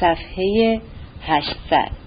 صفحه 800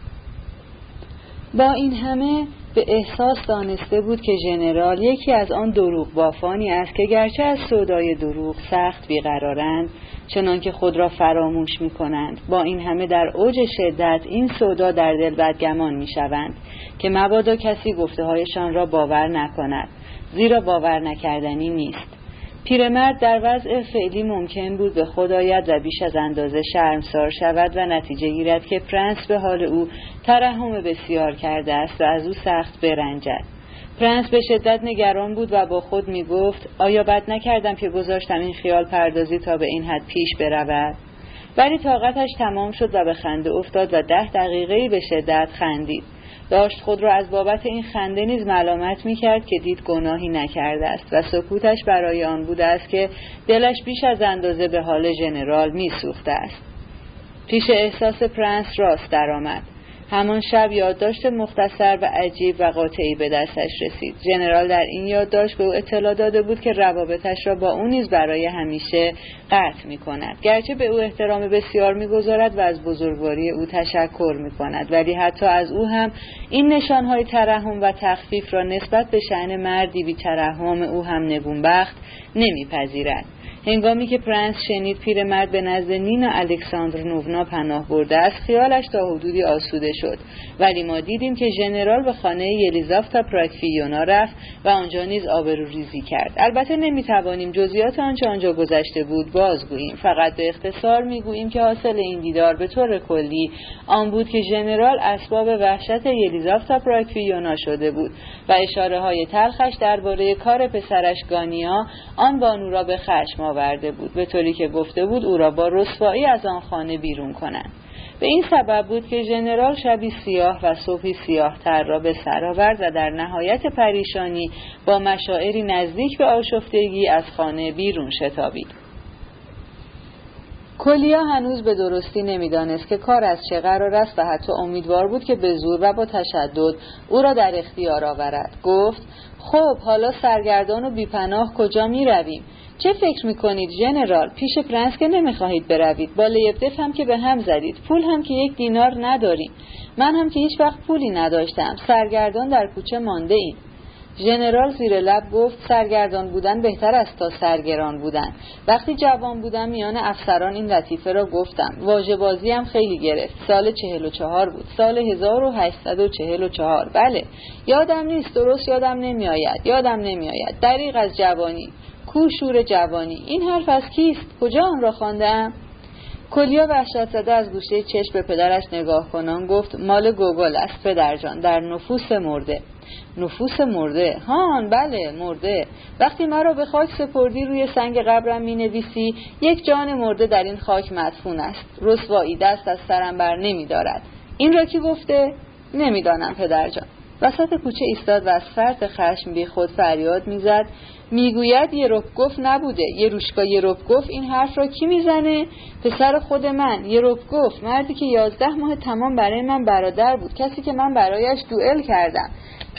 با این همه به احساس دانسته بود که ژنرال یکی از آن دروغ بافانی است که گرچه از سودای دروغ سخت بیقرارند چنانکه خود را فراموش می کنند با این همه در اوج شدت این سودا در دل بدگمان می شوند که مبادا کسی گفته هایشان را باور نکند زیرا باور نکردنی نیست. پیرمرد در وضع فعلی ممکن بود به خدایت و بیش از اندازه شرمسار شود و نتیجه گیرد که پرنس به حال او ترحم بسیار کرده است و از او سخت برنجد. پرنس به شدت نگران بود و با خود می گفت آیا بد نکردم که گذاشتم این خیال پردازی تا به این حد پیش برود؟ ولی طاقتش تمام شد و به خنده افتاد و ده دقیقه به شدت خندید. داشت خود را از بابت این خنده نیز ملامت می کرد که دید گناهی نکرده است و سکوتش برای آن بوده است که دلش بیش از اندازه به حال ژنرال می سوخته است. پیش احساس پرنس راست درآمد. همان شب یادداشت مختصر و عجیب و قاطعی به دستش رسید. ژنرال در این یادداشت به او اطلاع داده بود که روابطش را با او نیز برای همیشه قطع می کند گرچه به او احترام بسیار می‌گذارد و از بزرگواری او تشکر می کند ولی حتی از او هم این نشانهای ترحم و تخفیف را نسبت به شعن مردی بی ترحم او هم نگونبخت نمیپذیرد. هنگامی که پرنس شنید پیرمرد به نزد نینا الکساندرنوونا پناه برده است خیالش تا حدودی آسوده شد. ولی ما دیدیم که ژنرال به خانه یلیزافتا پراکفیونا رفت و آنجا نیز آبروریزی کرد. البته نمی‌توانیم جزئیات آنچه آنجا گذشته بود بازگوییم. فقط به اختصار می‌گوییم که حاصل این دیدار به طور کلی آن بود که ژنرال اسباب وحشت یلیزافتا پراکفیونا شده بود و اشاره های تلخش درباره کار پسرش گانیا آن بانو را به خشم آورده بود. به طوری که گفته بود او را با رسوایی از آن خانه بیرون کنند. به این سبب بود که ژنرال شبی سیاه و صبحی سیاه تر را به سر آورد و در نهایت پریشانی با مشاعری نزدیک به آشفتگی از خانه بیرون شتابید. کلیا هنوز به درستی نمی‌دانست که کار از چه قرار است و حتی امیدوار بود که به زور و با تشدد او را در اختیار آورد. گفت خب حالا سرگردان و بیپناه کجا می رویم چه فکر می‌کنید ژنرال پیش پرنس که نمی‌خواهید بروید. با لیبدف هم که به هم زدید. پول هم که یک دینار نداریم. من هم که هیچ وقت پولی نداشتم. سرگردان در کوچه مانده ایم ژنرال زیر لب گفت سرگردان بودن بهتر است تا سرگران بودن. وقتی جوان بودم میان افسران این لطیفه را گفتم. واجه بازی هم خیلی گرفت. سال چهل و چهار بود. سال هزار و هشتصد و چهل و چهار. بله. یادم نیست. درست یادم نمیآید. یادم نمیآید. دریغ از جوانی. کو شور جوانی. این حرف از کیست؟ کجا آن را خواندم؟ کلیا وحشت زده از گوشه چشم به پدرش نگاه کنان گفت مال گوگل است پدرجان در نفوس مرده. نفوس مرده؟ هان بله مرده. وقتی مرا به خاک سپردی روی سنگ قبرم می نویسی یک جان مرده در این خاک مدفون است. رسوایی دست از سرم بر نمی دارد این را کی گفته؟ نمی‌دانم پدرجان وسط کوچه ایستاد و از فرط خشم بی خود فریاد می‌زد. می‌گوید یروپگف نبوده. یروشکا یروپگف این حرف را کی می‌زنه؟ پسر خود من. یروپگف مردی که یازده ماه تمام برای من برادر بود. کسی که من برایش دوئل کردم.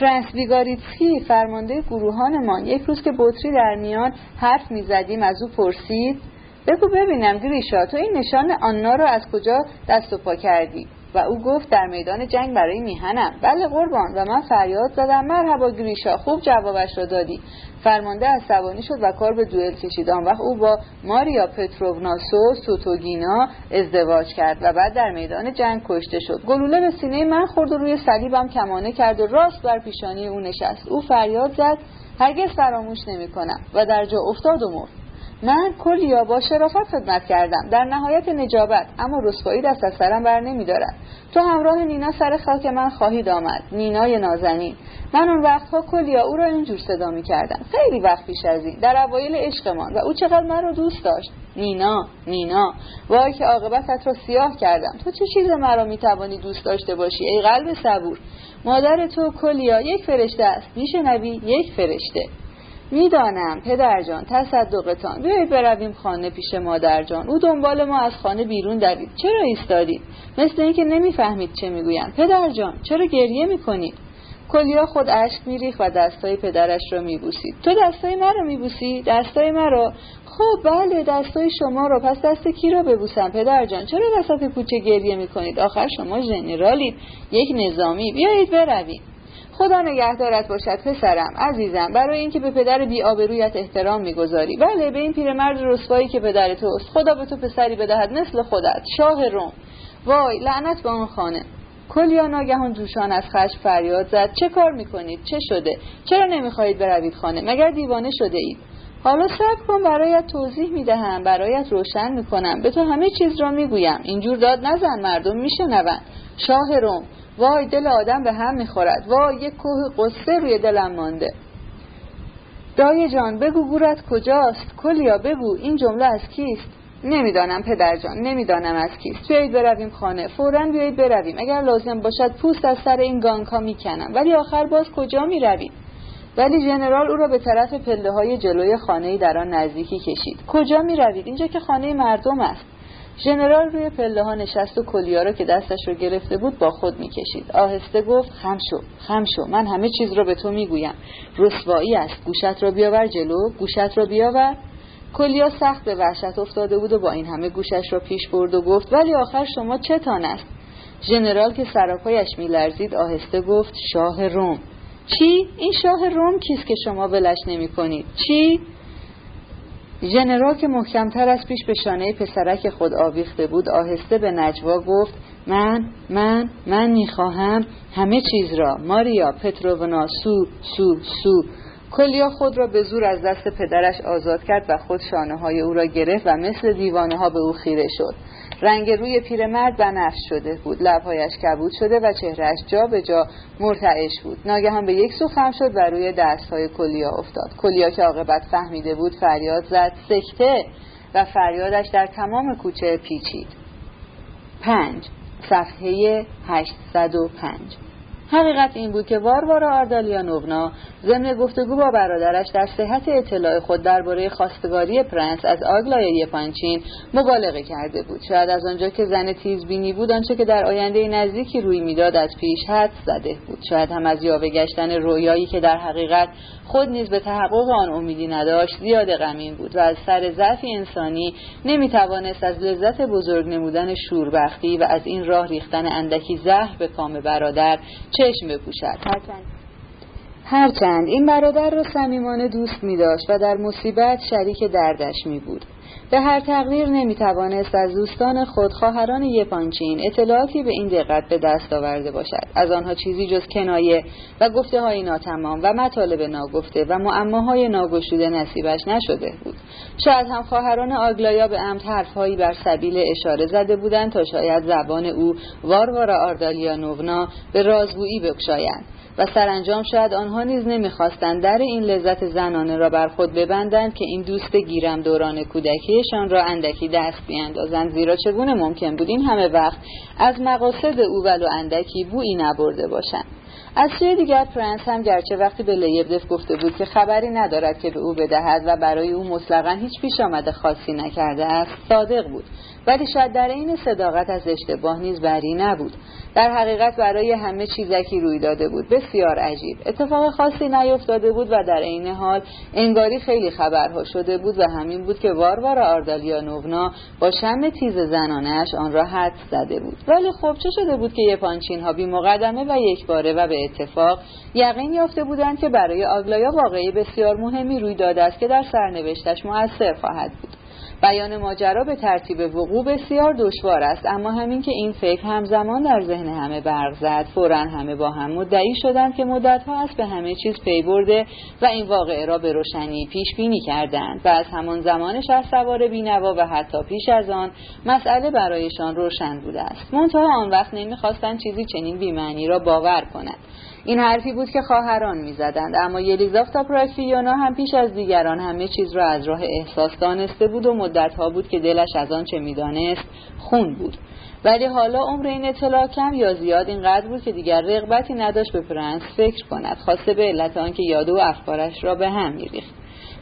پرنس ویگاریتسکی فرمانده گروهانمان. یک روز که بطری در میان حرف می‌زدیم از او پرسید بگو ببینم گریشا تو این نشان آنا را از کجا دست و پا کردی؟ و او گفت در میدان جنگ برای میهنم. بله قربان. و من فریاد زدم. مرحبا گریشا. خوب جوابش را دادی. فرمانده سوانی شد و کار به دوئل کشید. آن وقت او با ماریا پترووناسو سوتوگینا ازدواج کرد و بعد در میدان جنگ کشته شد. گلوله به سینه من خورد و روی صلیبم کمانه کرد و راست بر پیشانی او نشست. او فریاد زد. هرگز فراموش نمی کنم و در جا افتاد و مرد. من کلیا با شرافت خدمت کردم. در نهایت نجابت. اما رسوایی دست از سرم بر نمیدارد. تو همراه نینا سر خاک من خواهید آمد. نینای نازنین. من اون وقتها کلیا او را اینجور صدا می کردم خیلی وقت پیش از این. در اوایل عشقمان و او چقدر من رو دوست داشت. نینا نینا. وای که عاقبتت را سیاه کردم. تو چه چیز مرا می توانی دوست داشته باشی ای قلب صبور؟ مادر تو کلیا یک فرشته است. میشنوی؟ یک فرشته. می‌دانم پدرجان تصدقتان. بیایید برویم خانه پیش مادرجان او دنبال ما از خانه بیرون دوید. چرا ایستادید؟ مثل اینکه نمی‌فهمید چه می‌گویم. پدرجان چرا گریه می‌کنید؟ کلیا خود اشک میریخت و دستای پدرش را میبوسید. تو دستای مرا میبوسی؟ دستای مرا خب بله دستای شما رو پس دست کی را ببوسم؟ پدر جان چرا وسط کوچه گریه می‌کنید؟ آخر شما ژنرالید یک نظامی. بیایید برویم. خدا نگهدارت باشد پسرم عزیزم برای اینکه به پدر بی آبرویت احترام می‌گذاری. بله به این پیرمرد رسوایی که پدر توست. خدا به تو پسری بدهد مثل خودت. شاه روم. وای لعنت به آن خانه. کلیا ناگهان جوشان از خشم فریاد زد. چه کار می‌کنید؟ چه شده؟ چرا نمی‌خواهید بروید خانه؟ مگر دیوانه شده اید حالا صبر کن برایت توضیح می‌دهم. برایت روشن می‌کنم. به تو همه چیز را می‌گویم. اینجور داد نزن مردم میشنوند. شاه روم. وای دل آدم به هم می‌خورد. وای یک کوه قصه روی دلم مانده. دایه جان بگو گورت کجاست؟ کلیا بگو این جمله از کیست؟ نمی‌دانم پدر جان نمی‌دانم از کیست. بیایید برویم خانه. فورا بیایید برویم. اگر لازم باشد پوست از سر این گانکا می‌کنم. ولی آخر باز کجا می‌رویم؟ ولی ژنرال او را به طرف پله های جلوی خانه در آن نزدیکی کشید. کجا می‌روید؟ اینجا که خانه مردم است. ژنرال روی پله ها نشست و کلیا را که دستش رو گرفته بود با خود می‌کشید. آهسته گفت خم شو خم شو من همه چیز را به تو می‌گویم. رسوایی است. گوشت را بیاور جلو گوشت را بیاور. کلیا سخت به وحشت افتاده بود و با این همه گوشش را پیش برد و گفت ولی آخر شما چتان است؟ ژنرال که سراپایش میلرزید آهسته گفت شاه روم. چی؟ این شاه روم کیست که شما ولش نمی کنید چی؟ ژنرال که محکمتر از پیش به شانه پسرک خود آویخته بود آهسته به نجوا گفت من من من می‌خواهم همه چیز را ماریا پتروونا سو سو سو. کلیا خود را به زور از دست پدرش آزاد کرد و خود شانه های او را گرفت و مثل دیوانه ها به او خیره شد. رنگ روی پیرمرد بنفش شده بود. لبهایش کبود شده و چهرهش جا به جا مرتعش بود. ناگهان به یک سو خم شد و روی دستهای کلیا افتاد. کلیا که عاقبت فهمیده بود فریاد زد سکته! و فریادش در تمام کوچه پیچید. پنج. صفحه 805 حقیقت این بود که واروارا آردالیانوونا ضمن گفتگو با برادرش در صحت اطلاع خود درباره خواستگاری پرنس از آگلای یپانچین مبالغه کرده بود. شاید از آنجا که زن تیزبینی بود آنچه که در آینده نزدیکی روی می‌داد از پیش حد زده بود. شاید هم از یاوه گشتن رویایی که در حقیقت خود نیز به تحقق آن امیدی نداشت زیاد غمین بود و از سر ضعفی انسانی نمی‌توانست از لذت بزرگ نمودن شوربختی و از این راه ریختن اندکی زهر به کام برادر چشم بپوشد. هرچند. این برادر را صمیمانه دوست می داشت و در مصیبت شریک دردش می بود. به هر تقدیر نمی توانست از دوستان خود خواهران یپانچین اطلاعاتی به این دقت به دست آورده باشد. از آنها چیزی جز کنایه و گفته های ناتمام و مطالب ناگفته و معماهای ناگشوده نصیبش نشده بود. شاید هم خواهران آگلایا به عمد حرفهایی بر سبیل اشاره زده بودند تا شاید زبان او واروارا آردالیانوونا به رازگویی بکشایند. و سرانجام شاید آنها نیز نمی‌خواستند در این لذت زنانه را بر خود ببندند که این دوست گیرم دوران کودکیشان را اندکی دست بیاندازند. زیرا چگونه ممکن بود این همه وقت از مقاصد او ولو اندکی بویی نبرده باشند؟ از سوی دیگر پرنس هم گرچه وقتی به لیبدف گفته بود که خبری ندارد که به او بدهد و برای او مطلقا هیچ پیش آمده خاصی نکرده است صادق بود. ولی شاید در این صداقت از اشتباه نیز بری نبود. در حقیقت برای همه چیزکی روی داده بود. بسیار عجیب. اتفاق خاصی نیفتاده بود و در عین حال انگاری خیلی خبرها شده بود و همین بود که واروار آردالیانوونا با شم تیز زنانش آن را حد زده بود. ولی خب چه شده بود که یپانچین ها بی مقدمه و یک باره و به اتفاق یقین یافته بودند که برای آگلایا واقعی بسیار مهمی روی داده است که در سرنوشتش موثر خواهد بود. بیان ماجرا به ترتیب وقوع بسیار دشوار است اما همین که این فکر همزمان در ذهن همه برق زد فورا همه با هم مدعی شدند که مدتها است به همه چیز پی برده و این واقعه را به روشنی پیش بینی کردند و از همان زمان شهر سوار بینوا و حتی پیش از آن مسئله برایشان روشن بوده است. منتها آن وقت نمی‌خواستند چیزی چنین بیمعنی را باور کنند. این حرفی بود که خواهران می‌زدند. اما یلیزاوتا پراکسیونا هم پیش از دیگران همه چیز را از راه احساس دانسته بود و مدتها بود که دلش از آن چه می‌دانست خون بود. ولی حالا عمر این اطلاع کم یا زیاد اینقدر بود که دیگر رغبتی نداشت به پرنس فکر کند. خواسته به علت آنکه یاد و افکارش را به هم میریخت.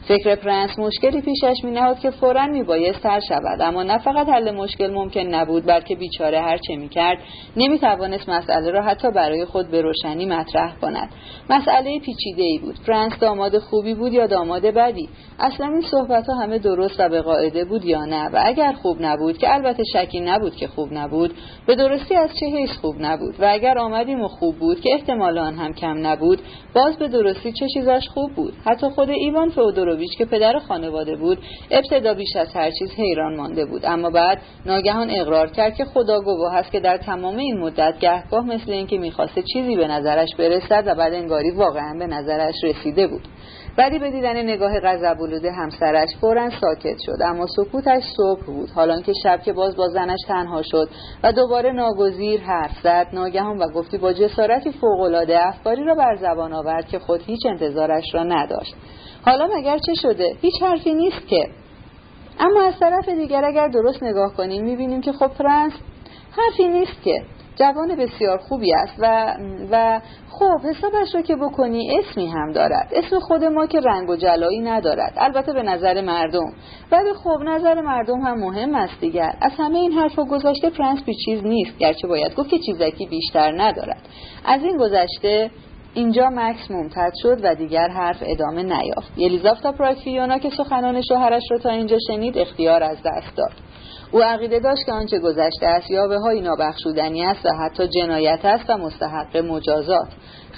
فکر پرنس مشکلی پیشش می نهاد که فورا می بایست حل شود. اما نه فقط حل مشکل ممکن نبود بلکه بیچاره هر چه می کرد نمی توانست مسئله را حتی برای خود به روشنی مطرح کند. مسئله پیچیده ای بود. پرنس داماد خوبی بود یا داماد بدی؟ اصلا این صحبت ها همه درست و به قاعده بود یا نه؟ و اگر خوب نبود که البته شکی نبود که خوب نبود به درستی از چه حیث خوب نبود؟ و اگر آمدیم و خوب بود که احتمال آن هم کم نبود باز به درستی چه چیزاش خوب بود؟ حتی خود ایوان فودوروویچ که پدر خانواده بود ابتدا بیش از هر چیز حیران مانده بود. اما بعد ناگهان اقرار کرد که خدا گواه است که در تمام این مدت گهگاه مثل اینکه می‌خواسته چیزی به نظرش برسد و بعد انگاری واقعا به نظرش رسیده بود. ولی به دیدن نگاه غضب‌آلود همسرش فورا ساکت شد. اما سکوتش صبح بود. حالا که شب که باز با زنش تنها شد و دوباره ناگزیر حرف زد ناگهان و گفتی با جسارتی فوقالعاده افکاری را بر زبان آورد که خود هیچ انتظارش را نداشت. حالا مگر چه شده؟ هیچ حرفی نیست که. اما از طرف دیگر اگر درست نگاه کنیم می‌بینیم که خب پرنس حرفی نیست که. جوان بسیار خوبی است و و خب حسابش رو که بکنی اسمی هم دارد. اسم خود ما که رنگ و جلایی ندارد. البته به نظر مردم. ولی خب نظر مردم هم مهم است دیگر. از همه این حرفا گذشته پرنس بی چیز نیست. گرچه باید گفت که چیزکی بیشتر ندارد. از این گذشته اینجا مکس ممتد شد و دیگر حرف ادامه نیافت. یلیزافتا پراکفیونا که سخنان شوهرش را تا اینجا شنید اختیار از دست داد. او عقیده داشت که آنچه گذشته است یا به های نابخشودنی است و حتی جنایت است و مستحق مجازات.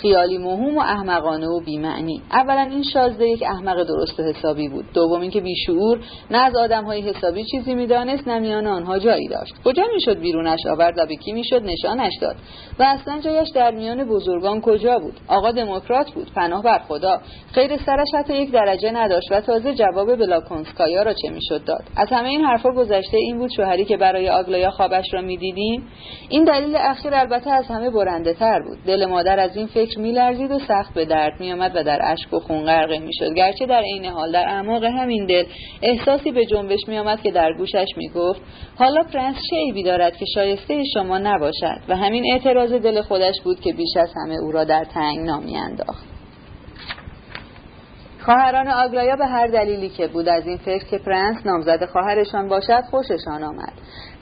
خیالی مهم و احمقانه و بیمعنی. اولا این شازده یک احمق درست و حسابی بود. دوم اینکه بیشعور نه از های حسابی چیزی می‌دانست نه میان آنها جایی داشت. کجا می‌شد بیرونش آورد و به کی می‌شد نشانش داد؟ و اصلا جایش در میان بزرگان کجا بود؟ آقا دموکرات بود. پناه بر خدا. خیر سرش حتی یک درجه نداشت و تازه جواب بلاکونسکایا را چه می‌شد داد؟ از همه این حرفها گذشته این بود شوهری که برای آگلایا خوابش را می‌دیدیم. این دلیل اخیر البته از همه برنده تر بود. دل مادر از این فکر میلرزید و سخت به درد میآمد و در اشک و خون غرقه می‌شد. گرچه در عین حال در اعماق همین دل احساسی به جنبش میآمد که در گوشش می‌گفت حالا پرنس چه عیبی دارد که شایسته شما نباشد؟ و همین اعتراض دل خودش بود که بیش از همه او را در تنگنا انداخت. خواهران آگلایا به هر دلیلی که بود از این فکر که پرنس نامزد خواهرشان باشد خوششان آمد.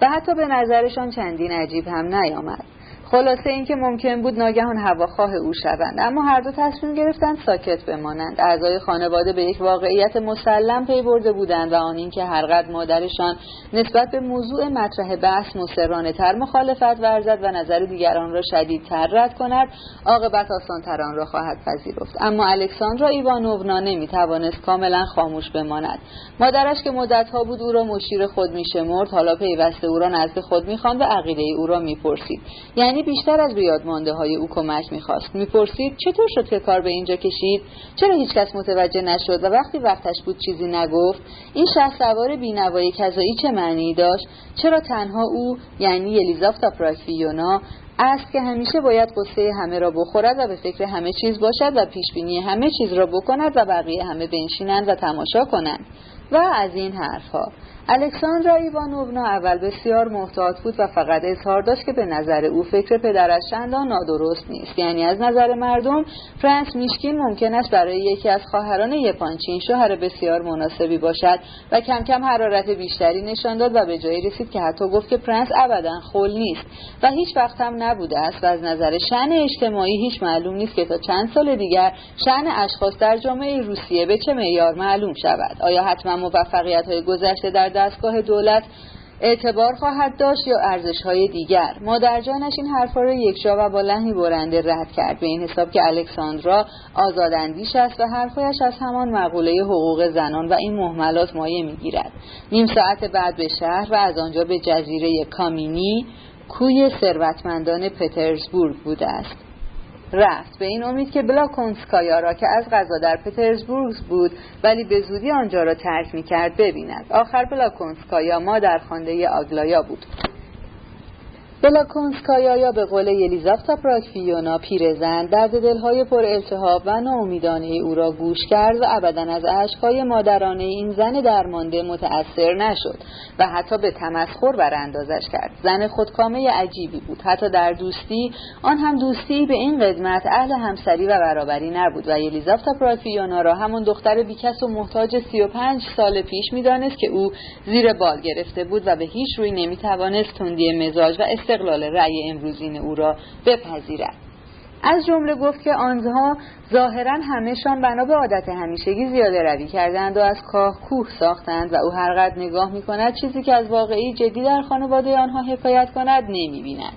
و حتی به نظرشان چندان عجیب هم نیامد. خلاصه اینکه ممکن بود ناگهان هواخواه او شوند. اما هر دو تصمیم گرفتند ساکت بمانند. اعضای خانواده به یک واقعیت مسلم پی برده بودند و آن اینکه هرقدر مادرشان نسبت به موضوع مطرح بحث مسررانه تر مخالفت ورزد و نظر دیگران را شدیدتر رد کند عاقبت آسانتر آن را خواهد پذیرفت. اما الکساندرا ایوانوونا نمی‌توانست کاملا خاموش بماند. مادرش که مدتها بود او را مشیر خود میشمرد حالا پیوسته او را نزد خود می‌خواند و عقیده او را می‌پرسید. یعنی بیشتر از بیادمانده های او کمک می‌خواست. می‌پرسید چطور شد که کار به اینجا کشید؟ چرا هیچکس متوجه نشد؟ و وقتی وقتش بود چیزی نگفت این شهر سوار بینوایی کذایی چه معنی داشت؟ چرا تنها او یعنی الیزافتا پراکفیونا است که همیشه باید قصه همه را بخورد و به فکر همه چیز باشد و پیشبینی همه چیز را بکند و بقیه همه بنشینند و تماشا کنند؟ و از این حرفها. الکساندرا ایوانوونا اول بسیار محتاط بود و فقط اظهار داشت که به نظر او فکر پدرش چندان نادرست نیست. یعنی از نظر مردم فرانس میشکین ممکن است برای یکی از خواهران یپانچین شوهر بسیار مناسبی باشد و کم کم حرارت بیشتری نشان داد و به جایی رسید که حتی گفت که پرنس ابدا خل نیست و هیچ وقت هم نبوده است و از نظر شن اجتماعی هیچ معلوم نیست که تا چند سال دیگر شن اشخاص در جامعه روسیه به چه معیار معلوم شود. آیا حتما موفقیت های گذشته در دستگاه دولت اعتبار خواهد داشت یا ارزش های دیگر مادرجانش این حرفا را یکجا و با لحنی برنده رد کرد. به این حساب که الکساندرا آزاداندیش است و حرفهایش از همان مقوله حقوق زنان و این محملات مایه می‌گیرد. نیم ساعت بعد به شهر و از آنجا به جزیره کامینی کوی ثروتمندان پترزبورگ بوده است. رفت. به این امید که بلاکونسکایا را که از غذا در پترزبورگ بود ولی به زودی آنجا را ترک می کرد ببیند. آخر بلاکونسکایا ما در خانده آگلایا بود. بلاکونسکایا یا به قول یلیزافتا پراکفیونا پیرزن درد دلهای پر التهاب و ناامیدانه او را گوش کرد و ابدا از اشکهای مادرانه این زن درمانده متأثر نشد و حتی به تمسخر براندازش کرد. زن خودکامه عجیبی بود. حتی در دوستی آن هم دوستی به این قدمت اهل همسری و برابری نبود و یلیزافتا پراکفیونا را همون دختر بیکس و محتاج سی و پنج سال پیش می‌دانست که او زیر بال گرفته بود و به هیچ روی نمی‌توانست تندی مزاج و استقلال رأی امروزین او را بپذیرد. از جمله گفت که آنها ظاهرا همهشان بنا به عادت همیشگی زیاده روی کردند و از کاه کوه ساختند و او هرقدر نگاه می کند چیزی که از واقعی جدی در خانواده آنها حکایت کند نمی بیند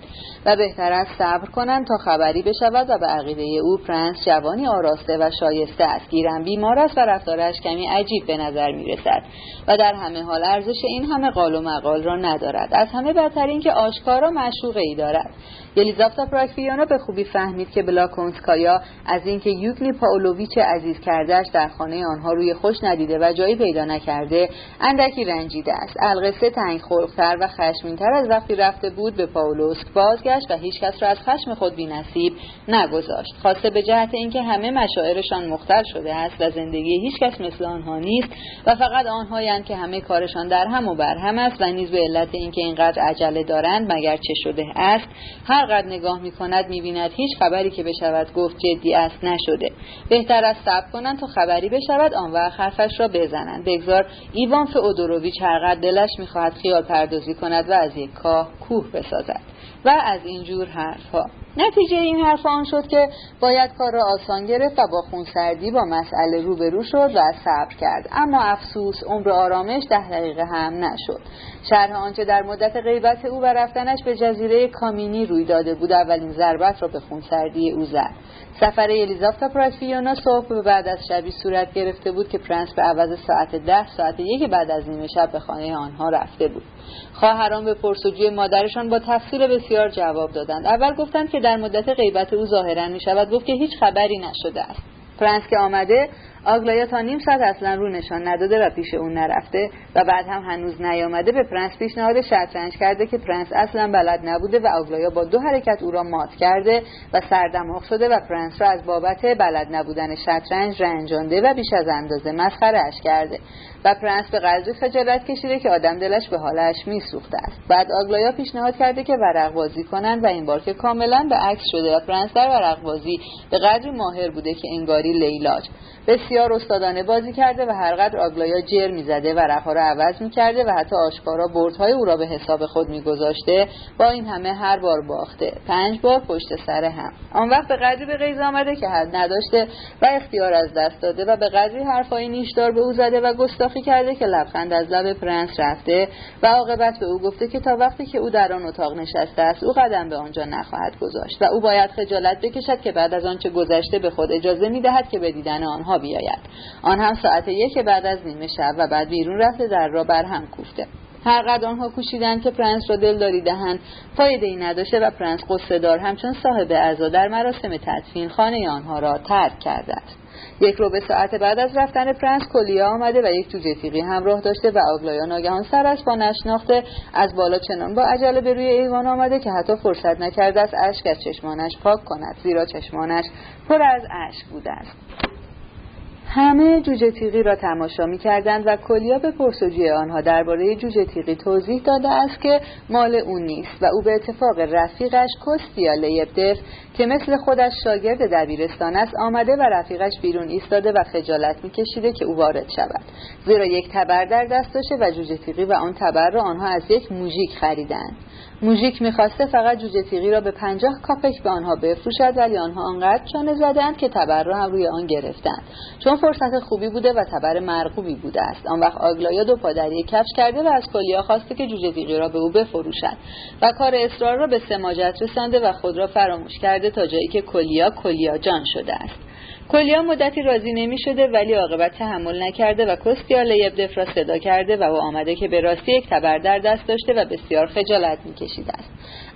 و بهتر است صبر کنند تا خبری بشود و به عقیده او پرنس جوانی آراسته و شایسته است. گیرم بیمار است و رفتارش کمی عجیب به نظر می رسد و در همه حال ارزش این همه قال و مقال را ندارد. از همه بدتر این که آشکارا معشوقه ای دارد. یلیزافتا پراکفیانا به خوبی فهمید که بلاکونسکایا از اینکه یوگنی پاولویچ عزیز کردهش در خانه آنها روی خوش ندیده و جایی پیدا نکرده اندکی رنجیده است. القصه تنگ خلقتر و خشمینتر از وقتی رفته بود به پاولوسک بازگشت و هیچکس را از خشم خود بینصیب نگذاشت. خواسته به جهت اینکه همه مشاعرشان مختل شده است و زندگی هیچکس مثل آنها نیست و فقط آنهایند که همه کارشان در هم و بر هم است و نیز به علت اینکه اینقدر عجله دارند مگر چه شده است هر قد نگاه می کند می بیند هیچ خبری که بشود گفت جدی است نشده بهتر است صبر کنند تا خبری بشود آن وقت حرفش را بزنند. بگذار ایوان فئودوروویچ هر قد دلش می‌خواهد خیال پردازی کند و از یک کاه کوه بسازد. و از اینجور حرفها. نتیجه این حرف آن شد که باید کار را آسان گرفت و با خونسردی با مسئله روبرو شد و صبر کرد. اما افسوس عمر آرامش ده دقیقه هم نشد. شرح آنچه در مدت غیبت او و رفتنش به جزیره کامینی روی داده بود. اولین ضربت را به خونسردی او زد. سفر الیزافتا پراسفیونا صبح بعد از شبی صورت گرفته بود که پرنس به عوض ساعت ده ساعت یک بعد از نیمه شب به خانه آنها رفته بود. خواهران به پرس و جوی مادرشان با تفصیل بسیار جواب دادند. اول گفتند که در مدت غیبت او ظاهرا می شود گفت که هیچ خبری نشده است. پرنس که آمده آگلایا تا نیم ساعت اصلا رو نشان نداده و پیش اون نرفته و بعد هم هنوز نیامده به پرنس پیشنهاد شطرنج کرده که پرنس اصلا بلد نبوده و آگلایا با دو حرکت او را مات کرده و سردماغ شده و پرنس را از بابت بلد نبودن شطرنج رنجانده و بیش از اندازه مسخره اش کرده و پرنس به قدری خجالت کشیده که آدم دلش به حالش میسوخته است. بعد آگلایا پیشنهاد کرده که ورق بازی کنند و این بار که کاملا به عکس شده و پرنس در ورق بازی به قدری ماهر بوده که انگاری لیلاج. بسیار استادانه بازی کرده و هرقدر آگلایا جر می‌زده و ورقها را عوض می‌کرده و حتی آشکارا بردهای او را به حساب خود میگذاشته با این همه هر بار باخته. پنج بار پشت سر هم. آن وقت به قدری به غیظ آمده که حد نداشته و اختیار از دست داده و به قدری حرفهای نیشدار به او زده و گستاخی کرده که لبخند از لب پرنس رفته و عاقبت به او گفته که تا وقتی که او در آن اتاق نشسته است او قدم به آنجا نخواهد گذاشت و او باید خجالت بکشد که بعد از آنچه گذشته به خود اجازه می‌دهد که به دیدن آنها بیاید. آن هم ساعت یک بعد از نیمه شب و بعد بیرون رفته در را بر هم کوفته. هر قدر آنها کوشیدند که پرنس را دلداری دهند فایده ای نداشته و پرنس غصه دار همچون صاحب عزا در مراسم تدفین خانه آنها را ترک کرده است یک رو به ساعت بعد از رفتن پرنس کلیا آمده و یک جوجه تیغی همراه داشته و آگلایا ناگهان سرش با نشناخته از بالا چنان با عجله به روی ایوان آمده که حتی فرصت نکرده است اشک از چشمانش پاک کند زیرا چشمانش پر از اشک بوده است. همه جوجه تیغی را تماشا می کردند و کلیا به پرسجوی آنها درباره جوجه تیغی توضیح داده است که مال او نیست و او به اتفاق رفیقش کستیا لیبدف که مثل خودش شاگرد دبیرستان است آمده و رفیقش بیرون ایستاده و خجالت میکشیده که او وارد شود. زیرا یک تبر در دست داشته و جوجه تیغی و آن تبر را آنها از یک موژیک خریدند. موژیک می‌خواسته فقط جوجه تیغی را به پنجاه کاپک به آنها بفروشد ولی آنها آنقدر چانه زدند که تبر را هم روی آن گرفتند. چون فرصت خوبی بوده و تبر مرغوبی بوده است. آن وقت آگلایا دو پادری کفش کرده و از کلیا خواسته که جوجه تیغی را به او بفروشد و کار اصرار را به سماجت رسانده و خود را فراموش کرده تا جایی که کلیا کلیا جان شده است. کلیا مدتی راضی نمی شده ولی عاقبت تحمل نکرده و کستیا لیبدف را صدا کرده و او آمده که به راستی یک تبر در دست داشته و بسیار خجالت میکشیده است.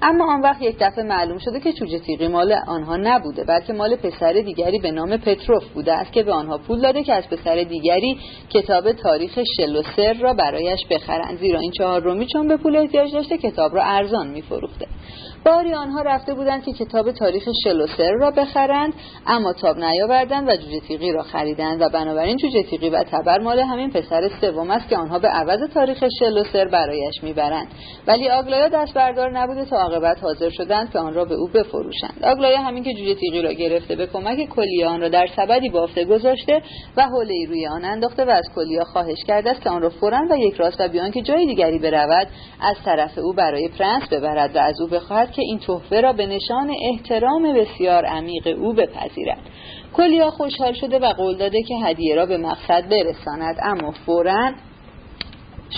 اما آن وقت یک دفعه معلوم شده که جوجه تیغی مال آنها نبوده بلکه مال پسر دیگری به نام پتروف بوده است که به آنها پول داده که از پسر دیگری کتاب تاریخ شلوسر را برایش بخرند زیرا این چهار رومی چون به پول احتیاج داشته کتاب را ارزان میفروخته. باری آنها رفته بودند که کتاب تاریخ شلوسر را بخرند اما تاب نیاوردند و جوجه تیغی را خریدند و بنابراین جوجه تیغی و تبر مال همین پسر سوم است که آنها به عوض تاریخ شلوسر برایش می‌برند. ولی آگلایا دست بردار نبوده تا عاقبت حاضر شدند که آن را به او بفروشند. آگلایا همین که جوجه تیغی را گرفته به کمک کلیه آن را در سبدی بافته گذاشته و حوله روی آن انداخته و از کلیا خواهش کرده است که آن را فورا و یک راست و بیان که جای دیگری برود از طرف او برای پرنس ببرد و از او بخواهد که این تحفه را به نشان احترام بسیار عمیق او بپذیرد. کلیا خوشحال شده و قول داده که هدیه را به مقصد برساند اما فورا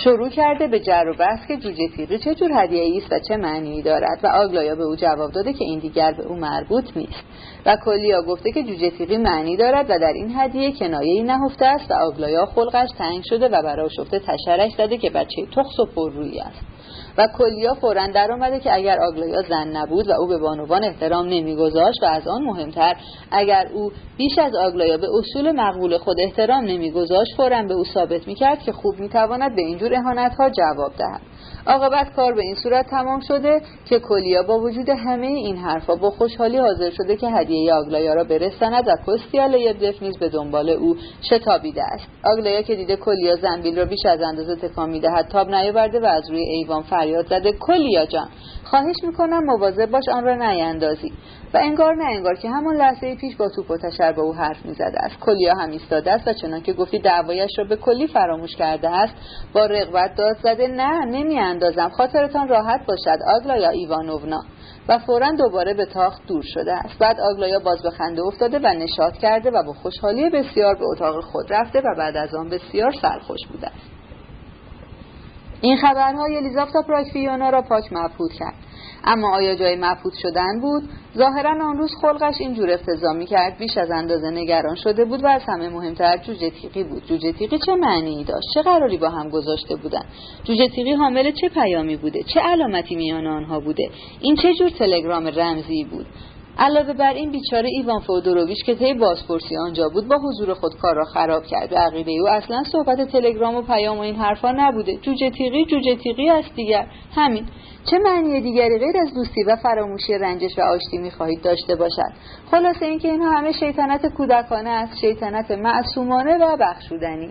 شروع کرده به جر و بحث که جوجه تیغی چه جور هدیه است و چه معنی دارد؟ و آگلایا به او جواب داده که این دیگر به او مربوط نیست. و کلیا گفته که جوجه تیغی معنی دارد و در این هدیه کنایه ای نهفته است و آگلایا خلقش تنگ شده و برای شفته تشرش زده که بچه تخص و پررویی است. و کلیا فورا در آمده که اگر آگلایا زن نبود و او به بانوان احترام نمیگذاشت و از آن مهمتر اگر او بیش از آگلایا به اصول مقبول خود احترام نمیگذاشت فورا به او ثابت می‌کرد که خوب می‌تواند به اینجور اهانتها جواب دهد. عاقبت کار به این صورت تمام شده که کلیا با وجود همه این حرفا با خوشحالی حاضر شده که هدیه آگلایا را برساند و کستیا لیبدف نیز به دنبال او شتابیده است. آگلایا که دیده کلیا زنبیل را بیش از اندازه تکان می‌دهد تاب نیاورده و از روی ایوان فریاد زده. کلیا جان خواهش می‌کنم مواظب باش آن را نیندازی. و انگار نه انگار که همان لحظه پیش با توپ و تشر به او حرف می‌زده است. کلیا هم ایستاده است و چنان که گفتی دعوایش را به کلی فراموش کرده است با رغبت داد زده نه نمیاندازم. خاطرتان راحت باشد آگلایا ایوانوونا. و فورا دوباره به تاخت دور شده است. بعد آگلایا باز به خنده افتاده و نشاط کرده و با خوشحالی بسیار به اتاق خود رفته و بعد از آن بسیار سرخوش بوده است. این خبرهای الیزافتا پراکفیونا را پاک مبهوت کرد. اما آیا جای مبهوت شدن بود؟ ظاهرا آن روز خلقش اینجور افتضا کرد بیش از اندازه نگران شده بود و از همه مهمتر جوجه تیقی بود. جوجه تیقی چه معنی داشت؟ چه قراری با هم گذاشته بودن؟ جوجه تیقی حامل چه پیامی بوده؟ چه علامتی میان آنها بوده؟ این چه جور تلگرام رمزی بود؟ علاوه بر این بیچاره ایوان فودوروویچ که طی بازپرسی آنجا بود با حضور خود کار را خراب کرد به عقیده او اصلا صحبت تلگرام و پیام و این حرفا نبوده. جوجه تیغی جوجه تیغی است دیگر. همین. چه معنی دیگری غیر از دوستی و فراموشی رنجش و آشتی می‌خواهید داشته باشد؟ خلاصه اینکه اینها همه شیطنت کودکانه است. شیطنت معصومانه و بخشودنی.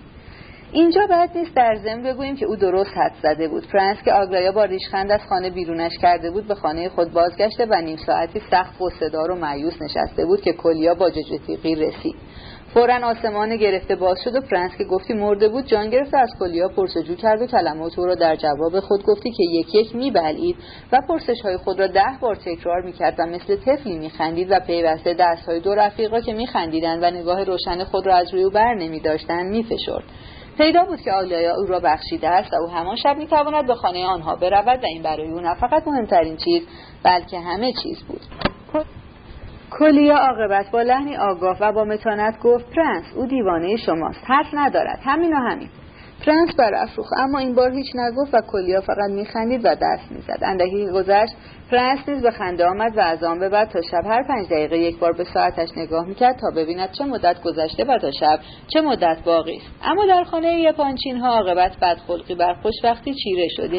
اینجا باید نیست در ضمن بگوییم که او درست حد زده بود. فرانس که آگلایا با ریشخند از خانه بیرونش کرده بود به خانه خود بازگشته و نیم ساعتی سخت صدار و معیوس نشسته بود که کلیا با ججتیقی رسید. فورا آسمان گرفته باز شد و فرانس که گفتی مرده بود جان گرفته از کلیا پرسجو کرد و کلمات او را در جواب خود گفتی که یک یک میبلید و پرسش های خود را ده بار تکرار می‌کرد و مثل طفلی میخندید و پیوسته دست های دو رفیق را که میخندیدند و نگاه روشن خود را از روی او بر نمیداشتند میفشرد. پیدا بود که آلیایا او را بخشیده است و او همان شب می‌تواند به خانه آنها برود و این برای او نه فقط مهمترین چیز بلکه همه چیز بود. کلیا عاقبت با لحنی آگاه و با متانت گفت پرنس او دیوانه شماست حرف ندارد همین و همین. پرنس افروخت اما این بار هیچ نگفت و کلیا فقط میخندید و دست می‌زد. اندکی گذشت. پرنس نیز به خنده آمد و از آن به بعد تا شب هر پنج دقیقه یک بار به ساعتش نگاه می‌کرد تا ببیند چه مدت گذشته و تا شب چه مدت باقی است. اما در خانه یپانچین ها عاقبت بدخلقی بر خوشبختی چیره شد.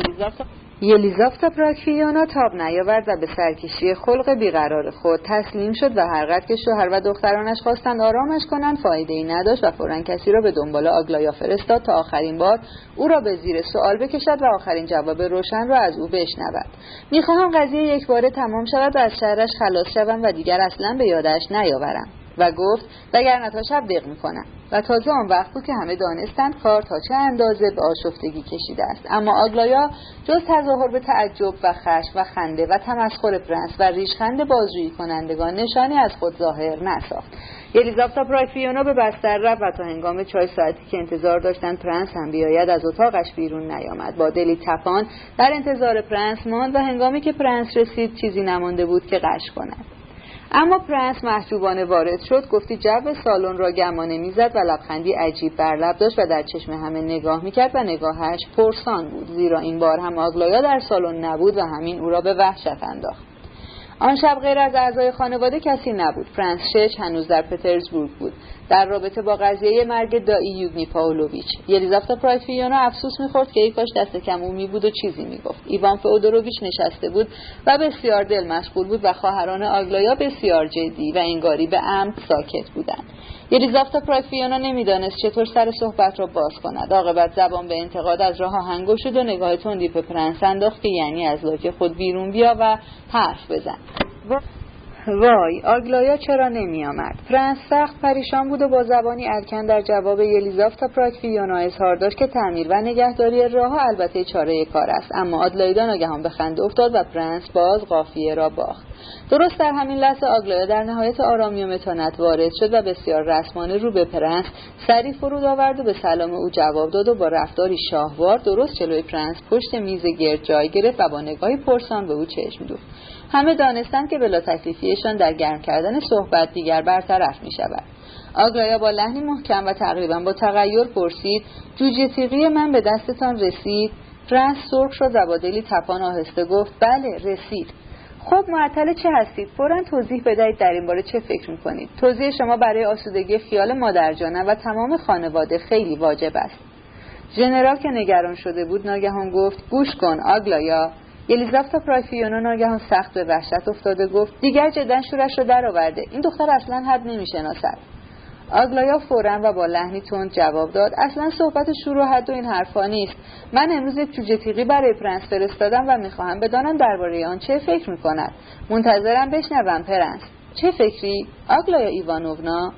یلیزاوتا پراکفیونا تاب نیاورد و به سرکشی خلق بیقرار خود تسلیم شد و هرقدر که شوهر و دخترانش خواستند آرامش کنند فایده ای نداشت و فورا کسی را به دنبال آگلایا فرستاد تا آخرین بار او را به زیر سوال بکشد و آخرین جواب روشن را از او بشنود. می‌خواهم قضیه یک باره تمام شود و از شرش خلاص شوم و دیگر اصلا به یادش نیاورم. و گفت وگرنه تا شب دق می‌کنم. و تازه آن وقت بود که همه دانستند کار تا چه اندازه به آشفتگی کشیده است. اما آگلایا جز تظاهر به تعجب و خشم و خنده و تمسخر پرنس و ریشخند بازجویی کنندگان نشانی از خود ظاهر نساخت. یلیزاوتا پراکفیونا به بستر رفت و تا هنگام چای ساعتی که انتظار داشتند پرنس هم بیاید از اتاقش بیرون نیامد. با دلی تپان در انتظار پرنس ماند و هنگامی که پرنس رسید چیزی نمانده بود که غش کند. اما پرنس محجوبانه وارد شد گفتی جو سالن را گمانه می‌زد و لبخندی عجیب بر لب داشت و در چشم همه نگاه می‌کرد و نگاهش پرسان بود زیرا این بار هم آگلایا در سالن نبود و همین او را به وحشت انداخت. آن شب غیر از اعضای خانواده کسی نبود. پرنس شچ هنوز در پترزبورگ بود. در رابطه با قضیه مرگ دایی یوگنی پاولویچ یلیزاوتا پراکفیونا افسوس می‌خورد که ای کاش دست کم او بود و چیزی می‌گفت. ایوان فیودوروویچ نشسته بود و بسیار دل مشغول بود و خواهران آگلایا بسیار جدی و انگاری به عمد ساکت بودند. یلیزاوتا پراکفیونا نمی‌دانست چطور سر صحبت را باز کند. عاقبت زبان به انتقاد از راه آهن گشود و نگاه تندی به پرنس انداخت که یعنی از لاک خود بیرون بیا و حرف بزن. وای آگلایا چرا نمی آمد پرنس سخت پریشان بود و با زبانی الکن در جواب یلیزاوتا پراکفیونا اظهار داشت که تعمیر و نگهداری راه البته چاره کار است. اما آدلایدا ناگهان به خنده افتاد و پرنس باز قافیه را باخت. درست در همین لحظه آگلایا در نهایت آرامی و متانت وارد شد و بسیار رسمانه رو به پرنس سری فرود آورد و به سلام او جواب داد و با رفتاری شاهوار درست جلوی پرنس پشت میز گرد جای گرفت و با نگاهی پرسان به او چشم دوخت. همه دانستند که بلا تکلیفیشان در گرم کردن صحبت دیگر برطرف می شود. آگلایا با لحنی محکم و تقریبا با تغیر پرسید جوجه تیغی من به دستتان رسید؟ پرنس سرخ شد و با دلی تپان آهسته گفت بله رسید. خب معطل چه هستید؟ فورا توضیح بدهید در این باره چه فکر می‌کنید. توضیح شما برای آسودگی خیال مادرجانه و تمام خانواده خیلی واجب است. ژنرال که نگران شده بود ناگهان گفت گوش کن آگلایا. یلیزافتا پرایفیونا ناگهان سخت به وحشت افتاده گفت دیگر جدا شورش را درآورده. این دختر اصلا حد نمی‌شناسد. آگلایا فورا و با لحنی تند جواب داد. اصلا صحبت شور و حد و این حرفا نیست. من امروز یک جوجه تیغی برای پرنس فرستادم و می‌خواهم بدانم درباره آن چه فکر می‌کند. منتظرم بشنوم پرنس. چه فکری؟ آگلایا ایوانوونا؟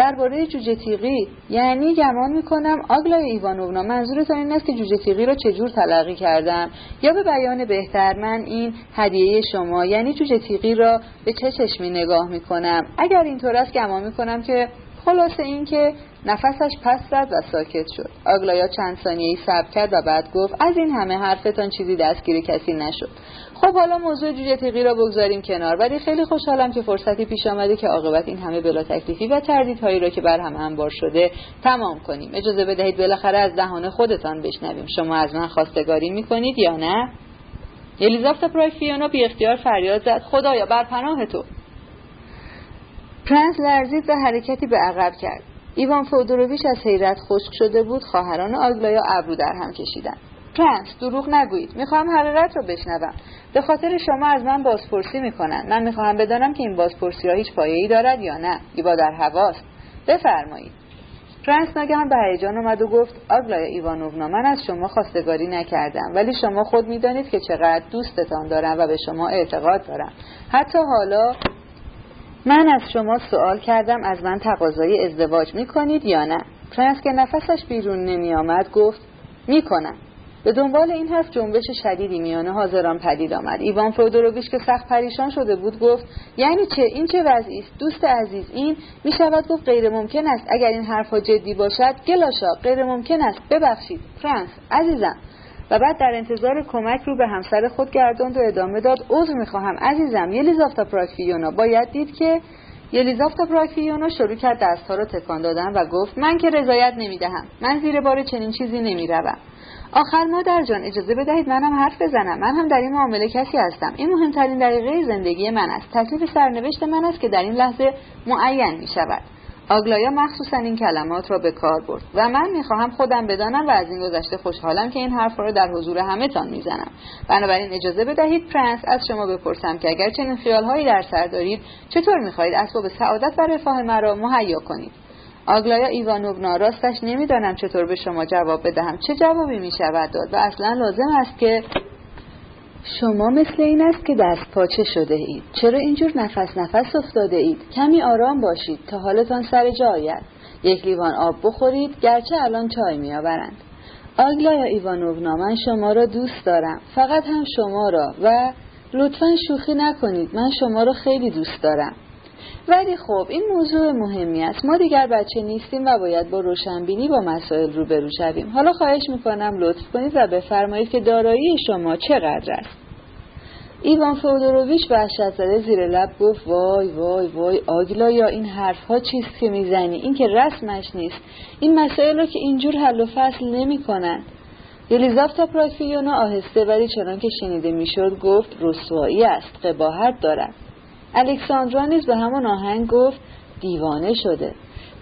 درباره جوجه تیغی یعنی گمان می‌کنم آگلایا ایوانوونا منظورتان این است که جوجه تیغی را چجور تلقی کردم؟ یا به بیان بهتر من این هدیه شما یعنی جوجه تیغی را به چه چشمی نگاه می‌کنم؟ اگر اینطور است گمان می‌کنم که خلاصه این که نفسش پس زد و ساکت شد. آگلایا چند ثانیه ای صبر کرد و بعد گفت از این همه حرفتان چیزی دستگیر کسی نشد. خب حالا موضوع جوجه تیغی را بگذاریم کنار ولی خیلی خوشحالم که فرصتی پیش آمده که عاقبت این همه بلا تکلیفی و تردیدهایی را که بر هم انبار شده تمام کنیم. اجازه بدهید بالاخره از دهان خودتان بشنویم. شما از من خواستگاری می‌کنید یا نه؟ الیزابت پرایفیونا بی اختیار فریاد زد. خدایا بر پناه تو. پرنس لرزید و حرکتی به عقب کرد. ایوان فیودوروویچ از حیرت خشک شده بود. خواهران آگلایا ابرو در هم کشیدند. پرنس دروغ نگویید. می‌خواهم حقیقت را بشنوم. به خاطر شما از من بازپرسی می‌کنند من می‌خواهم بدانم که این بازپرسی را هیچ پایه‌ای دارد یا نه. یا در هواست. بفرمایید. پرنس ناگهان به هیجان اومد و گفت آگلایا ایوانوونا من از شما خواستگاری نکردم. ولی شما خود می‌دانید که چقدر دوستتان دارم و به شما اعتقاد دارم. حتی حالا من از شما سوال کردم از من تقاضای ازدواج می‌کنید یا نه؟ پرنس که نفسش بیرون نمی آمد گفت می‌کنم. به دنبال این حرف جنبش شدیدی میانه حاضران پدید آمد. ایوان فودوروویچ که سخت پریشان شده بود گفت یعنی چه؟ این چه وضعی است؟ دوست عزیز این می شود گفت غیر ممکن است. اگر این حرفها جدی باشد گلاشا غیر ممکن است. ببخشید فرانس عزیزم. و بعد در انتظار کمک رو به همسر خود گرداند و ادامه داد عذر می‌خواهم عزیزم. یلیزافتا پراکفیونا. باید دید که یلیزافتا پراکفیونا شروع کرد دستها را تکان دادن و گفت من که رضایت نمی‌دهم. من زیر بار چنین چیزی نمی‌روم. آخر مادر جان اجازه بدهید منم حرف بزنم. من هم در این معامله کسی هستم. این مهمترین دقیقه زندگی من است. تکلیف سرنوشت من است که در این لحظه معین می شود آگلایا مخصوصا این کلمات را به کار برد و من می‌خواهم خودم بدانم و از این گذشته خوشحالم که این حرف را در حضور همه تان می‌زنم. بنابراین اجازه بدهید پرنس از شما بپرسم که اگر چنین خیالهایی در سر دارید چطور می‌خواهید اسباب سعادت و رفاه مرا مهیا کنید؟ آگلایا ایوانوونا راستش نمی‌دانم چطور به شما جواب بدهم. چه جوابی می شود داد؟ و اصلا لازم است که شما مثل این است که دست پاچه شده اید. چرا اینجور نفس نفس افتاده اید؟ کمی آرام باشید تا حالتان سر جا آید. یک لیوان آب بخورید گرچه الان چای می آورند آگلایا ایوانوونا من شما را دوست دارم. فقط هم شما را و لطفا شوخی نکنید من شما را خیلی دوست دارم. ولی خب این موضوع مهمی است. ما دیگر بچه نیستیم و باید با روشنبینی با مسائل روبرو شویم. حالا خواهش می‌کنم لطف کنید و بفرمایید که دارایی شما چقدر است. ایوان فودوروویچ وحشت زده زیر لب گفت وای وای وای آگلایا این حرفها چیست که می‌زنی؟ این که رسمش نیست. این مسائل رو که اینجور حل و فصل نمی کنن یلیزاوتا پراکفیونا آهسته ولی چنان که شنیده می‌شد گفت رسوایی است قباحت دارد الکساندرا نیز به همان آهنگ گفت دیوانه شده.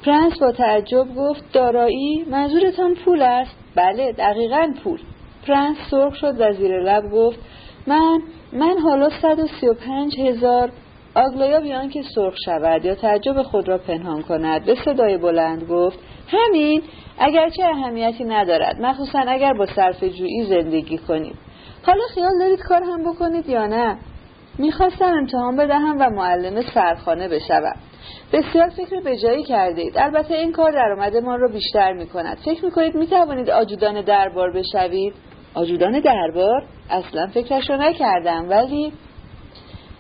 پرنس با تعجب گفت دارایی منظورتان پول است؟ بله دقیقا پول. پرنس سرخ شد و زیر لب گفت من من حالا 135 هزار. آگلایا بی آن که سرخ شود یا تعجب خود را پنهان کند. به صدای بلند گفت همین اگرچه اهمیتی ندارد مخصوصا اگر با صرف جویی زندگی کنید حالا خیال دارید کار هم بکنید یا نه؟ می‌خواستم امتحان بدهم و معلم سرخانه بشوم. بسیار فکر به جایی کردید. البته این کار درآمد ما را بیشتر می کند فکر می کنید می توانید آجودان دربار بشوید؟ آجودان دربار؟ اصلا فکرش را نکردم ولی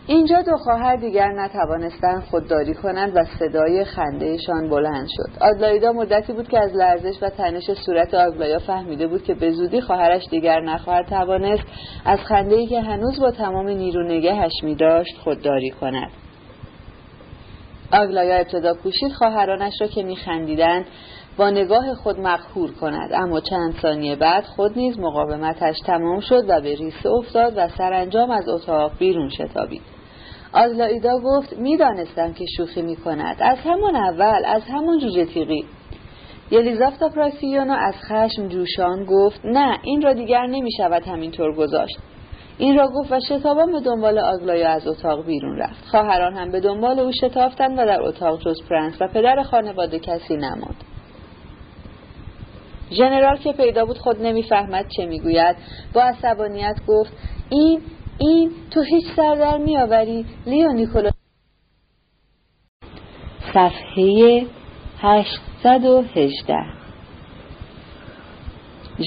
اینجا دو خواهر دیگر نتوانستند خودداری کنند و صدای خندهشان بلند شد. آدلایدا مدتی بود که از لرزش و تنش صورت آگلایا فهمیده بود که به زودی خواهرش دیگر نخواهد توانست از خندهای که هنوز با تمام نیرو نگهش می داشت خودداری کند. آگلایا ابتدا کوشید خواهرانش را که میخندیدند با نگاه خود مقهور کند اما چند ثانیه بعد خود نیز مقاومتش تمام شد و به ریسه افتاد و سرانجام از اتاق بیرون شتابید. آزلایدا گفت می‌دانستم که شوخی می کند از همان اول از همان جوجه تیغی. یلیزافتا پراسیونو از خشم جوشان گفت نه این را دیگر نمی شود همینطور گذاشت. این را گفت و شتابان به دنبال آگلایا از اتاق بیرون رفت. خواهران هم به دنبال او شتافتند و در اتاق جز پرنس و پدر خانواده کسی نماند. ژنرال که پیدا بود خود نمی‌فهمد چه می‌گوید. با عصبانیت گفت این این تو هیچ سر در میآوری لیو نیکولا. صفحه 818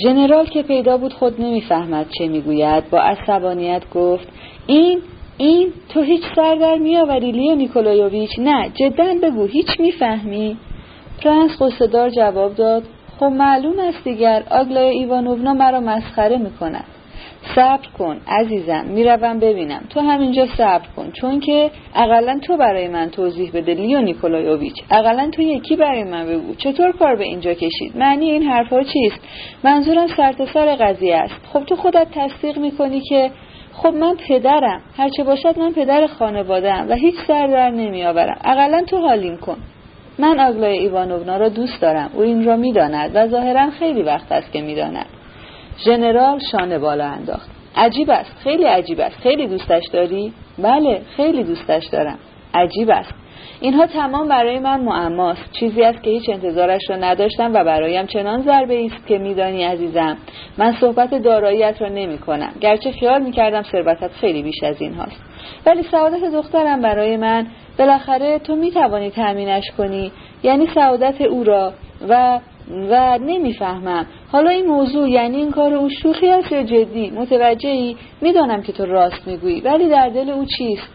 ژنرال که پیدا بود خود نمی‌فهمد چه می‌گوید با عصبانیت گفت این این تو هیچ سر در میآوری لیو نیکولایوویچ. نه جدا بگو هیچ می‌فهمی. پرنس غصه‌دار جواب داد خب معلوم است دیگر آگلایا ایوانوونا مرا مسخره می‌کند. صبر کن عزیزم می‌روم ببینم. تو همینجا صبر کن چون که اقلا تو برای من توضیح بده لیو نیکولایوویچ. اقلا تو یکی برای من بگو. چطور کار به اینجا کشید؟ معنی این حرفها چیست؟ منظورم سرتاسر سر قضیه است. خب تو خودت تصدیق می‌کنی که خب من پدرم. هرچه باشد من پدر خانوادهام و هیچ سر در نمیآورم. اقلا تو حالیم کن. من آگلای ایوانوونا را دوست دارم. او این را می‌داند و ظاهرا خیلی وقت است که می‌داند. ژنرال شانه بالا انداخت. عجیب است خیلی عجیب است. خیلی دوستش داری؟ بله خیلی دوستش دارم. عجیب است. اینها تمام برای من معماست. چیزی است که هیچ انتظارش را نداشتم و برایم چنان ضربه است که میدانی عزیزم من صحبت داراییت را نمی کنم گرچه خیال می کردم ثروتت خیلی بیش از این هاست ولی سعادت دخترم برای من بالاخره تو می توانی تأمینش کنی. یعنی سعادت او را و و نمی‌فهمم. حالا این موضوع یعنی این کار او شوخی است یا جدی؟ متوجهی؟ می‌دانم که تو راست می‌گویی. ولی در دل او چیست؟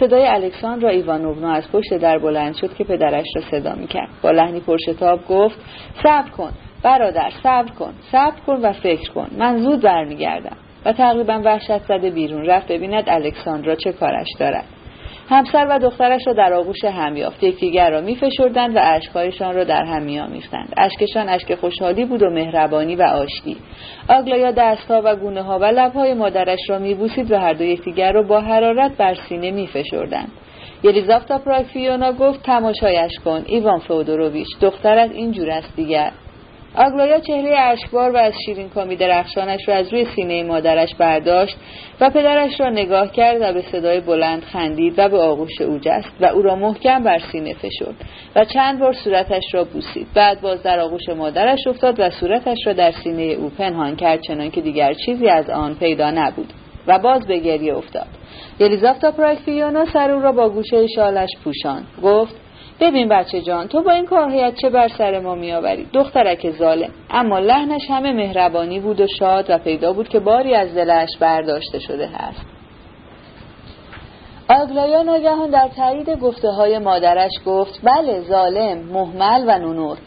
صدای الکساندرا ایوانوونا از پشت در بلند شد که پدرش را صدا می‌کرد. با لحنی پرشتاب گفت صبر کن. برادر صبر کن. صبر کن و فکر کن. من زود برمیگردم. و تقریبا وحشت زده بیرون رفت ببیند الکساندرا چه کارش دارد. همسر و دخترش را در آغوش هم یافت. یکدیگر را میفشردند و اشکهایشان را در هم میآمیختند. اشکشان اشک خوشحالی بود و مهربانی و آشتی. آگلایا دستها و گونه ها و لبهای مادرش را میبوسید و هر دو یکدیگر را با حرارت بر سینه میفشردند. یلیزافتا پراکفیونا گفت تماشایش کن ایوان فودوروویچ دخترت اینجور است دیگر. آگلایا چهره اشکبار و از شیرین کامی درخشانش را از روی سینه مادرش برداشت و پدرش را نگاه کرد و به صدای بلند خندید و به آغوش او جست و او را محکم بر سینه فشرد و چند بار صورتش را بوسید. بعد باز در آغوش مادرش افتاد و صورتش را در سینه او پنهان کرد چنان که دیگر چیزی از آن پیدا نبود و باز به گریه افتاد. یلیزافتا پراکفیونا سر او را با گوشه شالش پوشاند. گفت ببین بچه جان تو با این کارهایت چه بر سر ما میآوری؟ دخترک ظالم. اما لحنش همه مهربانی بود و شاد و پیدا بود که باری از دلش برداشته شده هست. آگلایا ناگهان در تایید گفته های مادرش گفت بله ظالم محمل و نونور.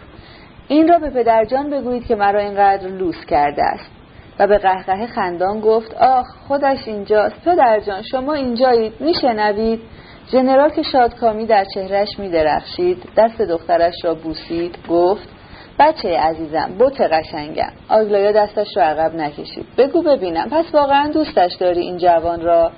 این را به پدرجان بگویید که مرا اینقدر لوس کرده است. و به قهقه خندان گفت آخ خودش اینجاست. پدر جان شما اینجایید. میشنوید؟ ژنرال که شادکامی در چهرش میدرخشید دست دخترش را بوسید گفت بچه عزیزم بوت قشنگم. آگلایا دستش را عقب نکشید. بگو ببینم پس واقعا دوستش داری این جوان را؟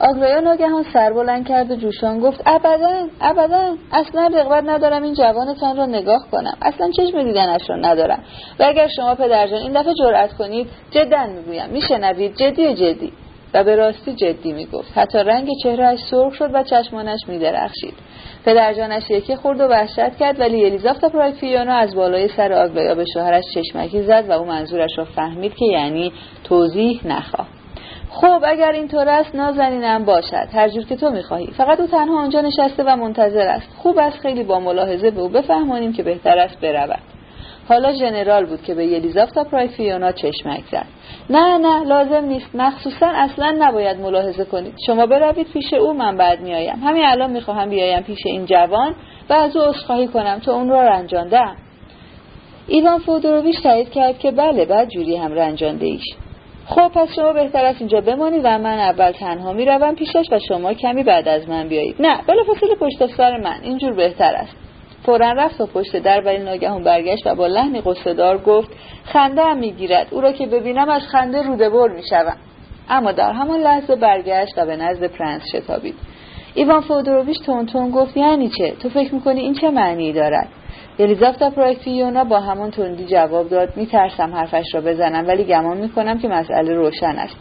آگلایا ناگهان سر بلند کرد و جوشان گفت ابدا ابدا. اصلا رغبت ندارم این جوانتان را نگاه کنم. اصلا چشم دیدنش را ندارم. و اگر شما پدرجان این دفعه جرأت کنید جدا می‌گویم. میشنوید؟ جدی جدی. و به راستی جدی می‌گفت. حتی رنگ چهرهش سرخ شد و چشمانش میدرخشید. پدرجانش یکی خورد و وحشت کرد ولی الیزافتا پرایفیانا از بالای سر آگلایا به شوهرش چشمکی زد و او منظورش را فهمید که یعنی توضیح نخواه خب اگر اینطور است نازنینم باشد. هر جور که تو می‌خواهی. فقط او تنها آنجا نشسته و منتظر است. خوب است خیلی با ملاحظه به او بفهمانیم که بهتر است برود. حالا ژنرال بود که به یلیزافتا پرایفیونا چشمک زد. نه نه لازم نیست. مخصوصا اصلا نباید ملاحظه کنید. شما بروید پیش او من بعد میآیم همین الان می‌خواهم بیایم پیش این جوان و از او عذرخواهی کنم تا اون را رنجاندم. ایوان فودوروویچ تایید کرد که بله بعد جوری هم رنجانده ایش خب پس شما بهتر است اینجا بمانید و من اول تنها می‌روم پیشش و شما کمی بعد از من بیایید. نه بلافاصله پشت سر من. اینجور بهتر است. فورا رفت و پشت در ولی ناگهان برگشت و با لحنی قصدار گفت خنده هم می‌گیرد. او را که ببینم از خنده روده بر می‌شوم. اما در همان لحظه برگشت و به نزد پرنس شتابید. ایوان فودوروویچ تون گفت یعنی چه؟ تو فکر می‌کنی این چه معنی دارد؟ یلیزافتا پرایفیونا با همان تندی جواب داد میترسم حرفش را بزنم ولی گمان می‌کنم که مسئله روشن است.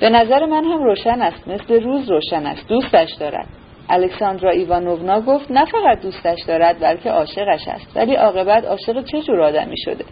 به نظر من هم روشن است مثل روز روشن است. دوستش دارد. الکساندرا ایوانوونا گفت نه فقط دوستش دارد بلکه عاشقش است. ولی عاقبت عاشق چه جور آدمی شده؟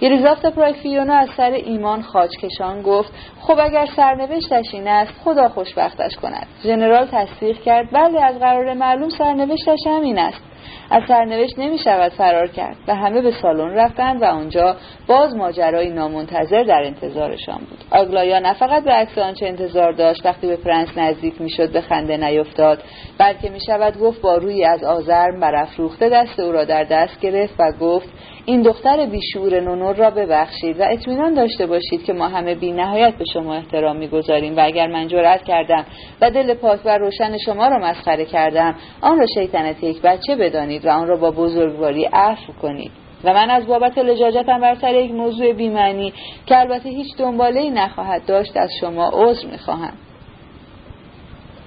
یلیزافتا پرایفیونا از سر ایمان خاچکشان گفت خب اگر سرنوشتش این است خدا خوشبختش کند. ژنرال تصدیق کرد بله از قرار معلوم سرنوشتش همین است. از سرنوشت نمی شود فرار کرد و همه به سالن رفتند و آنجا باز ماجرای نامنتظر در انتظارشان بود. آگلایا نه فقط به عکس آنچه انتظار داشت وقتی به پرنس نزدیک می‌شد به خنده نیفتاد بلکه می شود گفت با روی از آزرم برافروخته دست او را در دست گرفت و گفت این دختر بیشعور نونور را ببخشید و اطمینان داشته باشید که ما همه بی نهایت به شما احترام می‌گذاریم و اگر من جرأت کردم و دل پاک و روشن شما را مسخره کردم آن را شیطنت یک بچه بدانید و آن را با بزرگواری عفو کنید. و من از بابت لجاجتم بر سر یک موضوع بیمعنی که البته هیچ دنباله ای نخواهد داشت از شما عذر می‌خواهم.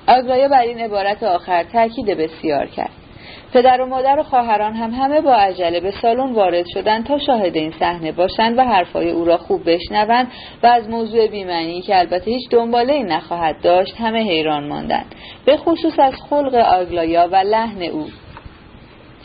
آگرایا بر این عبارت آخر تاکید بسیار کرد. پدر و مادر و خواهران هم همه با عجله به سالن وارد شدند تا شاهد این صحنه باشند و حرفای او را خوب بشنوند و از موضوع بیمنی که البته هیچ دنباله ای نخواهد داشت همه حیران ماندند. به خصوص از خلق آگلایا و لحن او.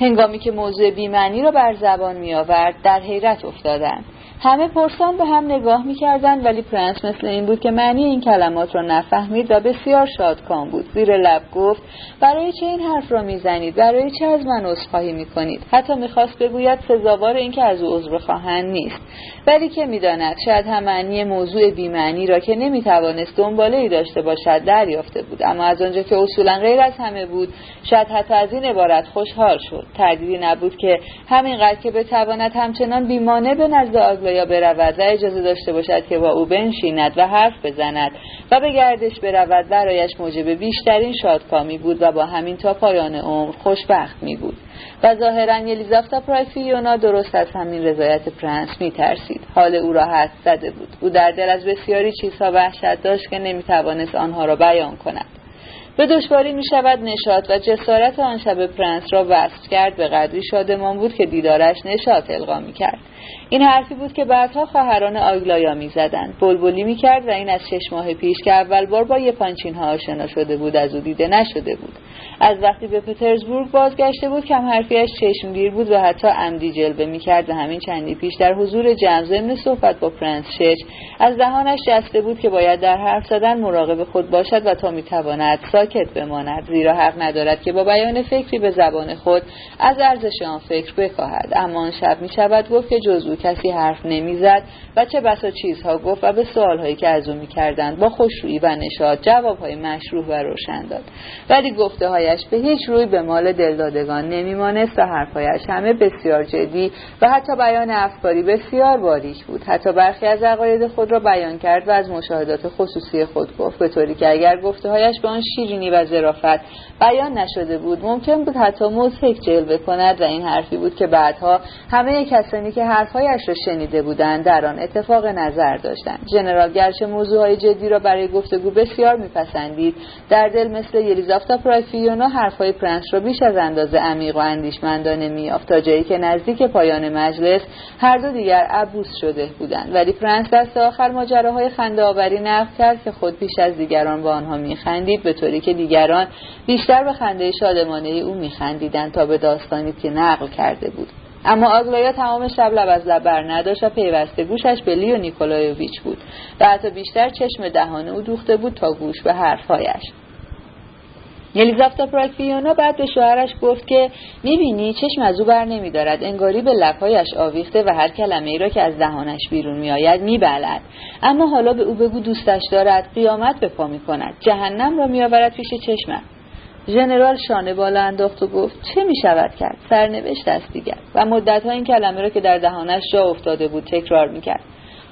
هنگامی که موضوع بیمعنی را بر زبان می آورد در حیرت افتادند. همه پرسان به هم نگاه می‌کردند ولی پرنس مثل این بود که معنی این کلمات را نفهمید و بسیار شادکام بود. زیر لب گفت برای چه این حرف را می‌زنید؟ برای چه از من عذرخواهی می‌کنید؟ حتی می‌خواست بگوید سزاوار اینکه از او عذر خواهند نیست. ولی که می‌داند شاید هم معنی موضوع بیمعنی را که نمی‌توانست دنباله ای داشته باشد دریافته بود. اما از آنجا که اصولا غیر از همه بود شاید حتی از این عبارت خوشحال شد. تردیدی نبود که همینقدر که بتواند همچنان بیمانه به نزد آگلایا برود و اجازه داشته باشد که با او بنشیند و حرف بزند و به گردش برود. برایش موجب بیشترین شادکامی بود و با همین تا پایان عمر خوشبخت می بود. و ظاهرا یلیزاوتا پراکفیونا درست از همین رضایت پرنس می ترسید. حال او را حدس زده بود. او در دل از بسیاری چیزها وحشت داشت که نمی توانست آنها را بیان کند. به دشواری می شود نشاط و جسارت آن شب پرنس را وصف کرد. به قدری شادمان بود که دیدارش نشاط القا می کرد. این حرفی بود که بعدها خواهران آگلایا می‌زدند بلبلی می‌کرد و این از شش ماه پیش که اول بار با یپانچین ها آشنا شده بود از او دیده نشده بود. از وقتی به پترزبورگ بازگشته بود کم حرفیش چشمگیر بود و حتی عمدی جلوه می‌کرد و همین چندی پیش در حضور جمع ضمن صحبت با پرنس شش از دهانش جسته بود که باید در حرف زدن مراقب خود باشد و تا می‌تواند ساکت بماند. زیرا حق ندارد که با بیان فکری به زبان خود از ارزش آن فکر بکاهد اما آن شب می‌شود گفت که جز کسی حرف نمی‌زد و چه بسا چیزها گفت و به سوالهایی که از او می‌کردند با خوشرویی و نشاد جوابهای مشروع و روشن داد. ولی گفته هایش به هیچ روی به مال دلدادگان نمیمانست و حرفهایش همه بسیار جدی و حتی بیان افکاری بسیار باریک بود. حتی برخی از عقاید خود را بیان کرد و از مشاهدات خصوصی خود گفت به طوری که اگر گفته هایش به آن شیرینی و ظرافت بیان نشده بود ممکن بود حتی مضحک جلوه کند و این حرفی بود که بعدها همه کسانی که حرفهایش را شنیده بودند در آن اتفاق نظر داشتند. ژنرال گرچه موضوعهای جدی را برای گفتگو بسیار میپسندید در دل مثل یلیزاوتا پراکفیونا حرفهای پرنس را بیش از اندازه عمیق و اندیشمندانه می‌یافت تا جایی که نزدیک پایان مجلس هر دو دیگر عبوس شده بودند. ولی پرنس دست آخر ماجراهای خنده آوری نقل کرد که خود پیش از دیگران با آنها میخندید به طوری که دیگران بیشتر به خنده شادمانه او میخندیدند تا به داستانی که نقل کرده بود. اما آگلایا تمام شب لب از لب بر نداشت و پیوسته گوشش به لیو نیکولایوویچ بود و حتی بیشتر چشم دهانه او دوخته بود تا گوش به حرفهایش. یلیزافتا پراکفیونا بعد به شوهرش گفت که می‌بینی چشم از او بر نمیدارد انگاری به لبهایش آویخته و هر کلمه ای را که از دهانش بیرون میآید میبلد. اما حالا به او بگو دوستش دارد قیامت به پا می‌کند. جهنم را میآورد پیش چشمم ژنرال شانه بالا انداخت و گفت چه می شود کرد؟ سرنوشت است دیگر. و مدت ها این کلمه را که در دهانش جا افتاده بود تکرار می کرد.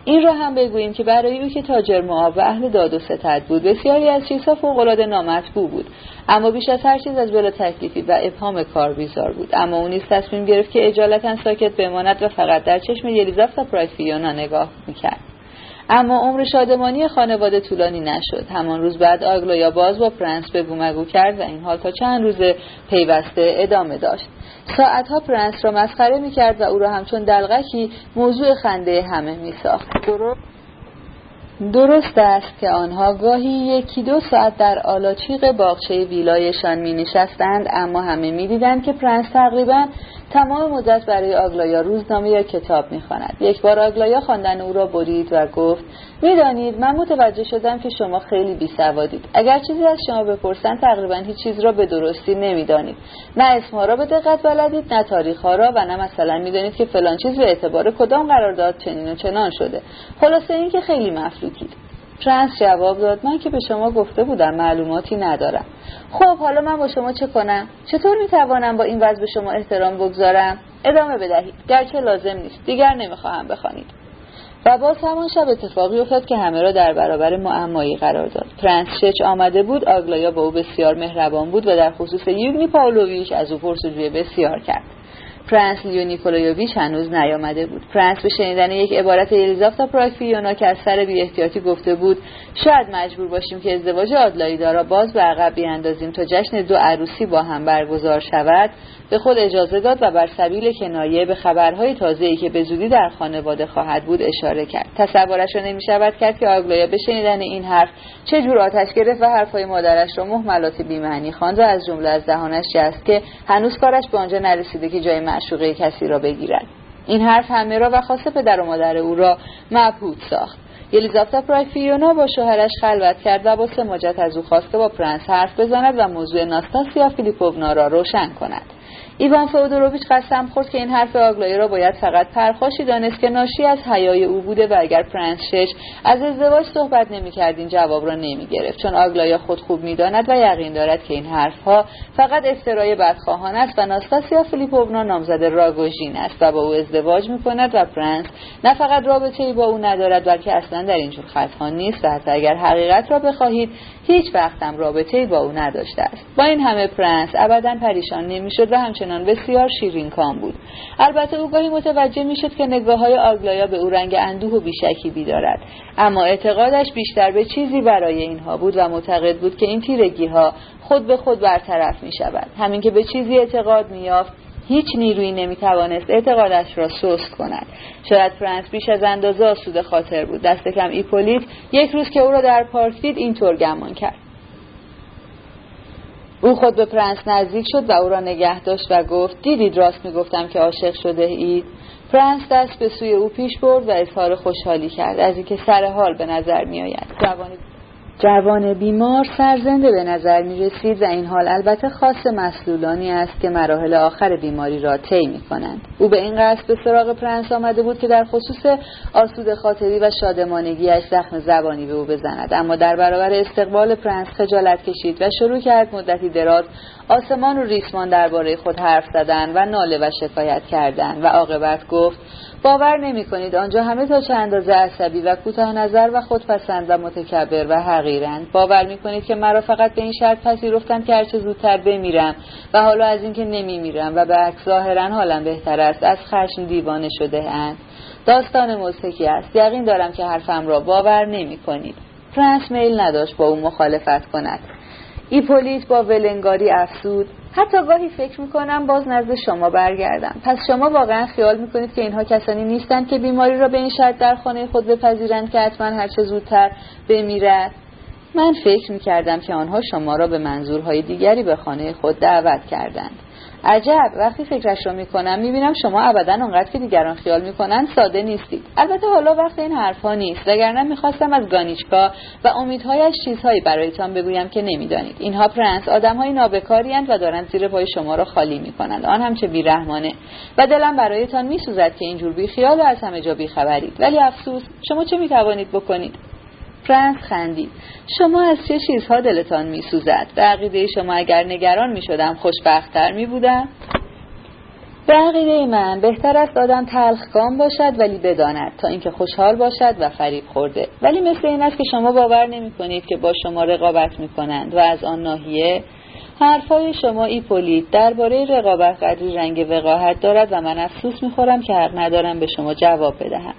این را هم بگوییم که برای او که تاجر مآب و اهل داد و ستد بود بسیاری از چیزها فوقالعاده نامطبوع بود. اما بیش از هر چیز از بلا تکلیفی و ابهام کار بیزار بود. اما او نیز تصمیم گرفت که عجالتا ساکت بماند و فقط در چشم یلیزاوتا پراکفیونا نگاه می‌کرد. اما عمر شادمانی خانواده طولانی نشد. همان روز بعد آگلایا باز با پرنس به بگومگو کرد و این حال تا چند روز پیوسته ادامه داشت. ساعتها پرنس را مسخره می‌کرد و او را همچون دلقکی موضوع خنده همه میساخت. درست است که آنها گاهی یکی دو ساعت در آلاچیق باغچه ویلایشان می نشستند اما همه می دیدند که پرنس تقریبا تمام مدت برای آگلایا روزنامه یا کتاب می‌خواند. یک بار آگلایا خواندن او را برید و گفت می‌دانید من متوجه شدم که شما خیلی بیسوادید. اگر چیزی از شما بپرسند تقریبا هیچ چیز را به درستی نمی‌دانید. نه اسمها را به دقت بلدید نه تاریخها را و نه مثلا می‌دانید که فلان چیز به اعتبار کدام قرارداد چنین و چنان شده. خلاصه اینکه خیلی مفلوکید. پرنس جواب داد من که به شما گفته بودم معلوماتی ندارم. خب حالا من با شما چه کنم؟ چطور می‌توانم با این وضع به شما احترام بگذارم؟ ادامه بدهید گرچه لازم نیست. دیگر نمی‌خواهم بخوانید. و باز همان شب اتفاقی افتاد که همه را در برابر معمایی قرار داد. پرنس شچ آمده بود آگلایا با او بسیار مهربان بود و در خصوص یوگنی پاولویچ از او پرس‌وجوی بسیار کرد. پرنس لیو نیکلایویچ هنوز نیامده بود. پرنس به شنیدن یک عبارت یلیزاوتا پراکفیونا که از سر بی احتیاطی گفته بود شاید مجبور باشیم که ازدواج آدلایدا را باز به عقب بیاندازیم تا جشن دو عروسی با هم برگزار شود. به خود اجازه داد و بر سبیل کنایه به خبرهای تازه‌ای که به زودی در خانواده خواهد بود اشاره کرد. تصورش را نمی شود کرد که آگلایا به شنیدن این حرف چه جور آتش گرفت و حرفهای مادرش را مهملات بیمعنی خواند و از جمله از دهانش جست که هنوز کارش به آنجا نرسیده که جای معشوقه کسی را بگیرد. این حرف همه را و خاصه پدر و مادر او را مبهوت ساخت. یلیزاوتا پراکفیونا با شوهرش خلوت کرد و با سماجت از او خواست با پرنس حرف بزند و موضوع ناستاسیا فیلیپوونا را روشن کند. ایوان فودوروویچ قسم خورد که این حرف آگلایا را باید فقط پرخاشی دانست که ناشی از حیای او بوده و اگر پرنس شچ از ازدواج صحبت نمی‌کرد این جواب را نمی‌گرفت چون آگلایا خود خوب می‌داند و یقین دارد که این حرفها فقط افترای بدخواهان است و ناستاسیا فیلیپوونا نامزد راگوژین است و با او ازدواج می‌کند و پرنس نه فقط رابطه ای با او ندارد بلکه اصلا در اینجور خطها نیست و حتی اگر حقیقت را بخواهید هیچ وقت رابطه ای با او نداشته است. با این همه پرنس ابدا پریشان نمی‌شد و همچنان بسیار شیرین کام بود. البته او گاهی متوجه می‌شد که نگاه های آگلایا به او رنگ اندوه و بی‌شکیبی دارد اما اعتقادش بیشتر به چیزی برای اینها بود و معتقد بود که این تیرگی ها خود به خود برطرف می شود همین که به چیزی اعتقاد می‌یافت هیچ نیرویی نمی‌توانست اعتقادش را سست کند. شاید پرنس بیش از اندازه آسوده خاطر بود. دست کم ایپولیت یک روز که او را در پارک دید اینطور گمان کرد. او خود به پرنس نزدیک شد و او را نگه داشت و گفت دیدید راست می‌گفتم که عاشق شده اید. پرنس دست به سوی او پیش برد و اظهار خوشحالی کرد. از اینکه سر حال به نظر میآید. جوان بیمار سرزنده به نظر می رسید و این حال البته خاص مسلولانی است که مراحل آخر بیماری را طی می کنند. او به این قصد به سراغ پرنس آمده بود که در خصوص آسوده خاطری و شادمانگیش زخم زبانی به او بزند اما در برابر استقبال پرنس خجالت کشید و شروع کرد مدتی دراز آسمان و ریسمان درباره خود حرف زدن و ناله و شکایت کردن و عاقبت گفت باور نمی کنید آنجا همه تا چه اندازه عصبی و کوتاه نظر و خودپسند و متکبر و حقیرند باور می کنید که مرا فقط به این شرط پذیرفتند که هرچه زودتر بمیرم و حالا از اینکه نمی میرم و به عکس ظاهرا حالم بهتر است. از خشم دیوانه شده اند. داستان مزتکی است. یقین دارم که حرفم را باور نمی کنید فرانس میل نداشت با او مخالفت کند. ایپولیت با ولنگاری افسود حتی گاهی فکر می‌کنم باز نزد شما برگردم. پس شما واقعا خیال می‌کنید که اینها کسانی نیستند که بیماری را به این شرط در خانه خود بپذیرند که حتما هرچه زودتر بمیرد. من فکر می‌کردم که آنها شما را به منظورهای دیگری به خانه خود دعوت کردند. عجب وقتی فکرش رو می‌کنم می‌بینم شما ابدا آنقدر که دیگران خیال می‌کنند ساده نیستید. البته حالا وقت این حرفها نیست وگرنه می‌خواستم از گانیچکا و امیدهایش چیزهایی برایتان بگویم که نمی‌دانید. اینها پرنس آدمهای نابکاریاند و دارند زیر پای شما را خالی می‌کنند. آن هم چه بیرحمانه. و دلم برایتان میسوزد که اینجور بیخیال و از همه جا بیخبرید. ولی افسوس شما چه می‌توانید بکنید؟ فرانس خندید. شما از چه چیزها دلتان میسوزد؟ به عقیده شما اگر نگران می‌شدم خوشبختتر میبودم؟ به عقیده من بهتر است آدم تلخکام باشد ولی بداند تا اینکه خوشحال باشد و فریب خورده. ولی مثل این است که شما باور نمی کنید که با شما رقابت می کنند و از آن ناحیه حرفای شما ایپولیت درباره رقابت قدری رنگ وقاحت دارد و من افسوس می‌خورم که حق ندارم به شما جواب بدهم.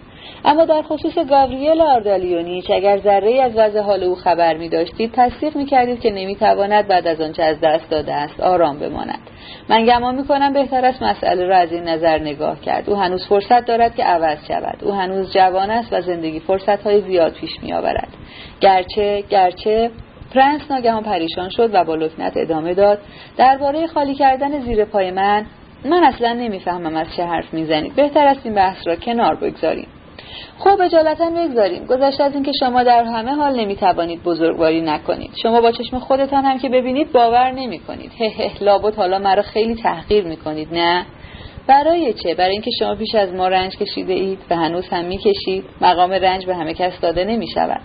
اما در خصوص گاوریل آردالیونیچ اگر ذره‌ای از وضع حال او خبر می داشتید تصدیق می کردید که نمی تواند بعد از آنچه از دست داده است آرام بماند. من گمان می کنم بهتر است مسئله را از این نظر نگاه کرد. او هنوز فرصت دارد که عوض شود. او هنوز جوان است و زندگی فرصت های زیاد پیش می آورد گرچه گرچه پرنس ناگهان پریشان شد و با لکنت ادامه داد درباره خالی کردن زیر پای من من اصلا نمی‌فهمم از چه حرف می‌زنید. بهتر است این بحث را کنار بگذاریم. خب اجالتا بگذاریم. گذشته از اینکه شما در همه حال نمی‌توانید بزرگواری نکنید. شما با چشم خودتان هم که ببینید باور نمی‌کنید. هه هه لابد حالا مرا خیلی تحقیر می‌کنید نه؟ برای چه؟ برای اینکه شما پیش از ما رنج کشیده اید و هنوز هم می‌کشید. مقام رنج به همه کس داده نمی شود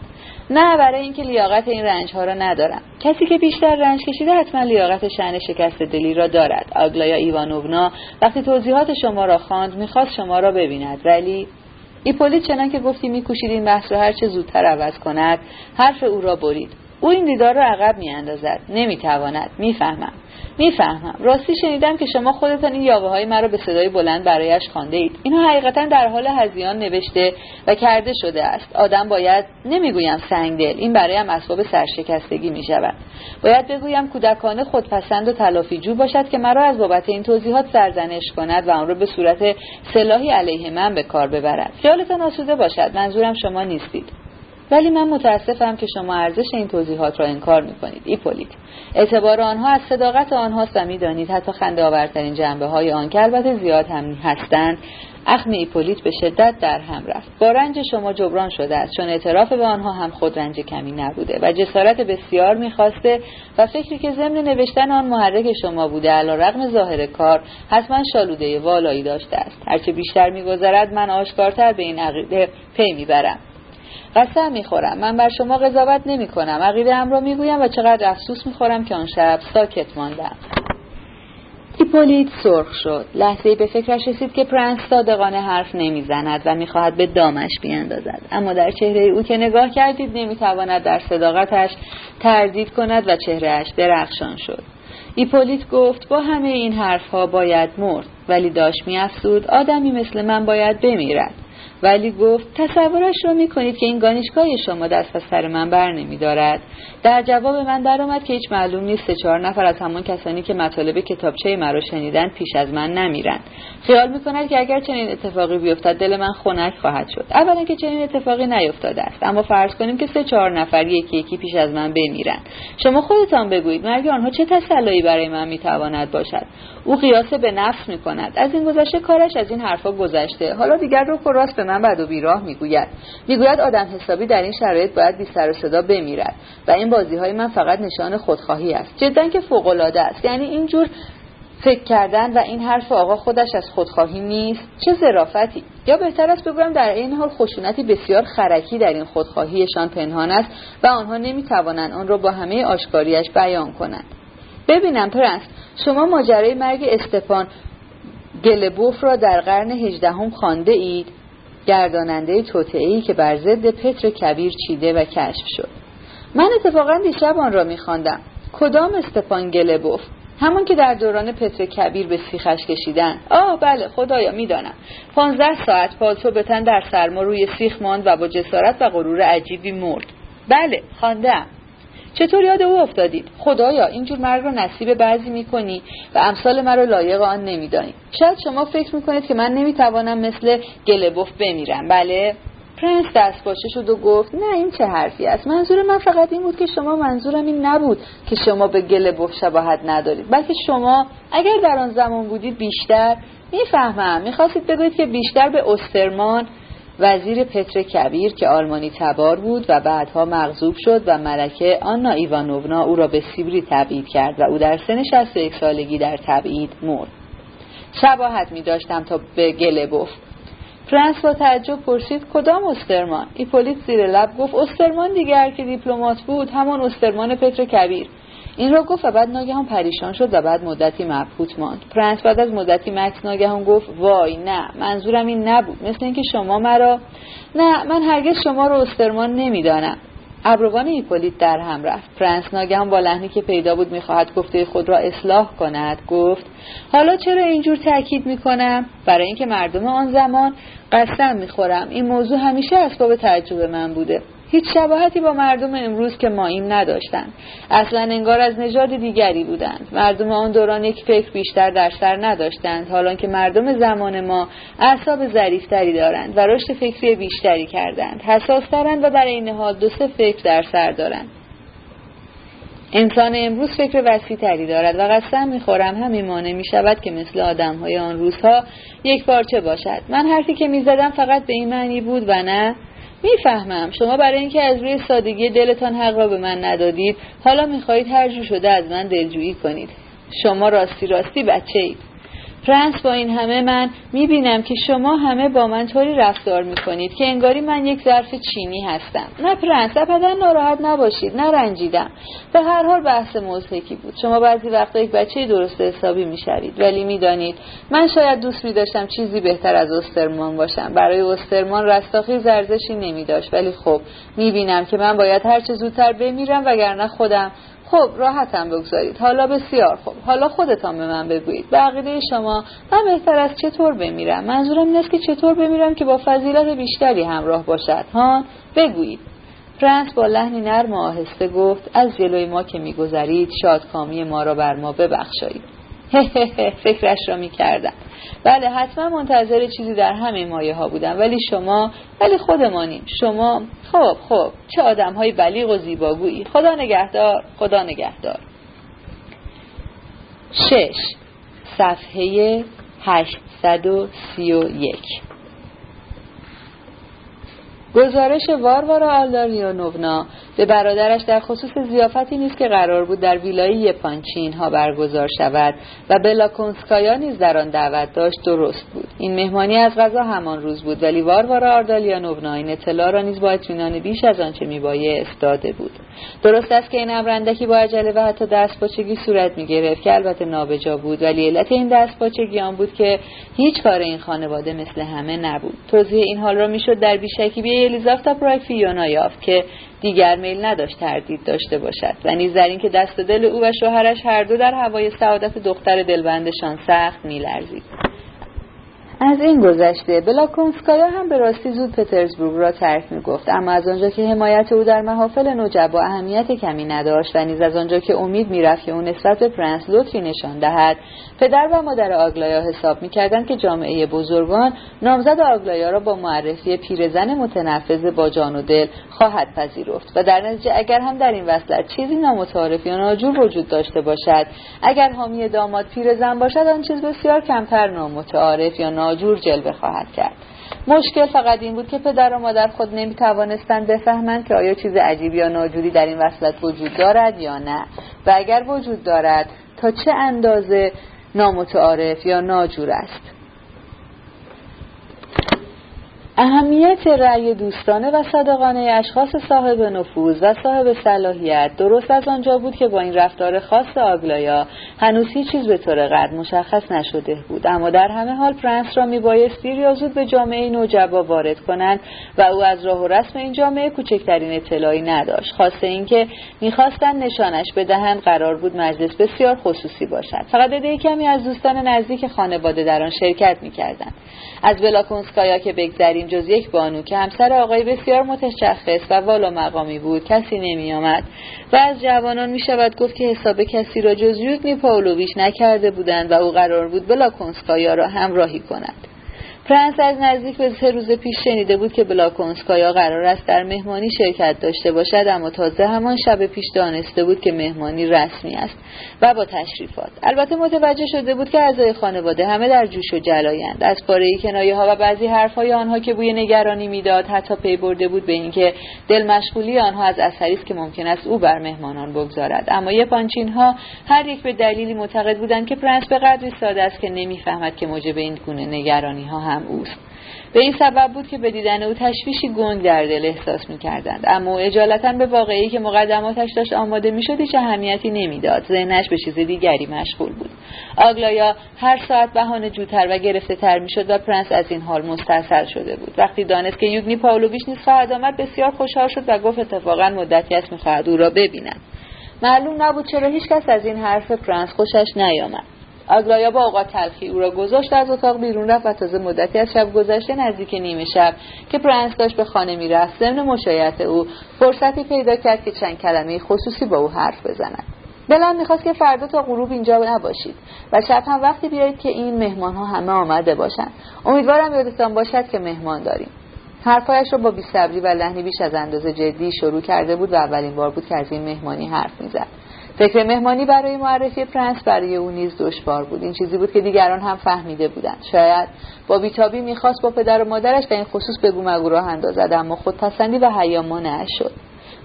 نه برای اینکه لیاقت این رنج ها را ندارم. کسی که بیشتر رنج کشیده حتما لیاقت شن شکست دلی را دارد. آگلایا ایوانوونا وقتی توضیحات شما را خواند می‌خواست شما را ببیند. ولی ایپولیت چنان که گفتی میکوشید این بحث را هرچه زودتر عوض کند حرف او را برید. او این دیدار را عقب میاندازد. نمی‌تواند. می‌فهمم. می‌فهمم. راستی شنیدم که شما خودتان این یاوه های مرا به صدای بلند برایش خوانده اید اینها حقیقتا در حال هزیان نوشته و کرده شده است. آدم باید نمی‌گویم سنگدل. این برایم اسباب سرشکستگی می شود باید بگویم کودکانه خودپسند و تلافیجو باشد که مرا از بابت این توضیحات سرزنش کند و آن را به صورت سلاحی علیه من به کار ببرد. خیالتان آسوده باشد. منظورم شما نیستید. ولی من متاسفم که شما ارزش این توضیحات را انکار می‌کنید ایپولیت. اعتبار آنها از صداقت آنهاست و می‌دانید حتی خنده آورترین جنبه های آن که البته زیاد هم هستند اخم ایپولیت به شدت در هم رفت. با رنج شما جبران شده است چون اعتراف به آنها هم خود رنج کمی نبوده و جسارت بسیار می‌خواسته و فکری که ضمن نوشتن آن محرک شما بوده علی رغم ظاهر کار حتما شالوده والایی داشته است. هرچه بیشتر میگذرد من آشکارتر به این عقیده پی می‌برم. قسم می‌خورم. من بر شما قضاوت نمی کنم عقیده ام را می‌گویم و چقدر افسوس می‌خورم که آن شب ساکت ماندم. ایپولیت سرخ شد. لحظه‌ای به فکرش رسید که پرنس صادقانه حرف نمی‌زند و می‌خواهد به دامش بیاندازد اما در چهره او که نگاه کرد دید نمی‌تواند در صداقتش تردید کند و چهرهش درخشان شد. ایپولیت گفت با همه این حرفها باید مرد ولی داشت میافزود آدمی مثل من باید بمیرد. ولی گفت تصورش رو می‌کنید که این گانیشگاه شما دست از سر من بر نمی دارد در جواب من درآمد که هیچ معلوم نیست سه چهار نفر از همان کسانی که مطالب کتابچه مرا شنیدن پیش از من نمیرند. خیال می‌کند که اگر چنین اتفاقی بیفتد دل من خنک خواهد شد. اولا که چنین اتفاقی نیفتاده است. اما فرض کنیم که سه چهار نفر یکی یکی پیش از من بمیرند. شما خودتان بگویید مرگ آنها چه تسلایی برای من می‌تواند باشد؟ او قیاس به نفس می‌کند. از این گذشته کارش از این حرفها گذشته. حالا دیگر رو راست به من بد و بیراه می‌گوید. می‌گوید آدم حسابی در این شرایط باید بی سر و صدا بمیرد و این بازی های من فقط نشان خودخواهی است. جدا که فوق العاده است. یعنی اینجور فکر کردن و این حرف آقا خودش از خودخواهی نیست. چه ظرافتی؟ یا بهتر است بگویم در این حال خشونتی بسیار خرکی در این خودخواهیشان پنهان است و آنها نمی‌توانند آن را با همه آشکاریش بیان کنند. ببینم پرنس شما ماجرای مرگ استپان گلبوف را در قرن هجدهم خوانده اید؟ گرداننده توتعی که بر ضد پتر کبیر چیده و کشف شد. من اتفاقا دیشب آن را میخواندم. کدام استپان گلبوف؟ همون که در دوران پتر کبیر به سیخش کشیدن. آه بله خدایا می‌دانم. پانزده ساعت پالتو به تن در سرما روی سیخ ماند و با جسارت و غرور عجیبی مرد. بله خواندم. چطور یاد او افتادید؟ خدایا اینجور مرگ رو نصیب بعضی می‌کنی و امثال مرا لایق آن نمیدانی. شاید شما فکر می‌کنید که من نمی‌توانم مثل گلبوف بمیرم. بله. پرنس دست باشه شد و گفت نه این چه حرفی است؟ منظور من فقط این بود که شما منظورم این نبود که شما به گلبوف شباهت ندارید بلکه شما اگر در آن زمان بودید بیشتر می‌فهمم. می‌خواستید بگویید که بیشتر به استرمان وزیر پتر کبیر که آلمانی تبار بود و بعدها مغضوب شد و ملکه آنا ایوانوونا او را به سیبری تبعید کرد و او در سن 61 سالگی در تبعید مرد. شباهت می داشتم تا به گلبوف پرنس با تعجب پرسید کدام استرمان؟ ایپولیت زیر لب گفت استرمان دیگر که دیپلمات بود همان استرمان پتر کبیر. این را گفت و بعد ناگهان پریشان شد و بعد مدتی مبهوت ماند. پرنس بعد از مدتی مکث ناگهان گفت وای نه منظورم این نبود. مثل اینکه شما مرا نه من هرگز شما را استرمان نمی‌دانم. ابروان ایپولیت در هم رفت. پرنس ناگهان با لحنی که پیدا بود می‌خواهد گفته خود را اصلاح کند گفت حالا چرا اینجور تاکید می‌کنم؟ برای اینکه مردم آن زمان قسم می‌خورم. این موضوع همیشه اسباب تعجب من بوده. هیچ شباهتی با مردم امروز که ماییم نداشتند اصلا انگار از نژاد دیگری بودند. مردم آن دوران یک فکر بیشتر در سر نداشتند. حالا که مردم زمان ما اعصاب ظریفتری دارند و رشد فکری بیشتری کردند. حساسترند و در این حال دو سه فکر در سر دارند. انسان امروز فکر وسیع تری دارد و قسم می‌خورم همین مانع می شود که مثل آدم های آن روزها یک پارچه باشد. من حرفی که می‌زدم فقط به این معنی بود و نه می‌فهمم. شما برای اینکه از روی سادگی دلتان حق را به من ندادید حالا می‌خواهید هر جو شده از من دلجویی کنید. شما راستی راستی بچه اید پرنس با این همه من می‌بینم که شما همه با من طوری رفتار می‌کنید که انگاری من یک ظرف چینی هستم. نه پرنس ابدا ناراحت نباشید نه رنجیدم به هر حال بحث مضحکی بود. شما بعضی وقتا یک بچه درست حسابی می‌شوید. ولی می‌دانید من شاید دوست میداشتم چیزی بهتر از استرمان باشم. برای استرمان رستاخیز ارزشی می‌داشت. ولی خب می‌بینم که من باید هرچه زودتر بمیرم وگرنه خودم خب راحتم بگذارید. حالا بسیار خوب. حالا خودتان به من بگویید. به عقیده شما من بهتر از چطور بمیرم؟ منظورم این است که چطور بمیرم که با فضیلت بیشتری همراه باشد. ها؟ بگویید. پرنس با لحنی نرم و آهسته گفت از جلوی ما که میگذرید شادکامی ما را بر ما ببخشایید. فکرش را می‌کردم بله حتما منتظر چیزی در همه مایه ها بودم ولی شما ولی خودمانیم. شما خب خب چه آدم های بلیغ و زیباگویی. خدا نگهدار خدا نگهدار. شش صفحه هشتصد و سی و یک. گزارش واروارا نونا به برادرش در خصوص زیافتی نیست که قرار بود در ویلای یپانچین ها برگزار شود و بلاکونسکایا نیز در آن دعوت داشت درست بود. این مهمانی از غذا همان روز بود ولی واروارا نونا این اطلاع را نیز با اطمینان بیش از آنچه میبایست داده بود. درست است که این امرندکی با عجله و حتی دستپاچگی صورت می‌گرفت که البته نابجا بود ولی علت این دستپاچگی آن بود که هیچ کار این خانواده مثل همه نبود. توضیح این حال را می‌شد در بیشکی الیزافتا فیونا یافت که دیگر میل نداشت تردید داشته باشد. و نیز در اینکه دست دل او و شوهرش هر دو در هوای سعادت دختر دلبندشان سخت میلرزید. از این گذشته بلاکونسکایا هم به راستی زود پترزبورگ را ترک می گفت اما از آنجا که حمایت او در محافل نوجبا اهمیت کمی نداشت و نیز از آنجا که امید می‌رفت که او نسبت به پرنس لطفی نشان دهد پدر و مادر آگلایا حساب می‌کردند که جامعه بزرگان نامزد آگلایا را با معرفی پیرزن متنفذ با جان و دل خواهد پذیرفت و در نتیجه اگر هم در این وصلت چیزی نامتعارف یا ناجور وجود داشته باشد اگر حامی داماد پیرزن باشد آن چیز بسیار کمتر نامتعارف یا ناجور جلوه خواهد کرد. مشکل فقط این بود که پدر و مادر خود نمی توانستند بفهمند که آیا چیز عجیب یا ناجوری در این وصلت وجود دارد یا نه. و اگر وجود دارد تا چه اندازه نامتعارف یا ناجور است؟ اهمیت رأی دوستانه و صادقانه اشخاص صاحب نفوذ و صاحب صلاحیت درست از آنجا بود که با این رفتار خاص آگلایا هنوز هیچ چیز به طور قد مشخص نشده بود. اما در همه حال پرنس را میبایست دیر یا زود به جامعه نوجبا وارد کنند و او از راه و رسم این جامعه کوچکترین اطلاعی نداشت. خاصه اینکه می‌خواستند نشانش بدهند قرار بود مجلس بسیار خصوصی باشد. فقط عده کمی از دوستان نزدیک خانواده در آن شرکت می‌کردند. از بلاکونسکایا که بگذریم جز یک بانو که همسر آقای بسیار متشخص و والا مقامی بود کسی نمی آمد و از جوانان می شود گفت که حساب کسی را جز یوگنی پاولویچ نکرده بودند و او قرار بود بلاکونسکایا را همراهی کند. پرنس از نزدیک به سه روز پیش شنیده بود که بلاکونسکایا قرار است در مهمانی شرکت داشته باشد اما تازه همان شب پیش دانسته بود که مهمانی رسمی است و با تشریفات. البته متوجه شده بود که اعضای خانواده همه در جوش و جلایند. از پاره‌ای کنایه ها و بعضی حرفهای آنها که بوی نگرانی می‌داد حتی پی برده بود به اینکه دل مشغولی آنها از اثری است که ممکن است او بر مهمانان بگذارد. اما یپانچین ها هر یک به دلیلی معتقد بودند که پرنس به قدری ساده است که نمی‌فهمد که موجب این گونه نگرانی ها هم اوست. به این سبب بود که به دیدن او تشویشی گنگ در دل احساس می کردند اما عجالتا به وقایعی که مقدماتش داشت آماده می شد هیچ اهمیتی نمی‌داد. ذهنش به چیز دیگری مشغول بود. آگلایا هر ساعت بهانه جوتر و گرفته تر می شد و پرنس از این حال مستاصل شده بود. وقتی دانست که یوگنی پاولویچ نیز خواهد آمد بسیار خوشحال شد و گفت اتفاقا مدتی است می‌خواهد او را ببیند. معلوم نبود چرا هیچکس از این حرف پرنس خوشش نیامد. آگلایا با اوقات تلخی او را گذاشت از اتاق بیرون رفت و تازه مدتی از شب گذشته نزدیک نیمه شب که پرنس داشت به خانه می‌رفت ضمن مشایعت او فرصتی پیدا کرد که چند کلمه خصوصی با او حرف بزند. دلم می‌خواست که فردا تا غروب اینجا نباشید و شب هم وقتی بیایید که این مهمان ها همه آمده باشند. امیدوارم یادتان باشد که مهمان داریم. حرفایش را با بیصبری و لحنی بیش از اندازه جدی شروع کرده بود و اولین بار بود که از این مهمانی حرف می‌زد. فکر مهمانی برای معرفی پرنس برای او نیز دشوار بود. این چیزی بود که دیگران هم فهمیده بودند. شاید با بیتابی می‌خواست با پدر و مادرش در این خصوص بگو مگو راه اندازد اما خودپسندی و حیا شد.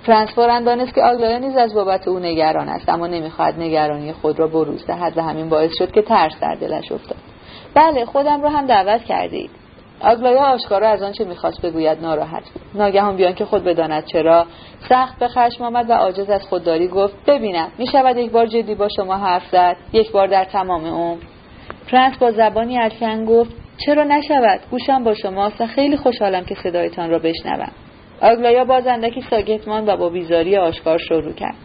پرنس فورا دانست که آگلایا نیز از بابت او نگران است اما نمی‌خواهد نگرانی خود را بروز دهد و همین باعث شد که ترس در دلش افتاد. بله خودم را هم دعوت کردید. آگلایا آشکارا از آنچه می‌خواست بگوید ناراحت. ناگهان بی آن که خود بداند چرا. سخت به خشم آمد و عاجز از خودداری گفت ببینم می‌شود یک بار جدی با شما حرف زد؟ یک بار در تمام عمر. پرنس با زبانی الکن گفت چرا نشود؟ گوشم با شماست و خیلی خوشحالم که صدایتان را بشنوم. آگلایا بازندکی ساکت ماند و با بیزاری آشکار شروع کرد.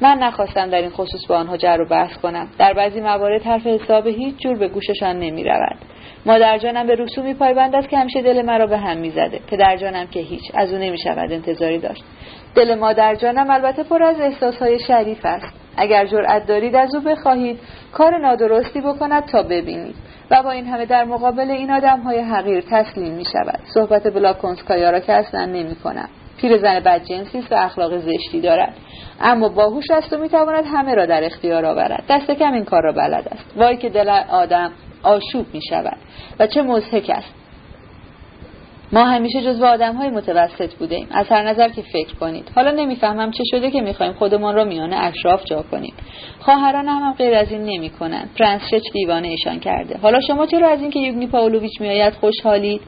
من نخواستم در این خصوص با آنها جر و بحث کنم. در بعضی موارد حرف حساب هیچ جور به گوششان نمی رود مادر جانم به رسومی پایبند است که همیشه دل مرا به هم می‌زده. پدر جانم که هیچ از او نمی شود انتظاری داشت. دل مادر جانم البته پر از احساسهای شریف است. اگر جرأت دارید از او بخواهید کار نادرستی بکند تا ببینید. و با این همه در مقابل این آدم های حقیر تسلیم می شود صحبت بلاکونسکایا را که اصلا نمی کنم پیرزن بدجنسی است و اخلاق زشتی دارد. اما باهوش است و می‌تواند همه را در اختیار آورد. دست کم این کار را بلد است. وای که دل آدم آشوب می شود و چه مزهک است. ما همیشه جزو آدم های متوسط بودیم از هر نظر که فکر کنید. حالا نمی‌فهمم چه شده که می‌خوایم خودمان را میان اشراف جا کنیم. خواهران هم, هم غیر از این نمی کنند پرنس شچ دیوانه ایشان کرده. حالا شما چرا از اینکه یوگنی پاولویچ میآید خوشحالید؟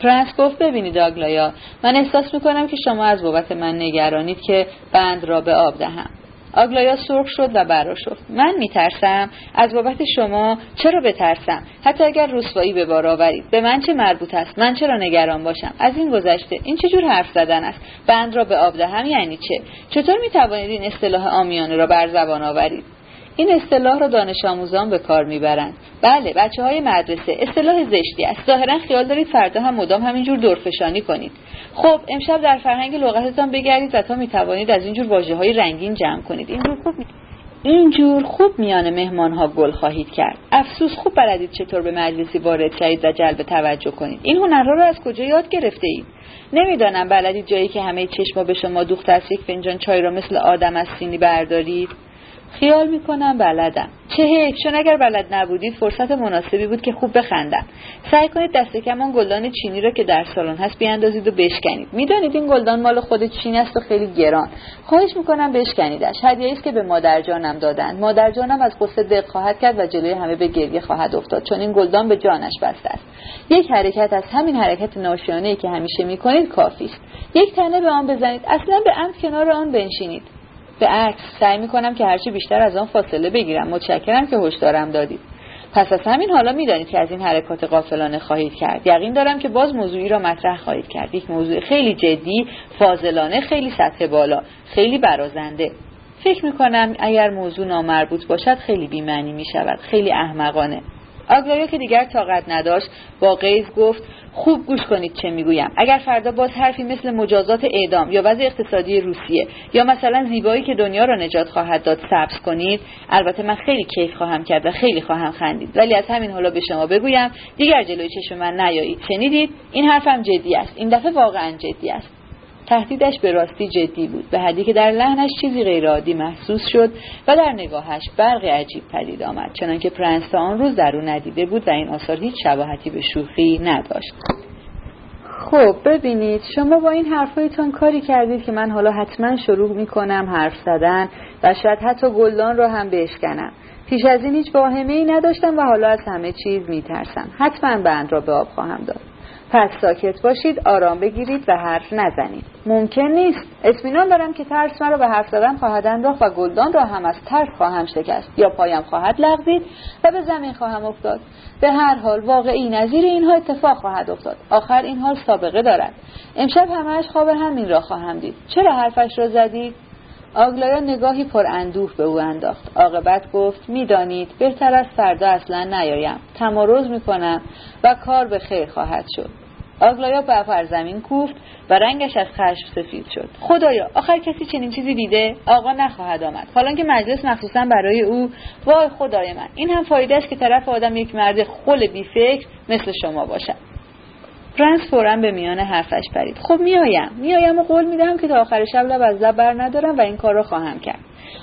پرنس گفت ببینید آگلایا من احساس می‌کنم که شما از بابت من نگرانید که بند را به آب دهم. آگلایا سرخ شد و براشفت من میترسم. از بابت شما چرا بترسم؟ حتی اگر رسوایی به بار آورید. به من چه مربوط است؟ من چرا نگران باشم؟ از این گذشته. این چه جور حرف زدن است؟ بند را به آب دهم یعنی چه؟ چطور می‌توانید این اصطلاح آمیانه را بر زبان آورید؟ این اصطلاح را دانش آموزان به کار می‌برند. بله بچه های مدرسه. اصطلاح زشتی است. ظاهرا خیال دارید فردا هم مدام همینجور دورفشانی کنید. خب امشب در فرهنگ لغتتان بگردید و تا می‌توانید از اینجور واژه های رنگین جمع کنید. اینجور خوب اینجور خوب میان مهمان ها گل خواهید کرد. افسوس خوب بلدید چطور به مجلسی وارد شوید و جلب توجه کنید. این هنرها را از کجا یاد گرفته اید نمی‌دانم بلدید جایی که همه چشما به شما دوخته از یک فنجان چای را مثل آدم از سینی بردارید؟ خیال می‌کنم بلدم. چه چون اگر بلد نبودید فرصت مناسبی بود که خوب بخندم. سعی کنید دست کمان گلدان چینی را که در سالن هست بیاندازید و بشکنید. می‌دانید این گلدان مال خود چین است و خیلی گران. خواهش می‌کنم بشکنیدش. هدیه است که به مادر جانم دادند مادر جانم از قصه دق خواهد کرد و جلوی همه به گریه خواهد افتاد چون این گلدان به جانش بسته است. یک حرکت از همین حرکت ناشیانه که همیشه می‌کنید کافی است. یک تنه به آن بزنید. اصلا به عمد کنار آن بنشینید. به عکس سعی می‌کنم که هرچی بیشتر از آن فاصله بگیرم. متشکرم که هشدارم دادید. پس از همین حالا می‌دانید که از این حرکات قافلانه خواهید کرد. یقین دارم که باز موضوعی را مطرح خواهید کرد. یک موضوع خیلی جدی فاضلانه خیلی سطح بالا خیلی برازنده. فکر می‌کنم اگر موضوع نامربوط باشد خیلی بیمعنی می‌شود خیلی احمقانه. آگلایا که دیگر طاقت نداشت با قیز گفت خوب گوش کنید چه می‌گویم. اگر فردا باز حرفی مثل مجازات اعدام یا وضع اقتصادی روسیه یا مثلا زیبایی که دنیا را نجات خواهد داد سبز کنید البته من خیلی کیف خواهم کرد و خیلی خواهم خندید. ولی از همین حالا به شما بگویم دیگر جلوی چشم من نیایید. شنیدید؟ این حرفم جدی است. این دفعه واقعا جدی است. تهدیدش به راستی جدی بود به حدی که در لحنش چیزی غیرعادی محسوس شد و در نگاهش برق عجیب پدید آمد چنانکه پرنس آن روز در او ندیده بود و این آثار هیچ شباهتی به شوخی نداشت. خب ببینید شما با این حرفایتان کاری کردید که من حالا حتما شروع می‌کنم حرف زدن و شاید حتی گلدان رو هم بشکنم. پیش از این هیچ واهمه ای نداشتم و حالا از همه چیز میترسم. حتما بند را به آب خواهم داد. پس ساکت باشید آرام بگیرید و حرف نزنید. ممکن نیست. اطمینان دارم که ترس مرا به حرف زدن خواهد انداخت و گلدان را هم از ترس خواهم شکست. یا پایم خواهد لغزید و به زمین خواهم افتاد. به هر حال واقعی نظیر اینها اتفاق خواهد افتاد. آخر این حال سابقه دارد. امشب همهاش خواب همین را خواهم دید. چرا حرفش را زدید آگلایا نگاهی پر اندوه به او انداخت. عاقبت گفت می‌دانید بهتر از فردا اصلا نیایم. تمارز می‌کنم و کار به خیر خواهد شد. آگلایا به زمین کوفت و رنگش از خشم سفید شد. خدایا آخر کسی چنین چیزی دیده؟ آقا نخواهد آمد. حالا که مجلس مخصوصا برای او وای خدای من این هم فایده است که طرف آدم یک مرد خل بیفکر مثل شما باشد. پرنس فورا به میان حرفش پرید. خب میایم میایم و قول می‌دهم که تا آخر شب لب از لب بر ندارم و این کار را خواهم کرد.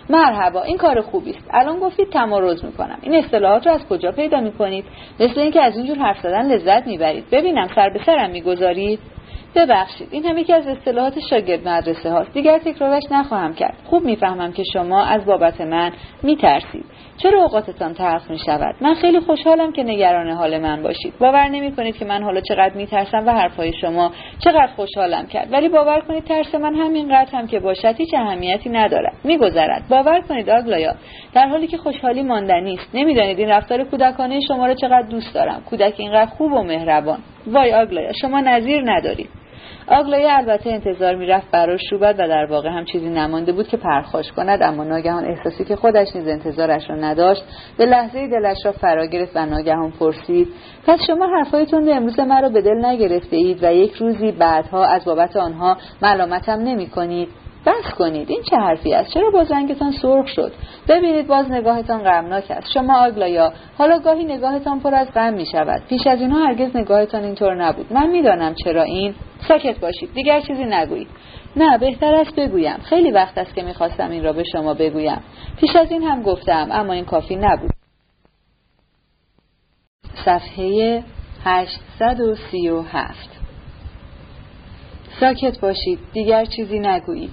مرحبا این کار خوبی است. الان گفتید تمارز می‌کنم. این اصطلاحات رو از کجا پیدا می‌کنید؟ مثل اینکه از اینجور حرف زدن لذت می‌برید. ببینم سر به سرم می‌گذارید. ببخشید این هم یکی از اصطلاحات شاگرد مدرسه هاست. دیگر تکرارش نخواهم کرد. خوب می‌فهمم که شما از بابت من میترسید. چرا اوقاتتان تلخ می شود من خیلی خوشحالم که نگران حال من باشید. باور نمی کنید که من حالا چقدر می ترسم و حرفهای شما چقدر خوشحالم کرد. ولی باور کنید ترس من همینقدر هم که باشد هیچ اهمیتی ندارد. میگذرد. باور کنید آگلایا در حالی که خوشحالی ماندنی است نمی‌دانید این رفتار کودکانه شما را چقدر دوست دارم. کودک اینقدر خوب و مهربان. وای آگلایا شما نظیر ندارید. آگلایه البته انتظار می‌رفت براش شوبد و در واقع هم چیزی نمانده بود که پرخاش کند اما ناگهان احساسی که خودش نیز انتظارش را نداشت به لحظه دلش را فرا گرفت و ناگهان پرسید پس شما حرفهایتون رو امروز مرا به دل نگرفته اید و یک روزی بعدها از بابت آنها ملامتم نمی کنید بس کنید. این چه حرفی است؟ چرا باز سرخ شد؟ ببینید باز نگاهتان غمناک است. شما آگلایا حالا گاهی نگاهتان پر از غم می شود پیش از اینها هرگز نگاهتان اینطور نبود. من می‌دانم چرا این. ساکت باشید. دیگر چیزی نگویید. نه بهتر است بگویم. خیلی وقت است که می‌خواستم این را به شما بگویم. پیش از این هم گفتم اما این کافی نبود. صفحه 837 ساکت باشید. دیگر چیزی نگویید.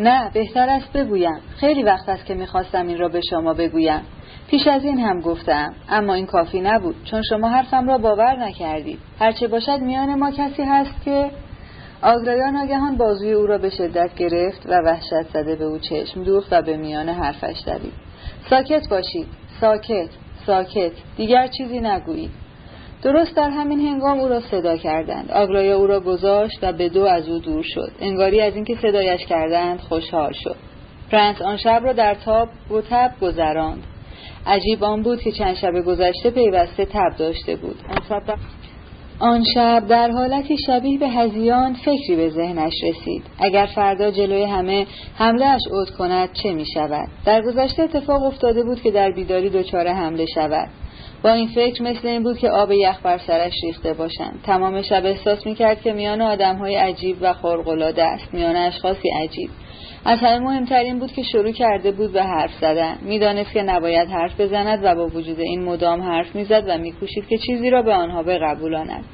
نه بهتر است بگویم. خیلی وقت است که می‌خواستم این را به شما بگویم. پیش از این هم گفتم اما این کافی نبود چون شما حرفم را باور نکردید. هرچه باشد میان ما کسی هست که آگرایا ناگهان بازوی او را به شدت گرفت و وحشت زده به او چشم دوخت و به میان حرفش دوید. ساکت باشید. ساکت ساکت. دیگر چیزی نگویید. درست در همین هنگام او را صدا کردند. آگلایا او را گذاشت و به دو از او دور شد. انگاری از اینکه صدایش کردند خوشحال شد. پرنس آن شب را در تاب و تب گذراند. عجیب آن بود که چند شب گذشته پیوسته تب داشته بود. آن شب, آن شب در حالتی شبیه به هذیان فکری به ذهنش رسید. اگر فردا جلوی همه حمله اش عود کند چه می شود در گذشته اتفاق افتاده بود که در بیداری دچار حمله شود. با این فکر مثل این بود که آب یخ بر سرش ریخته باشند تمام شب احساس می‌کرد که میان آدمهای عجیب و خارق‌العاده است. میان اشخاصی عجیب. از همه مهمتر این بود که شروع کرده بود به حرف زدن می‌دانست که نباید حرف بزند و با وجود این مدام حرف می‌زد و میکوشید که چیزی را به آنها بقبولاند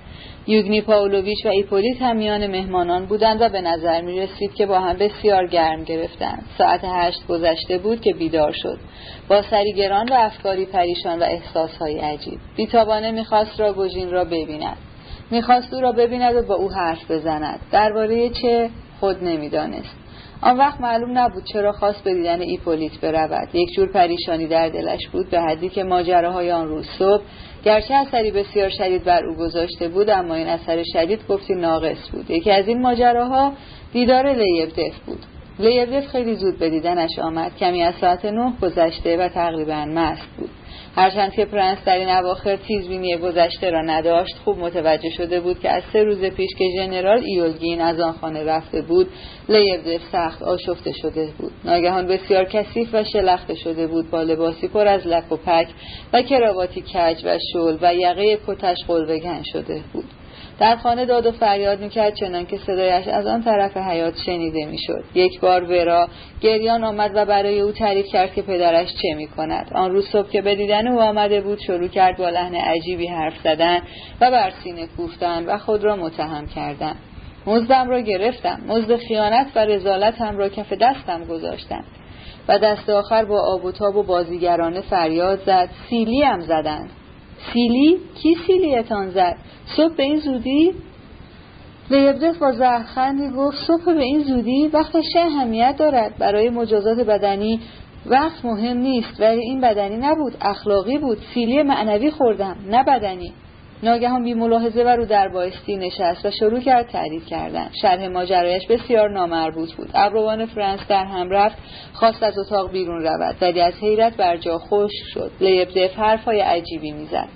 یوگنی پاولویچ و ایپولیت هم میان مهمانان بودند و به نظر می رسید که با هم بسیار گرم گرفتند. ساعت هشت گذشته بود که بیدار شد. با سریگران و افکاری پریشان و احساسهای عجیب. بیتابانه می‌خواست راگوژین را ببیند. می‌خواست او را ببیند و با او حرف بزند. درباره چه خود نمی‌دانست. آن وقت معلوم نبود چرا خواست به دیدن ایپولیت برود. یک جور پریشانی در دلش بود به حدی که ماجراهای آن روز صبح گرچه اثری بسیار شدید بر او گذاشته بود اما این اثر شدید گفتی ناقص بود. یکی از این ماجراها دیدار لیبدف بود. لیبدف خیلی زود به دیدنش آمد. کمی از ساعت نه گذشته و تقریبا مست بود. هرچند که پرنس در این اواخر تیزبینی گذشته را نداشت خوب متوجه شده بود که از سه روز پیش که ژنرال ایولگین از آن خانه رفته بود لیبدف سخت آشفته شده بود. ناگهان بسیار کثیف و شلخته شده بود با لباسی پر از لک و پک و کراواتی کج و شل و یقه کتش قلوه‌کن شده بود. در خانه داد و فریاد می‌کرد چنان که صدایش از آن طرف حیاط شنیده می‌شد. یک بار ورا گریان آمد و برای او تعریف کرد که پدرش چه می‌کند. آن روز صبح که به دیدن او آمده بود شروع کرد با لحن عجیبی حرف زدن و بر سینه کوفتن و خود را متهم کردن. مزدم را گرفتم. مزد خیانت و رزالتم را کف دستم گذاشتم و دست آخر با آب و تاب و بازیگرانه فریاد زد. سیلی هم زدند. سیلی؟ کی سیلیتان زد؟ صبح به این زودی؟ لیبدف با زهرخندی گفت صبح به این زودی وقتش چه اهمیت دارد برای مجازات بدنی وقت مهم نیست ولی این بدنی نبود اخلاقی بود سیلی معنوی خوردم نه بدنی ناگهان بی ملاحظه و رو در بایستی نشست و شروع کرد تعریف کردن. شرح ماجرایش بسیار نامربوط بود. ابروان فرانس در هم رفت خواست از اتاق بیرون رود ولی از حیرت بر جا خشک شد. لیبدف حرفهای عجیبی می‌زد.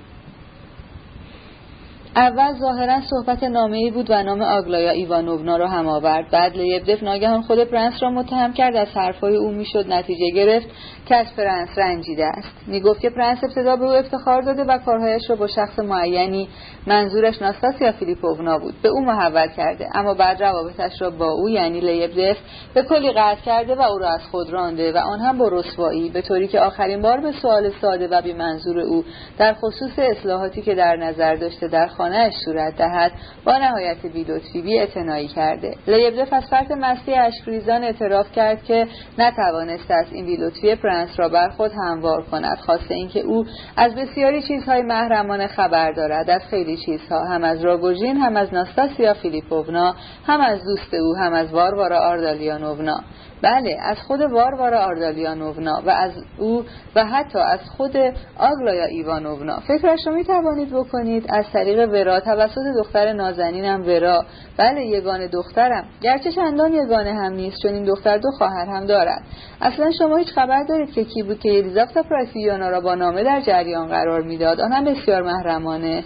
اول ظاهرا صحبت نامه ای بود و نام آگلایا ایوانوونا را هم آورد. بعد لیبدف ناگهان خود پرنس را متهم کرد از حرفهای او می‌شد نتیجه گرفت. که از پرنس رنجیده است. می‌گفت که پرنس ابتدا به او افتخار داده و کارهایش را با شخص معینی منظورش ناستاسیا فیلیپوونا بود. به او محول کرده اما بعد روابطش را با او یعنی لیبدف به کلی قطع کرده و او را از خود رانده و آن هم با رسوایی به طوری که آخرین بار به سوال ساده و بی منظور او در خصوص اصلاحاتی که در نظر داشته در خانهاش صورت دهد با نهایت بیلطفی بی اتنایی کرده. لیبدف از فرط مستی اشکریزان اعتراف کرد که نتوانسته است این بیلطفی پرنس را بر خود هموار کند. خواسته اینکه او از بسیاری چیزهای محرمانه خبر دارد. از خیلی چیزها. هم از راگوژین هم از ناستاسیا فیلیپوونا هم از دوست او هم از واروارا آردالیانوونا. بله از خود واروارا آردالیانوونا و از او و حتی از خود آگلایا ایوانوونا. فکرش رو می توانید بکنید از طریق ورا. توسط دختر نازنینم ورا. بله یگان دخترم. گرچه چندان یگانه هم نیست چون این دختر دو خواهر هم دارد. اصلا شما هیچ خبر دارید که کی بود که الیزابتا پراسیونا را با نامه در جریان قرار می‌داد. آن هم بسیار محرمانه.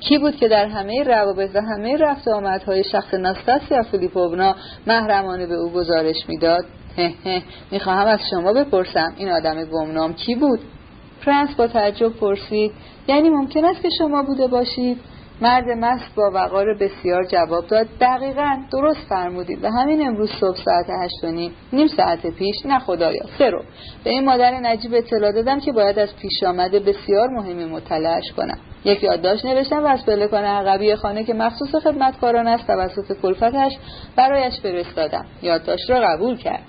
کی بود که در همه روابط و همه رفت آمدهای شخص ناستاسیا فیلیپوونا محرمانه به او گزارش می‌داد. می‌خواهم از شما بپرسم این آدم گمنام کی بود؟ پرنس با تعجب پرسید یعنی ممکن است که شما بوده باشید؟ مرد مست با وقار بسیار جواب داد. دقیقا درست فرمودید و همین امروز صبح ساعت هشت و نیم نیم ساعت پیش نه خدایا سه رو. به این مادر نجیب اطلاع دادم که باید از پیش آمده بسیار مهمی مطلعش کنم. یک یادداشت نوشتم و از پلکان عقبی خانه که مخصوص خدمتکاران است توسط کلفتش برایش فرستادم. یادداشت را قبول کرد.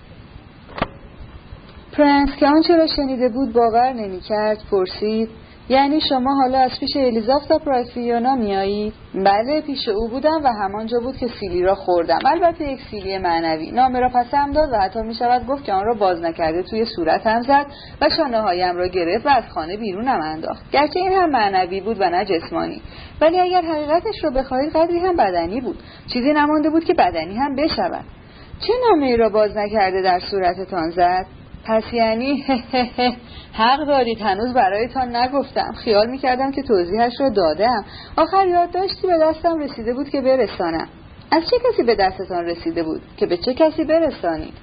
پرنس که آنچه را شنیده بود باور نمی‌کرد پرسید یعنی شما حالا از پیش الیزافتا پرایفیونا میایید؟ بله پیش او بودم و همانجا بود که سیلی را خوردم. البته یک سیلی معنوی. نامه را پسم داد و حتی می شود گفت که آن را باز نکرده توی صورتم زد و شانه هایم را گرفت و از خانه بیرونم انداخت. گرچه این هم معنوی بود و نه جسمانی. ولی اگر حقیقتش را بخواهید قدری هم بدنی بود. چیزی نمانده بود که بدنی هم بشود. چه نامه را باز نکرده در صورتتان زد؟ پس یعنی حق دارید. هنوز برایتان نگفتم. خیال می‌کردم که توضیحش را دادم. آخر یادداشتی به دستم رسیده بود که برسانم. از چه کسی به دستتان رسیده بود که به چه کسی برسانید؟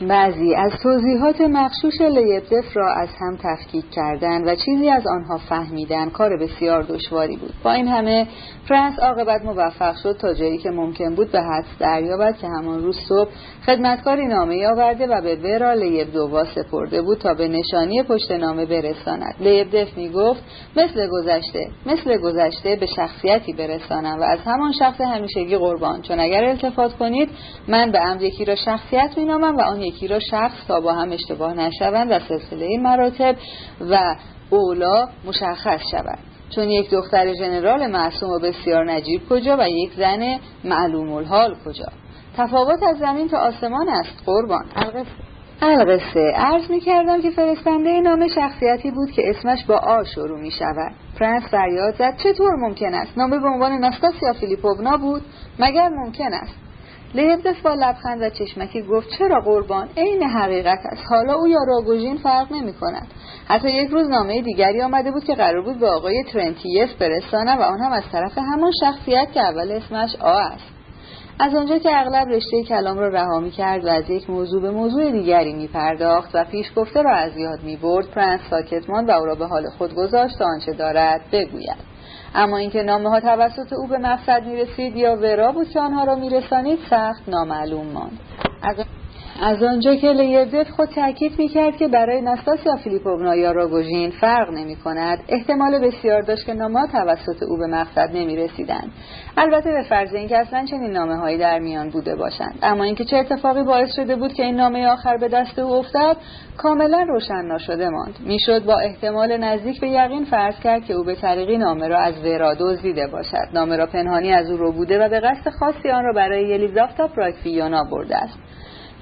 بعضی از توضیحات مخشوش لیبدف را از هم تفکیک کردن و چیزی از آنها فهمیدن کار بسیار دشواری بود. با این همه فرانس عاقبت موفق شد تا جایی که ممکن بود به حدس دریابد که همان روز صبح خدمتکاری نامه آورده و به ورا لیبدووا سپرده بود تا به نشانی پشت نامه برساند. لیبدف می گفت مثل گذشته مثل گذشته به شخصیتی برسانم و از همان شخص همیشگی قربان. چون اگر التفات کنید من به عمد یکی را شخصیت می نامم و آن یکی را شخص تا با هم اشتباه نشوند و سلسله مراتب و اولا مشخص شود چون یک دختر ژنرال معصوم و بسیار نجیب کجا و یک زن معلوم الحال کجا؟ تفاوت از زمین تا آسمان است قربان. القصه. عرض می کردم که فرستنده نام شخصیتی بود که اسمش با آ شروع می شود پرنس فریاد زد. چطور ممکن است؟ نامه به عنوان ناستاسیا فیلیپوونا بود؟ مگر ممکن است؟ لیبدف با لبخند و چشمکی گفت چرا قربان؟ عین حقیقت است. حالا او یا راگوژین فرق نمی کند حتی یک روز نامه دیگری آمده بود که قرار بود به آقای ترنتیف برسانم و آن هم از طرف همان شخصیت که اول اسمش آ است. از آنجا که اغلب رشته کلام را رها می کرد و از یک موضوع به موضوع دیگری می پرداخت و پیش گفته را از یاد می برد پرنس ساکت ماند و او را به حال خود گذاشت آنچه دارد بگوید. اما اینکه نامه ها توسط او به مقصد می رسید یا ورا بود که آنها را می رسانید سخت نامعلوم ماند. از آنجا که لیبدف خود تاکید می‌کرد که برای نستاسیا فیلیپوونا یا راگوژین فرق نمی کند احتمال بسیار داشت که نامه توسط او به مقصد نمی رسیدند البته به فرض اینکه اصلا چنین نامه هایی در میان بوده باشند. اما اینکه چه اتفاقی باعث شده بود که این نامه آخر به دست او افتاد کاملا روشن نشده ماند. می‌شد با احتمال نزدیک به یقین فرض کرد که او به طریقی نامه را از ورا دزدیده باشد. نامه را پنهانی از او رو بوده و به قصد خاصی آن را برای یلیزاوتا پراکفیونا برده است.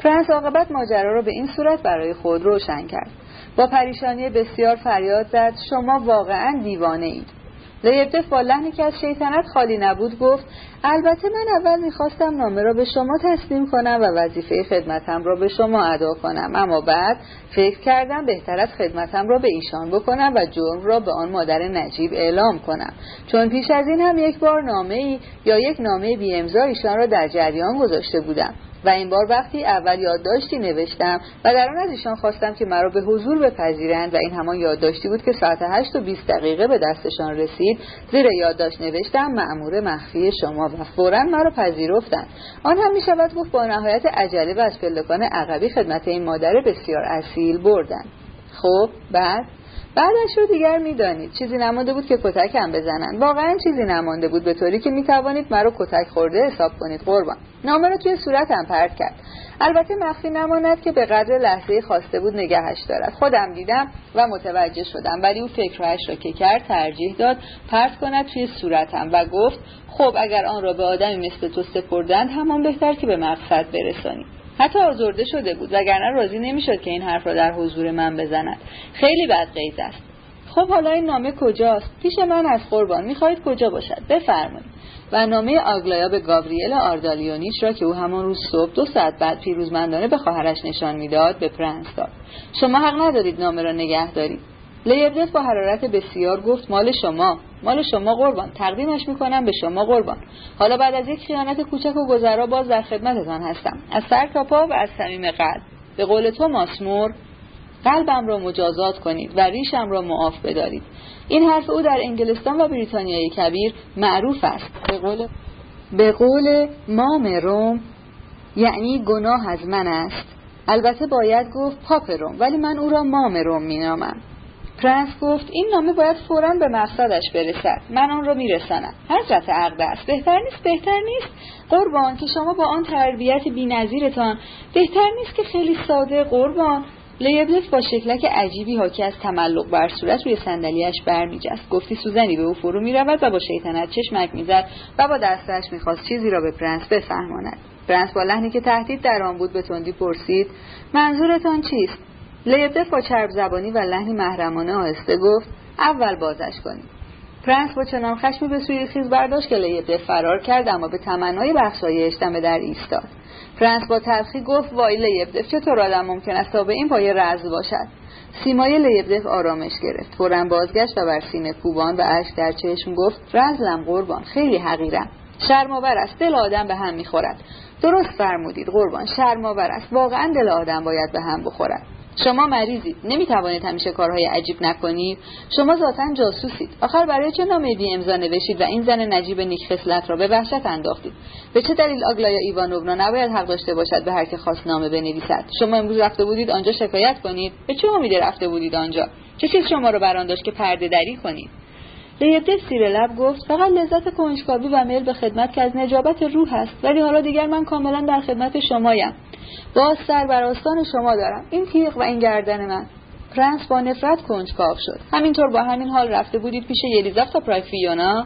فرانس عاقبت ماجرا را به این صورت برای خود روشن کرد. با پریشانی بسیار فریاد زد شما واقعا دیوانه اید. لیبدف با لحنی که از شیطنت خالی نبود گفت البته من اول می‌خواستم نامه را به شما تسلیم کنم و وظیفه خدمتم را به شما ادا کنم. اما بعد فکر کردم بهتر از خدمتم را به ایشان بکنم و جرم را به آن مادر نجیب اعلام کنم. چون پیش از این هم یک بار نامه ای یا یک نامه بی امضا ایشان را در جریان گذاشته بودم. و این بار وقتی اول یادداشتی نوشتم و در آن از ایشان خواستم که مرا به حضور بپذیرند و این همان یادداشتی بود که ساعت 8 و 20 دقیقه به دستشان رسید زیر یادداشت نوشتم مأمور مخفی شما و فورا مرا پذیرفتند. آن هم می شود گفت با نهایت عجله و از پلکان عقبی خدمت این مادر بسیار اصیل بردند. خب بعد؟ بعدش رو دیگر می‌دانید. چیزی نمانده بود که کتکم بزنند. واقعا چیزی نمانده بود به طوری که می‌توانید مرا کتک خورده حساب کنید قربان. نامه را توی صورتم پرت کرد. البته مخفی نماند که به قدر لحظه خواسته بود نگهش دارد. خودم دیدم و متوجه شدم ولی او فکرهایش را که کرد ترجیح داد پرت کند توی صورتم و گفت خب اگر آن را به آدمی مثل تو سپردند همان بهتر که به مقصد برسانیم حتی آزرده شده بود وگرنه راضی نمی‌شد که این حرف را در حضور من بزند. خیلی بد قیز است. خب حالا این نامه کجاست؟ پیش من از قربان می‌خواهید کجا باشد؟ بفرمایید. و نامه آگلایا به گابریل آردالیونیچ را که او همان روز صبح دو ساعت بعد پیروزمندانه به خواهرش نشان می‌داد به پرنس داد. شما حق ندارید نامه را نگه دارید. لیبدف با حرارت بسیار گفت مال شما. مال شما قربان. تقدیمش می‌کنم به شما قربان. حالا بعد از یک خیانت کوچک و گذرا باز در خدمتتان هستم. از سر تا پا و از صمیم قلب. به قول تو ماسمور قلبم را مجازات کنید و ریشم را معاف بدارید. این حرف او در انگلستان و بریتانیای کبیر معروف است. به قول به قول مام روم یعنی گناه از من است. البته باید گفت پاپ روم ولی من او را مام روم مینامم. پرنس گفت این نامه باید فورا به مقصدش برسد. من آن را میرسانم. حضرت عقد است. بهتر نیست بهتر نیست. قربان که شما با آن تربیت بینظیرتان بهتر نیست که خیلی ساده. قربان. لیبدف با شکلک عجیبی حاکی از تملق بر صورت روی صندلی‌اش برمیجست. گفتی سوزنی به او فرو می‌رود و با شیطنت چشمک می‌زد و با دستش می‌خواست چیزی را به پرنس بفهماند. پرنس با لحنی که تهدید در آن بود به تندی پرسید منظورتان چیست؟ لیبدف با چرب زبانی و لحنی محرمانه آهسته گفت اول بازش کنید پرنس با چنان خشمی به سویش خیز برداشت که لیبدف فرار کرد اما به تمنای بخشایش دم در ایستاد. پرنس با تلخی گفت وای لیبدف چطور آدم ممکن است تا به این پایه رز باشد؟ سیمای لیبدف آرامش گرفت. فورا بازگشت و بر سینه کوبان و اشک در چشم گفت رزلم قربان خیلی حقیرم. شرمآور است دل آدم به هم می‌خورد. درست فرمودید قربان شرمآور است. واقعا دل آدم باید به هم بخورد. شما مریضید نمی‌توانید همیشه کارهای عجیب نکنید. شما ذاتا جاسوسید. آخر برای چه نامه بی امضا نوشید و این زن نجیب نیک خصلت را به وحشت انداختید؟ به چه دلیل آگلایا ایوانوونا نباید حق داشته باشد به هر که خواست نامه بنویسد؟ شما امروز رفته بودید آنجا شکایت کنید؟ به چه امیدی رفته بودید آنجا؟ چه چیز شما رو بران داشت که پرده دری کنید؟ لیبدل سیر لب گفت فقط لذت کنجکاوی و میل به خدمت که از نجابت روح است ولی حالا دیگر من کاملا در خدمت شمایم. باز سر بر آستان شما دارم. این تیغ و این گردن من. پرنس با نفرت کنجکاو شد. همینطور با همین حال رفته بودید پیش یلیزافتا پرایفیونا.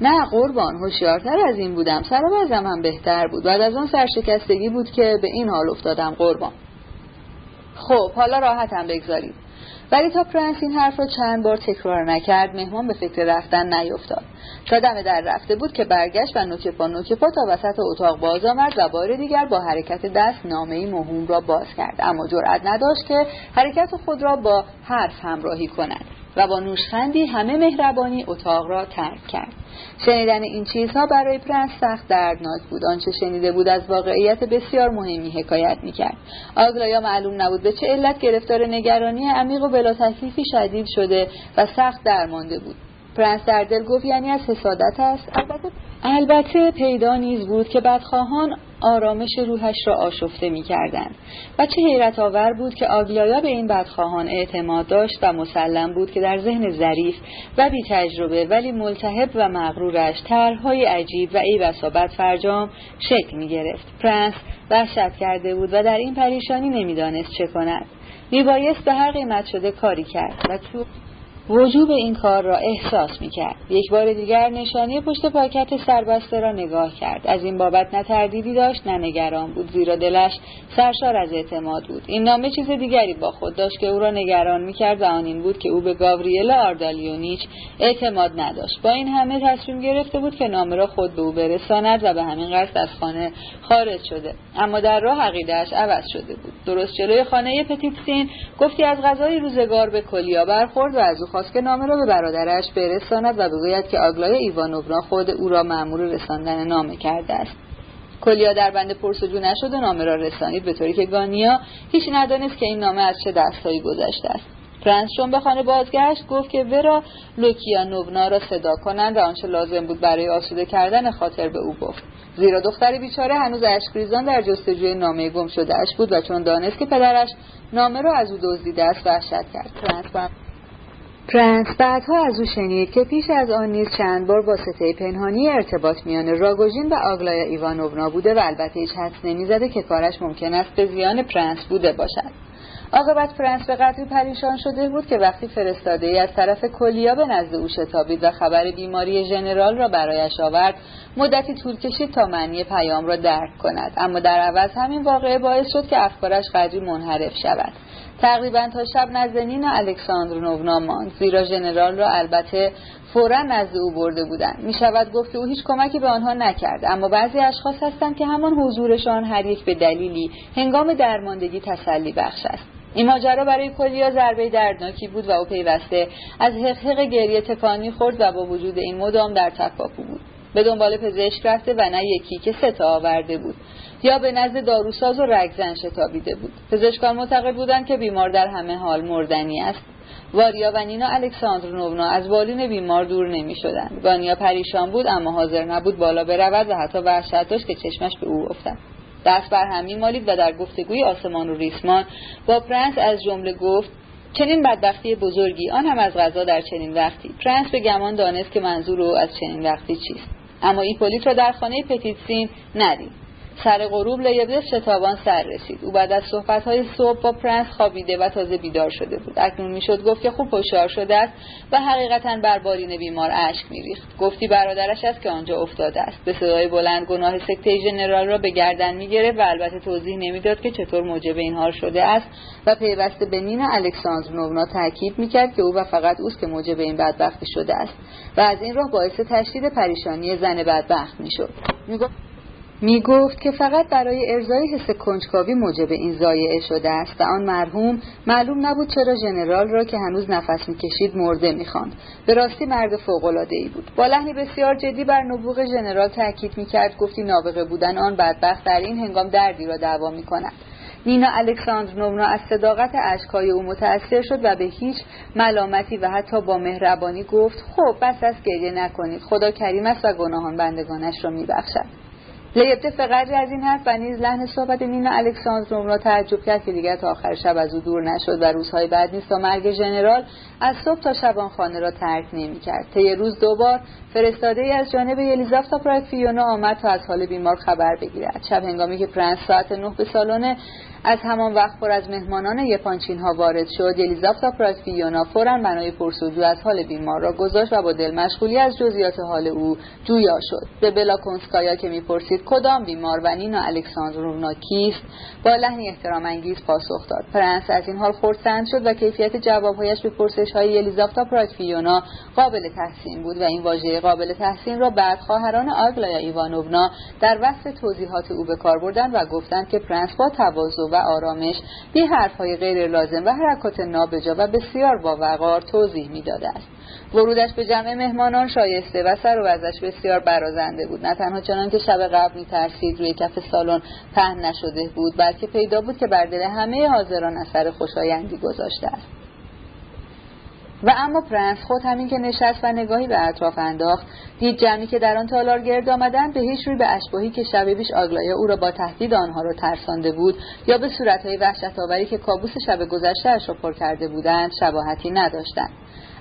نه قربان هوشیارتر از این بودم. سر هم بهتر بود. بعد از آن سرشکستگی بود که به این حال افتادم قربان. خب حالا راحتم بگذارید. ولی تا پرنس این حرف را چند بار تکرار نکرد مهمان به فکر رفتن نیفتاد. تا دم در رفته بود که برگشت و نوک پا تا وسط اتاق باز آمد و بار دیگر با حرکت دست نامه مهم را باز کرد. اما جرأت نداشت که حرکت خود را با حرف همراهی کند. و با نوشخندی همه مهربانی اتاق را ترک کرد. شنیدن این چیزها برای پرنس سخت دردناک بود. آنچه شنیده بود از واقعیت بسیار مهمی حکایت می‌کرد. آگلایا معلوم نبود به چه علت گرفتار نگرانی عمیق و بلا تکلیفی شدید شده و سخت درمانده بود. پرنس در دل گفت یعنی از حسادت است. البته البته پیدا نیز بود که بدخواهان آرامش روحش را آشفته می کردن. و چه حیرت آور بود که آگلایا به این بدخواهان اعتماد داشت و مسلم بود که در ذهن ظریف و بی تجربه ولی ملتهب و مغرورش طرحهای عجیب و ای بسابت فرجام شکل می گرفت. پرنس وحشت کرده بود و در این پریشانی نمی‌دانست چه کند. میبایست به هر قیمت شده کاری کرد و تو وجوب این کار را احساس می کرد. یک بار دیگر نشانی پشت پاکت سربسته را نگاه کرد. از این بابت نه تردیدی داشت نه نگران بود زیرا دلش سرشار از اعتماد بود. این نامه چیز دیگری با خود داشت که او را نگران می کرد و آن این بود که او به گاوریل آردالیونیچ اعتماد نداشت. با این همه تصمیم گرفته بود که نامه را خود به او برساند و به همین قصد از خانه خارج شده. اما در راه عقیدهاش عوض شده بود. درست جلوی خانه پتیتسین گفتی از غذای روزگار به کلیا برخورد و از خواست که نامه را به برادرش برساند و بگوید که آگلای ایوانوونا خود او را مأمور رساندن نامه کرده است. کلیا در بند پرسجو نشد و نامه را رسانید به طوری که گانیا هیچ ندانست که این نامه از چه دستهایی گذشته است. پرنس چون به خانه بازگشت گفت که ورا لوکیانوونا را صدا کنند و آنچه لازم بود برای آسوده کردن خاطر به او گفت. زیرا دختر بیچاره هنوز اشکریزان در جستجوی نامه گم شده اش بود و چون دانست که پدرش نامه را از او دزدیده است وحشت کرد. پرنس پرنس بعدها از او شنید که پیش از آن نیز چند بار واسطه پنهانی ارتباط میان راگوژین و آگلایا ایوانوونا بوده و البته هیچ حدس نمی‌زده که کارش ممکن است به زیان پرنس بوده باشد. عاقبت پرنس به قدری پریشان شده بود که وقتی فرستاده ای از طرف کلیا به نزد او شتابید و خبر بیماری ژنرال را برایش آورد مدتی طول کشید تا معنی پیام را درک کند. اما در عوض همین واقعه باعث شد که افکارش قدری منحرف شود. تقریبا تا شب نزد نینا الکساندرونونا ماند. زیرا ژنرال را البته فورا نزد او برده بودند. می شود گفت او هیچ کمکی به آنها نکرد. اما بعضی اشخاص هستند که همان حضورشان هر یک به دلیلی هنگام درماندگی تسلی بخش است. این ماجرا برای کلیا ضربه دردناکی بود و او پیوسته از حقحق گریه تکانی خورد و با وجود این مدام در تکاپو بود. به دنبال پزشک رفته و نه یکی که سه تا آورده بود. یا به نزد داروساز و رگزن شتابیده بود. پزشکان معتقد بودند که بیمار در همه حال مردنی است. واریا و نینا الکساندرونونا از بالین بیمار دور نمی شدند. گانیا پریشان بود اما حاضر نبود بالا برود و حتی وحشت داشت که چشمش به او افتد. دست بر همی مالید و در گفتگوی آسمان و ریسمان با پرنس از جمله گفت چنین بدبختی بزرگی آن هم از قضا در چنین وقتی. پرنس به گمان دانست که منظور او از چنین وقتی چیست. اما ایپولیت را در خانه پتیتسین ندید. سر غروب لیبدس شتابان سر رسید. او بعد از صحبتهای صبح با پرنس خوابیده و تازه بیدار شده بود. اکنون می‌شد گفت که خوب هوشیار شده است و حقیقتا بر بالین بیمار اشک میریخت. گفتی برادرش است که آنجا افتاده است. به صدای بلند گناه سکته ژنرال را به گردن می‌گرفت و البته توضیح نمی‌داد که چطور موجب این حال شده است و پیوسته به نین الکساندرونونا تاکید می‌کرد که او و فقط اوست که موجب این بدبختی شده است و از این راه باعث تشدید پریشانی زن بدبخت می‌شد. می‌گفت می گفت که فقط برای ارزای حس کنجکاوی موجب این زایعه شده است و آن مرحوم معلوم نبود چرا ژنرال را که هنوز نفس می‌کشید مرده می‌خواند. به راستی مرد ای بود. با لحنی بسیار جدی بر نبوغ ژنرال تاکید می‌کرد گفتی نابغه بودن آن بدبخت در این هنگام دردی را دعوا می‌کند. نینا الکساندرونا از صداقت اشکهای او متأثر شد و به هیچ ملامتی و حتی با مهربانی گفت خب بس از گریه نکنید. خدا کریم است و گناهان بندگانش را میبخشد. لیبدف قدری از این حرف و نیز لحن صحبت نینا الکساندرونا تعجب کرد که دیگر تا آخر شب از او دور نشد و روزهای بعد نیز تا مرگ ژنرال از صبح تا شب آن خانه را ترک نمی‌کرد. طی روز دوبار فرستاده ای از جانب یلیزاوتا پراکوفیونا آمد تا از حال بیمار خبر بگیرد. شب هنگامی که پرنس ساعت نه به سالن از همان وقت پر از مهمانان یپانچین ها وارد شد. یلیزاوتا پراکوفیونا فورا بنای پرسجو از حال بیمار را گذاشت و با دل مشغولی از جزئیات حال او جویا شد. به بلاکونسکایا که می‌پرسید کدام بیمار و نینا الکساندرونا کیست با لحنی احترام انگیز پاسخ داد. پرنس از این حال خرسند شد و کیفیت جوابهایش به پرسش های یلیزاوتا پراکوفیونا قابل تحسین بود و این واژه قابل تحسین را بعد خواهران آگلایا ایوانوونا در وصف توضیحات او به کار بردند و گفتند که پرنس با تواضع آرامش بی حرفهای غیر لازم و حرکات نابجا و بسیار با وقار توضیح می‌داده است. ورودش به جمع مهمانان شایسته و سر و وضعش بسیار برازنده بود. نه تنها چنان که شب قبل میترسید روی کف سالن پهن نشده بود بلکه پیدا بود که بر دل همه حاضران اثر خوشایندی گذاشته است. و اما پرنس خود همین که نشست و نگاهی به اطراف انداخت دید جمعی که در آن تالار گرد آمدند به هیچ روی به اشباهی که شب پیش آگلایا او را با تهدید آنها را ترسانده بود یا به صورتهای وحشت آوری که کابوس شب گذشته را پر کرده بودند شباهتی نداشتند.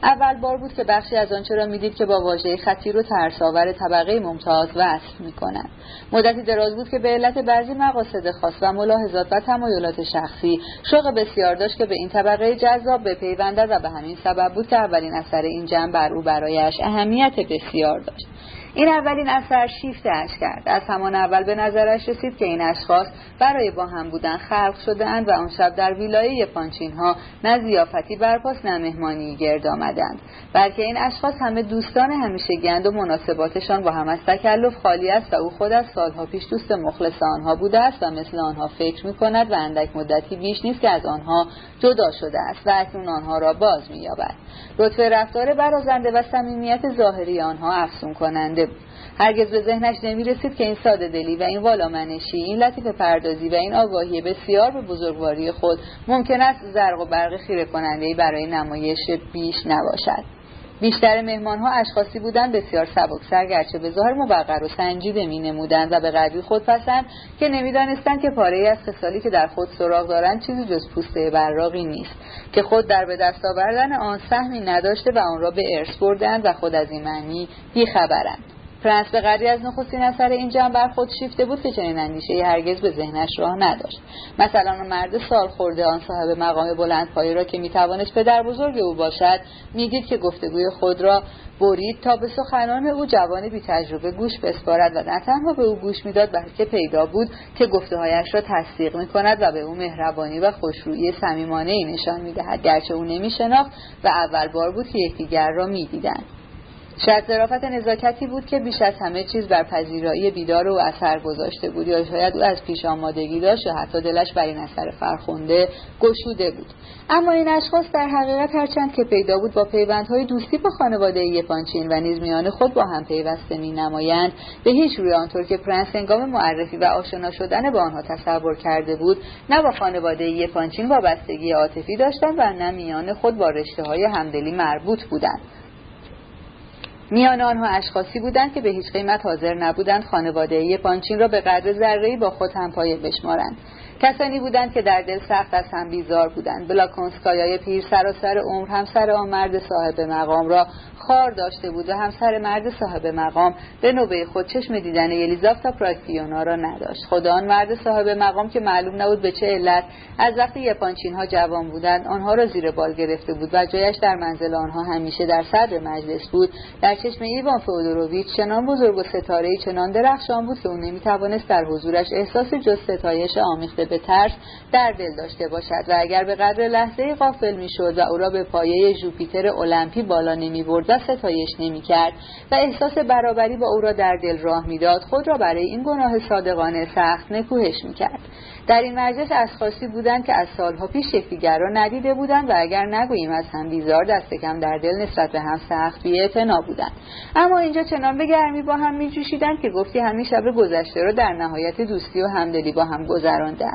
اول بار بود که بخشی از آنچه را می‌دید که با واژه خطیر و ترساور طبقه ممتاز وصف می‌کنند مدتی دراز بود که به علت بعضی مقاصد خاص و ملاحظات و تمایلات شخصی شوق بسیار داشت که به این طبقه جذاب بپیوندد و به همین سبب بود که اولین اثر این جمع بر او برایش اهمیت بسیار داشت. این اولین اثر شیفته اش کرد. از همان اول به نظرش رسید که این اشخاص برای با هم بودن خلق شده اند و آن شب در ویلای پانچین ها نه زیافتی برپاس نه مهمانی گرد آمدند. بلکه این اشخاص همه دوستان همیشه گند و مناسباتشان با هم از تکلف خالی است و او خود از سالها پیش دوست مخلص آنها بوده است و مثل آنها فکر می کند و اندک مدتی بیش نیست که از آنها جدا شده است و اکنون آنها را باز مییابد. رتبه رفتار برازنده و صمیمیت ظاهری آنها افسون کننده هرگز به ذهنش نمی رسید که این ساده دلی و این والا منشی این لطیف پردازی و این آگاهی بسیار به بزرگواری خود ممکن است زرق و برق خیره کننده برای نمایش بیش نباشد. بیشتر مهمان ها اشخاصی بودند بسیار سبک گرچه به ظاهر موقر و سنجیده می نمودند و به قدری خودپسند که نمی‌دانستند که پاره از خصالی که در خود سراغ دارند چیزی جز پوسته براقی نیست. که خود در به دست آوردن آن سهمی نداشته و آن را به ارث بردند و خود از این معنی بیخبرند. پرنس به قدری از نخستین اثر این جمع بر خود شیفته بود که چنین اندیشه هرگز به ذهنش راه نداشت. مثلا مرد سال خورده آن صاحب مقام بلند پایی را که می‌توانست پدر بزرگ او باشد می‌دید که گفتگوی خود را برید تا به سخنان او جوان بی تجربه گوش بسپارد و نه تنها به او گوش می‌داد بلکه پیدا بود که گفتههایش را تصدیق می کند و به او مهربانی و خوشرویی صمیمانه ای نشان می‌دهد. گرچه او نمیشناخت و اول بار بود که یکدیگر را می‌دیدند. شاید ظرافت نزاکتی بود که بیش از همه چیز بر پذیرایی بیدار او اثر گذاشته بود یا شاید او از پیش آمادگی داشت یا حتی دلش بر این اثر فرخونده گشوده بود. اما این اشخاص در حقیقت هرچند که پیدا بود با پیوندهای دوستی با خانواده یپانچین و نیز میان خود با هم پیوسته می نمایند به هیچ روی آنطور که پرنس هنگام معرفی و آشنا شدن با آنها تصور کرده بود نه با خانواده یپانچین وابستگی عاطفی داشتند و نه میان خود با رشته های همدلی مربوط بودند. میان آنها اشخاصی بودند که به هیچ قیمت حاضر نبودند خانواده یپانچین را به قدر ذره‌ای با خود همپایه بشمارند. کسانی بودند که در دل سخت از هم بیزار بودند. بلاکونسکایای پیر سراسر عمر همسر آن مرد صاحب مقام را خار داشته بود و همسر مرد صاحب مقام به نوبه خود چشم دیدن یلیزافتا پراکتیونا را نداشت. خدا آن مرد صاحب مقام که معلوم نبود به چه علت از وقتی یپانچین ها جوان بودند آنها را زیر بال گرفته بود و جایش در منزل آنها همیشه در صدر مجلس بود. در چشم ایوان فودوروویچ چنان بزرگ و ستاره چنان درخشان بود که او نمی‌توانست در حضورش احساس جز ستایش آمیخته میشه به ترس در دل داشته باشد و اگر به قدر لحظه غافل می‌شد و او را به پایه ژوپیتر المپی بالا نمی برد و ستایش نمی کرد و احساس برابری با او را در دل راه می‌داد خود را برای این گناه صادقانه سخت نکوهش می کرد. در این مجلس اشخاصی بودند که از سالها پیش یکدیگر ندیده بودند و اگر نگوییم از هم بیزار دست کم در دل نسبت به هم سخت بیاعتنا بودند اما اینجا چنان به گرمی با هم میجوشیدند که گفتی همین شب گذشته را در نهایت دوستی و همدلی با هم گذراندند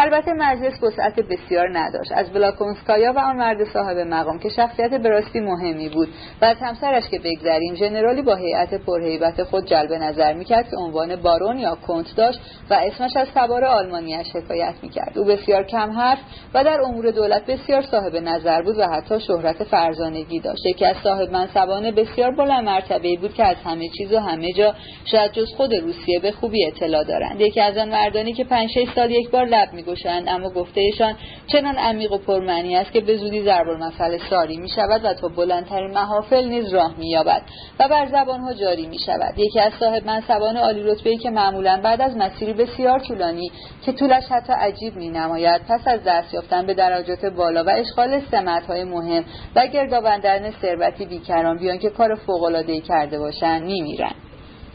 البته مجلس وسعت بسیار نداشت. از بلاکونسکایا و آن مرد صاحب مقام که شخصیت براستی مهمی بود. و از همسرش که بگذریم ژنرالی با هیئت پرهیبت خود جلب نظر می‌کرد که عنوان بارون یا کنت داشت و اسمش از سوار آلمانیش حکایت می‌کرد. او بسیار کم حرف و در امور دولت بسیار صاحب نظر بود و حتی شهرت فرزانگی داشت. یکی از صاحب منصبان بسیار بلند مرتبه بود که از همه چیز و همه جا شاید جز خود روسیه به خوبی اطلاع دارند. یکی از آن مردانی که پنج سال یک بار لب میگشند اما گفتهشان چنان عمیق و پرمعنی است که به زودی ضرب المثل ساری می شود و تا بلندترین محافل نیز راه می یابد و بر زبانها جاری می شود یکی از صاحب منصبان عالی رتبه که معمولا بعد از مسیری بسیار طولانی که طولش حتی عجیب می نماید پس از دست یافتن به درجات بالا و اشغال های مهم و گردآوردن ثروتی بیکران بیان که کار فوق‌العاده‌ای کرده باشند میمیرند.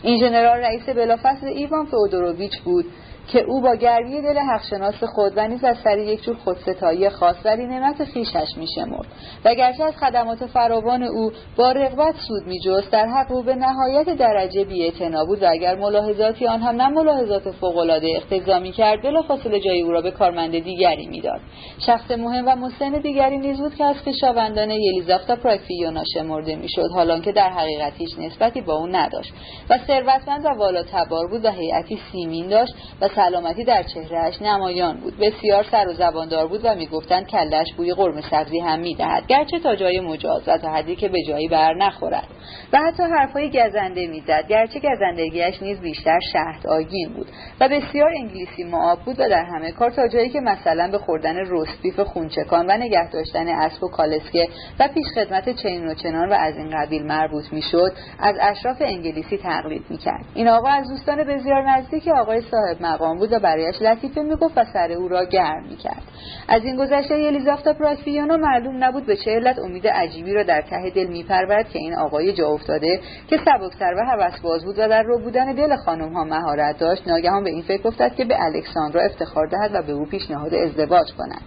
این ژنرال رئیس بلافصل ایوان فئودوروویچ بود. که او با گرمی دل حقشناس خود و نیز از سر یک جور خودستایی خاص ولی نعمت خیشش میشمرد. و گرچه از خدمات فراوان او با رغبت سود میجست در حق او به نهایت درجه بیاعتنا بود و اگر ملاحظاتی آن هم نه ملاحظات فوقالعاده اقتضا می‌کرد بلافاصله جای او را به کارمند دیگری می‌داد. شخص مهم و مسن دیگری نیز بود که از خویشاوندان یلیزافتا پراکفیونا شمرده می‌شد حالان که در حقیقت هیچ نسبتی با او نداشت. و ثروتمند و والا تبار بود و هیئتی سیمین داشت و سلامتی در چهرهش نمایان بود. بسیار سر و زباندار بود و می‌گفتند کلش بوی قرمه سبزی هم می‌دهد. گرچه تا جای مجاز و تا حدی که به جایی بر نخورد. و حتی حرفهای گزنده می‌زد. گرچه گزندگیش نیز بیشتر شهد آگین بود. و بسیار انگلیسی معاب بود و در همه کار تا جایی که مثلا به خوردن رستبیف خونچکان و نگه داشتن اسب و کالسکه و پیش خدمت چنین و چنان و از این قبیل مربوط می‌شد از اشراف انگلیسی تقلید می‌کرد. این آقا از دوستان بسیار نزدیک آقای صاحب مقام بود و برایش لطیفه می‌گفت و سر او را گرم می‌کرد. از این گذشته الیزافتا پراکفیونا معلوم نبود به چه علت امید عجیبی را در ته دل میپرورد که این آقای جا افتاده که سبکتر و باز بود و در رو بودن دل خانم ها مهارت داشت ناگهان به این فکر افتاد که به الکساندرا افتخار دهد و به او پیشنهاد ازدواج کند.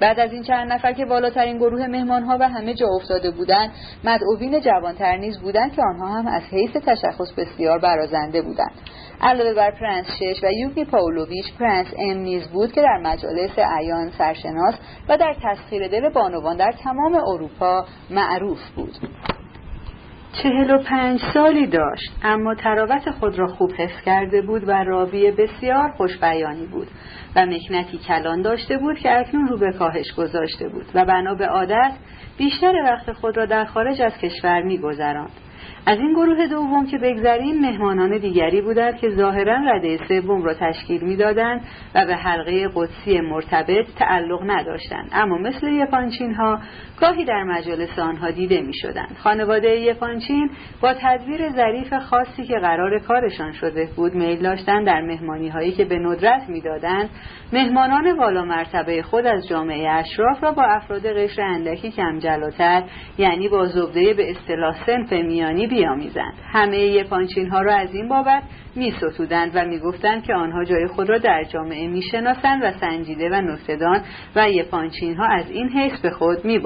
بعد از این چند نفر که بالاترین گروه مهمانها و همه جا افتاده بودند مدعوین جوانتر نیز بودند که آنها هم از حیث تشخص بسیار برازنده بودند. علاوه بر پرنس شچ و یوگنی پاولویچ پرنس ام نیز بود که در مجالس اعیان سرشناس و در تسخیر دل بانوان در تمام اروپا معروف بود. چهل و پنج سالی داشت اما طراوت خود را خوب حفظ کرده بود و راوی بسیار خوشبیانی بود و مکنتی کلان داشته بود که اکنون رو به کاهش گذاشته بود و بنا به عادت بیشتر وقت خود را در خارج از کشور میگذراند. از این گروه دوم که بگذریم مهمانان دیگری بودند که ظاهرا رده سوم را تشکیل می‌دادند و به حلقه قدسی مرتبط تعلق نداشتند. اما مثل یپانچین ها گاهی در مجالس آنها دیده می شدند. خانواده یپانچین با تدبیر ظریف خاصی که قرار کارشان شده بود میل داشتند در مهمانی هایی که به ندرت می‌دادند مهمانان والا مرتبه خود از جامعه اشراف را با افراد قشر اندکی کم جلوتر یعنی با زبده به اصطلاح سنف میانی بیامیزند همه یپانچین ها را از این بابت می ستودند و می گفتند که آنها جای خود را در جامعه می شناسند و سنجیده و نکتهدان و یپانچین ها از این حیث به خود می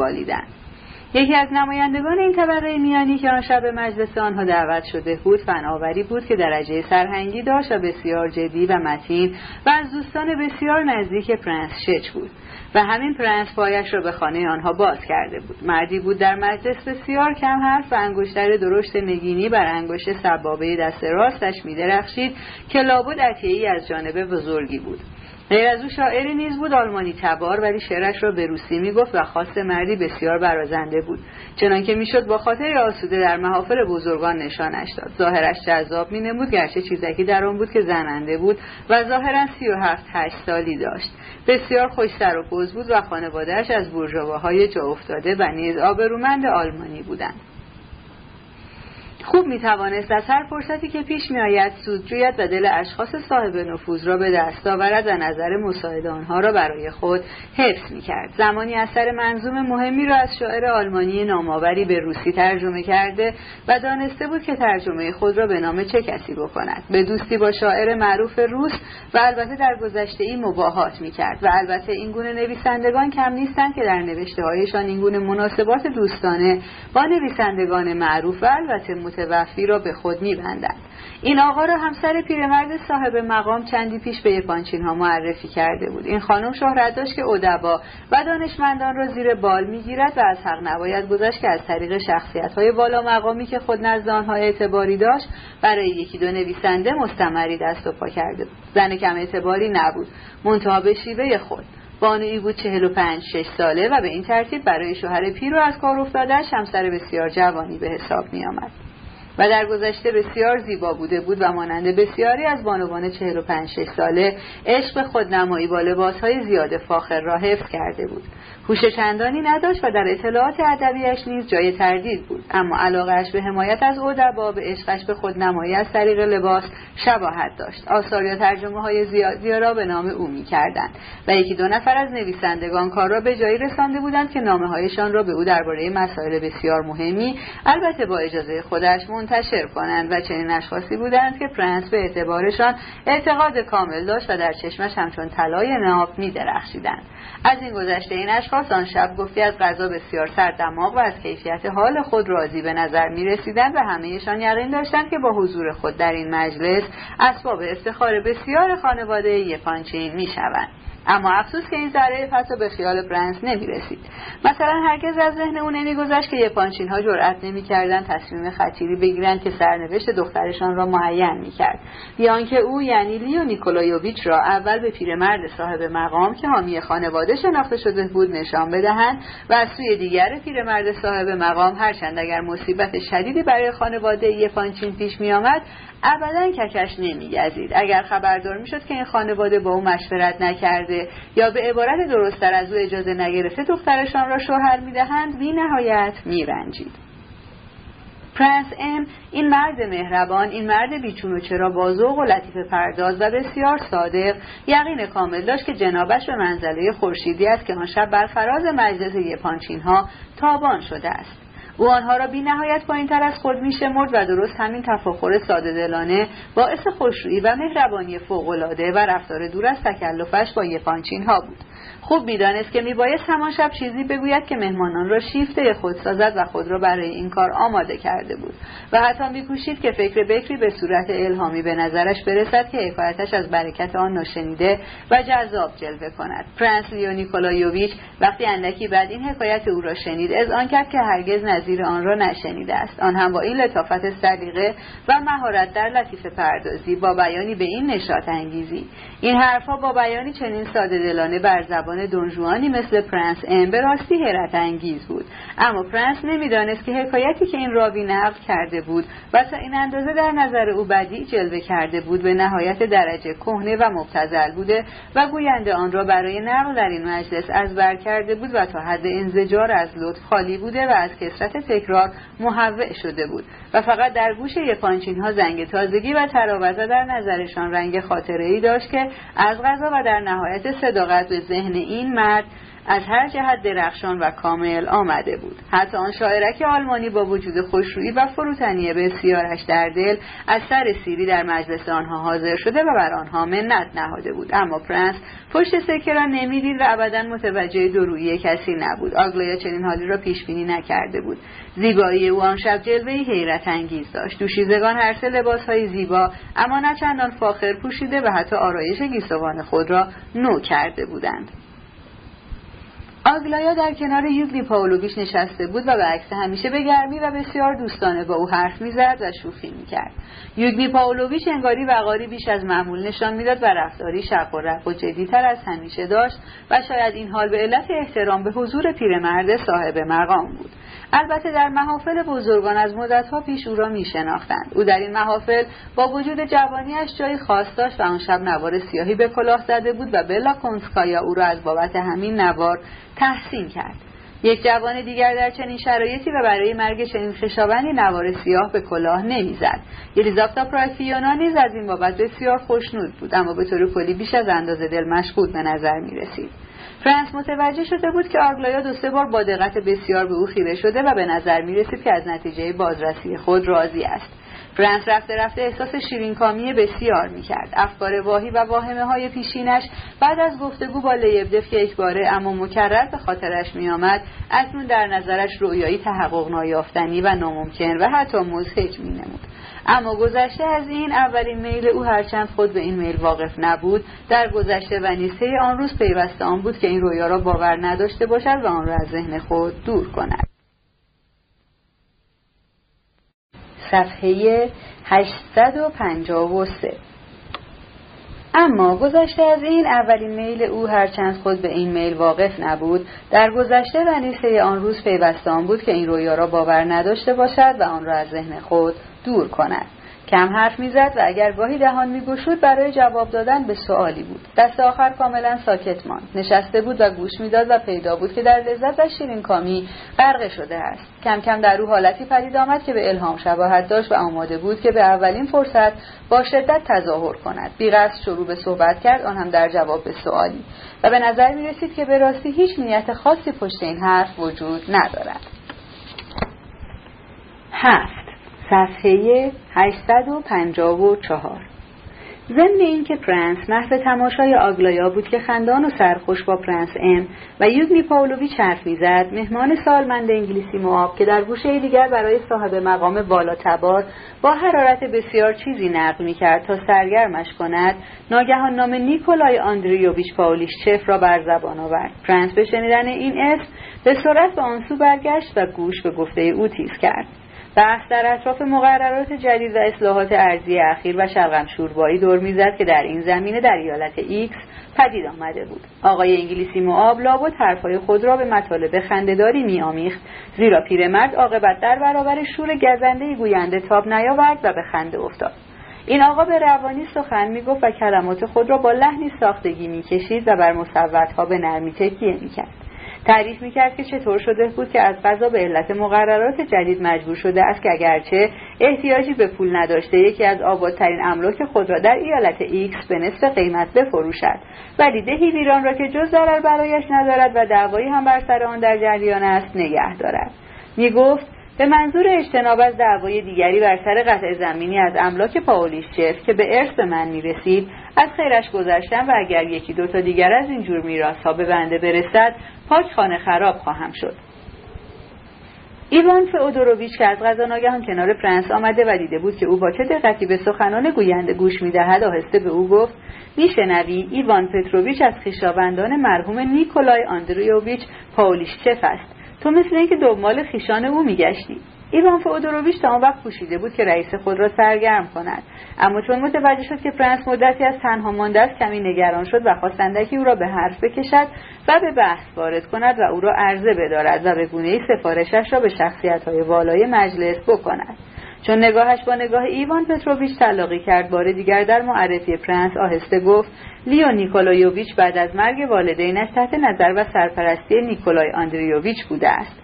یکی از نمایندگان این طبقه میانی که آن شب مجلس آنها دعوت شده بود فناوری بود که درجه سرهنگی داشت و بسیار جدی و متین و از دوستان بسیار نزدیک پرنس شچ بود و همین پرنس پایش را به خانه آنها باز کرده بود. مردی بود در مجلس بسیار کم حرف و انگشتر درشت نگینی بر انگشت سبابه دست راستش میدرخشید که لابد عطیه‌ای از جانب بزرگی بود. غیر از او شاعری نیز بود آلمانی تبار ولی شعرش را به روسی می‌گفت و خاص مردی بسیار برازنده بود. چنانکه می‌شد با خاطر آسوده در محافل بزرگان نشانش داد. ظاهرش جذاب مینمود گرچه چیزکی در آن بود که زننده بود و ظاهرا سی و هفت هشت سالی داشت. بسیار خوش سر و پوز بود و خانوادهش از بورژواهای جا افتاده و نیز آبرومند آلمانی بودند. خوب می توانست از هر فرصتی که پیش می آید سود جوید و دل اشخاص صاحب نفوذ را به دست آورد و نظر مساعد آنها را برای خود حفظ می کرد. زمانی اثر منظوم مهمی را از شاعر آلمانی نامآوری به روسی ترجمه کرده و دانسته بود که ترجمه خود را به نام چه کسی بکند به دوستی با شاعر معروف روس و البته در گذشته ای مباهات می کرد و البته این گونه نویسندگان کم نیستند که در نوشته هایشان این گونه مناسبات دوستانه با نویسندگان معروف و البته متوفی را به خود میبندند. این آقا را همسر پیرمرد صاحب مقام چندی پیش به یپانچین ها معرفی کرده بود. این خانم شهرت داشت که ادبا و دانشمندان را زیر بال می‌گیرد و از حق نباید گذاشت که از طریق شخصیت های بالا مقامی که خود نزد آنها اعتباری داشت برای یکی دو نویسنده مستمری دست و پا کرده بود. زن کم اعتباری نبود. منتها به شیوه خود. بانویی بود چهل و پنج شش ساله و به این ترتیب برای شوهر پیر و از کار افتادهش همسر بسیار جوانی به حساب می آمد. و در گذشته بسیار زیبا بوده بود و مانند بسیاری از بانوان چهل و پنج شش ساله عشق خودنمایی با لباسهای زیاد فاخر را حفظ کرده بود. هوش چندانی نداشت و در اطلاعات ادبیاش نیز جای تردید بود. اما علاقهاش به حمایت از ادبا به عشقش به خودنمایی از طریق لباس شباهت داشت. آثار یا ترجمه های زیادی را به نام او می کردند و یکی دو نفر از نویسندگان کار را به جایی رسانده بودند که نامه هایشان را به او درباره مسائل بسیار مهمی البته با اجازه خودش منتشر کنند و چنین اشخاصی بودند که پرنس به اعتبارشان اعتقاد کامل داشت و در چشمش همچون طلای ناب می درخشیدند از این گذشته این اشخاص آن شب گفتی از غذا بسیار سردماغ و از کیفیت حال خود راضی به نظر می رسیدند و همهشان یقین داشتند که با حضور خود در این مجلس اسباب افتخار بسیار خانواده یپانچین می شوند. اما افسوس که این ذره حتی به خیال پرنس نمی رسید مثلا هرگز از ذهن او نمیگذشت که یپانچین ها جرأت نمی‌کردند تصمیم خطیری بگیرند که سرنوشت دخترشان را معین می‌کرد. یا آنکه او یعنی لیو نیکولایوویچ را اول به پیرمرد صاحب مقام که حامی خانواده شناخته شده بود نشان بدهند و از سوی دیگر پیرمرد صاحب مقام هرچند اگر مصیبت شدیدی برای خانواده یپانچین پیش میآمد ابدا ککش نمیگزید. اگر خبردار می‌شد که این خانواده با او مشورت نکرده یا به عبارت درستتر از او اجازه نگرفته دخترشان را شوهر می‌دهند بی نهایت میرنجید. پرنس ام این مرد مهربان این مرد بیچون و چرا بازوق و لطیف پرداز و بسیار صادق یقین کامل داشت که جنابش به منزله خورشیدی است که آن شب بر فراز مجلس یپانچین ها تابان شده است. او آنها را بی نهایت پایین تر از خود میشمرد و درست همین تفاخر ساده دلانه باعث خوشرویی و مهربانی فوقالعاده و رفتار دور از تکلفش با یپانچین ها بود. خوب می‌دانست که میبایست همان شب چیزی بگوید که مهمانان را شیفته خود سازد و خود را برای این کار آماده کرده بود. و حتی میکوشید که فکر بکری به صورت الهامی به نظرش برسد که حکایتش از برکت آن ناشنیده و جذاب جلوه کند. پرنس لیو نیکولایوویچ وقتی اندکی بعد این حکایت او را شنید اذعان کرد که هرگز نظیر آن را نشنیده است. آن هم با این لطافت سلیقه و مهارت در لطیفه پردازی با بیانی به این نشاط انگیزی. این حرفها با بیانی چنین ساده دلانه بر زبان دون ژوانی مثل پرنس ام به راستی حیرت انگیز بود. اما پرنس نمی‌دانست که حکایتی که این راوی نقل کرده بود و تا این اندازه در نظر او بدیع جلوه کرده بود به نهایت درجه کهنه و مبتذل بوده و گوینده آن را برای نقل در این مجلس از بر کرده بود و تا حد انزجار از لطف خالی بوده و از کسرت تکرار محوع شده بود و فقط در گوش یپانچین ها زنگ تازگی و تراوزه در نظرشان رنگ خاطره ای داشت که از غذا و در نهایت صداقت به ذهن این مرد از هر جهت درخشان و کامل آمده بود. حتی آن شاعرک آلمانی با وجود خوشرویی و فروتنی بسیارش در دل از سر سیری در مجلس آنها حاضر شده و بر آنها منت نهاده بود. اما پرنس پشت سکه را نمی‌دید و ابدا متوجه درویی کسی نبود. آگلایا چنین حالی را پیش بینی نکرده بود. زیبایی او آن شب جلوهای حیرت انگیز داشت. دوشیزگان هر سه لباسهای زیبا اما نه چندان فاخر پوشیده و حتی آرایش گیسوان خود را نو کرده بودند. آگلایا در کنار یوگلی پاولویچ نشسته بود و به عکس همیشه به گرمی و بسیار دوستانه با او حرف می‌زد و شوخی می‌کرد. یوگلی پاولویچ انگاری وقاری بیش از معمول نشان می‌داد و رفتاری شق و رق و جدیتر از همیشه داشت و شاید این حال به علت احترام به حضور پیرمرد صاحب مقام بود. البته در محافل بزرگان از مدتها پیش او را می شناختند. او در این محافل با وجود جوانیش جایی خاص داشت و آن شب نوار سیاهی به کلاه زده بود و بلا کنسکایا او را از بابت همین نوار تحسین کرد. یک جوان دیگر در چنین شرایطی و برای مرگ چنین خشابندی نوار سیاه به کلاه نمی‌زد. یلیزاوتا پرایفیونا نیز از این بابت بسیار خوشنود بود اما به طور کلی بیش از اندازه دل مشغول به نظر می رسید فرانس متوجه شده بود که آگلایا دو سه بار با دقت بسیار به او خیره شده و به نظر می رسید که از نتیجه بازرسی خود راضی است. فرانس رفته رفته احساس شیرینکامی بسیار می‌کرد. افکار واهی و واهمه های پیشینش بعد از گفتگو با لیبدف که یک باره اما مکرر به خاطرش میآمد اکنون در نظرش رویایی تحقق نایافتنی و ناممکن و حتی مضحک مینمود. اما گذشته از این اولین میل او هرچند خود به این میل واقف نبود در گذشته و نیسته آن روز پیوسته آن بود که این رویا را باور نداشته باشد و آن را از ذهن خود دور کند. صفحه 853 اما گذشته از این اولین میل او هرچند خود به این میل واقف نبود در گذشته و نیسته آن روز پیوستان بود که این رویا را باور نداشته باشد و آن را از ذهن خود دور کند. کم حرف می‌زد و اگر گاهی دهان میگشود برای جواب دادن به سوالی بود. دست آخر کاملا ساکت ماند. نشسته بود و گوش می‌داد و پیدا بود که در لذت و شیرین کامی غرق شده است. کم کم در او حالتی پدید آمد که به الهام شباهت داشت و آماده بود که به اولین فرصت با شدت تظاهر کند. بیقصد شروع به صحبت کرد آن هم در جواب به سوالی. و به نظر می رسید که به راستی هیچ نیت خاصی پشت این حرف وجود ندارد. هفت. صفحه 854 ضمن اینکه پرنس محو تماشای آگلایا بود که خندان و سرخوش با پرنس ام و یوگنی پاولویچ حرف می‌زد مهمان سالمند انگلیسی مآب که در گوشه دیگر برای صاحب مقام بالا تبار با حرارت بسیار چیزی نقل می‌کرد تا سرگرمش کند ناگهان نام نیکولای آندریوویچ پاولیشچف را بر زبان آورد. پرنس به شنیدن این اسم به سرعت به آنسو برگشت و گوش به گفته او تیز کرد. بحث در اطراف مقررات جدید و اصلاحات ارضی اخیر و شلغم شوربایی دور می‌زد که در این زمینه در ایالت ایکس پدید آمده بود. آقای انگلیسی مآب لابد حرفهای خود را به مطالب خندهداری میآمیخت. زیرا پیرمرد عاقبت در برابر شور گزنده گوینده تاب نیاورد و به خنده افتاد. این آقا به روانی سخن می‌گفت و کلمات خود را با لحنی ساختگی می‌کشید و بر مصوتها به نرمی تکیه می‌کرد. تعریف می‌کرد که چطور شده بود که از قضا به علت مقررات جدید مجبور شده است که اگرچه احتیاجی به پول نداشته یکی از آبادترین املاک خود را در ایالت ایکس به نصف قیمت بفروشد. ولی دهی ویران را که جز ضرر برایش ندارد و دعوایی هم بر سر آن در جریان است نگه دارد. می‌گفت به منظور اجتناب از دعوای دیگری بر سر قطعه زمینی از املاک پاولیشچف که به ارث من می‌رسید از خیرش گذشتم و اگر یکی دو تا دیگر از این جور میراث ها به بنده برسد پاک خانه خراب خواهم شد. ایوان فئودوروویچ که از قضا ناگهان کنار پرنس آمده و دیده بود که او با چه دقتی به سخنان گوینده گوش می‌دهد آهسته به او گفت میشنوی ایوان پتروویچ از خویشاوندان مرحوم نیکولای آندریوویچ پاولیشچف است. تو مثل اینکه دنبال خویشان او میگشتی. ایوان فئودوروویچ تا آن وقت کوشیده بود که رئیس خود را سرگرم کند. اما چون متوجه شد که پرنس مدتی است تنها مانده است کمی نگران شد و خواست اندکی او را به حرف بکشد و به بحث وارد کند و او را عرضه بدارد و به گونه سفارشش را به شخصیت های والای مجلس بکند. چون نگاهش با نگاه ایوان پتروویچ تلاقی کرد بار دیگر در معرفی پرنس آهسته گفت لیو نیکولایوویچ بعد از مرگ والدینش تحت نظر و سرپرستی نیکولای آندریوویچ بوده است.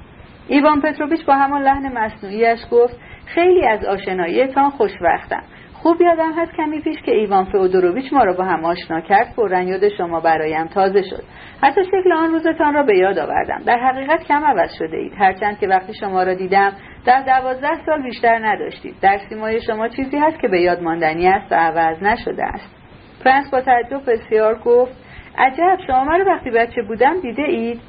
ایوان پتروویچ با همان لحن مصنوعیش گفت خیلی از آشناییتان خوشوقتم خوب یادم هست کمی پیش که ایوان فئودوروویچ ما را با هم آشنا کرد فورا یاد شما برایم تازه شد. حتی شکل آن روزتان را به یاد آوردم. در حقیقت کم عوض شده اید. هرچند که وقتی شما را دیدم در دوازده سال بیشتر نداشتید در سیمای شما چیزی هست که به یاد ماندنی است و عوض نشده است. پرنس با تعجب بسیار گفت عجب شما رو وقتی بچه بودم دیده اید؟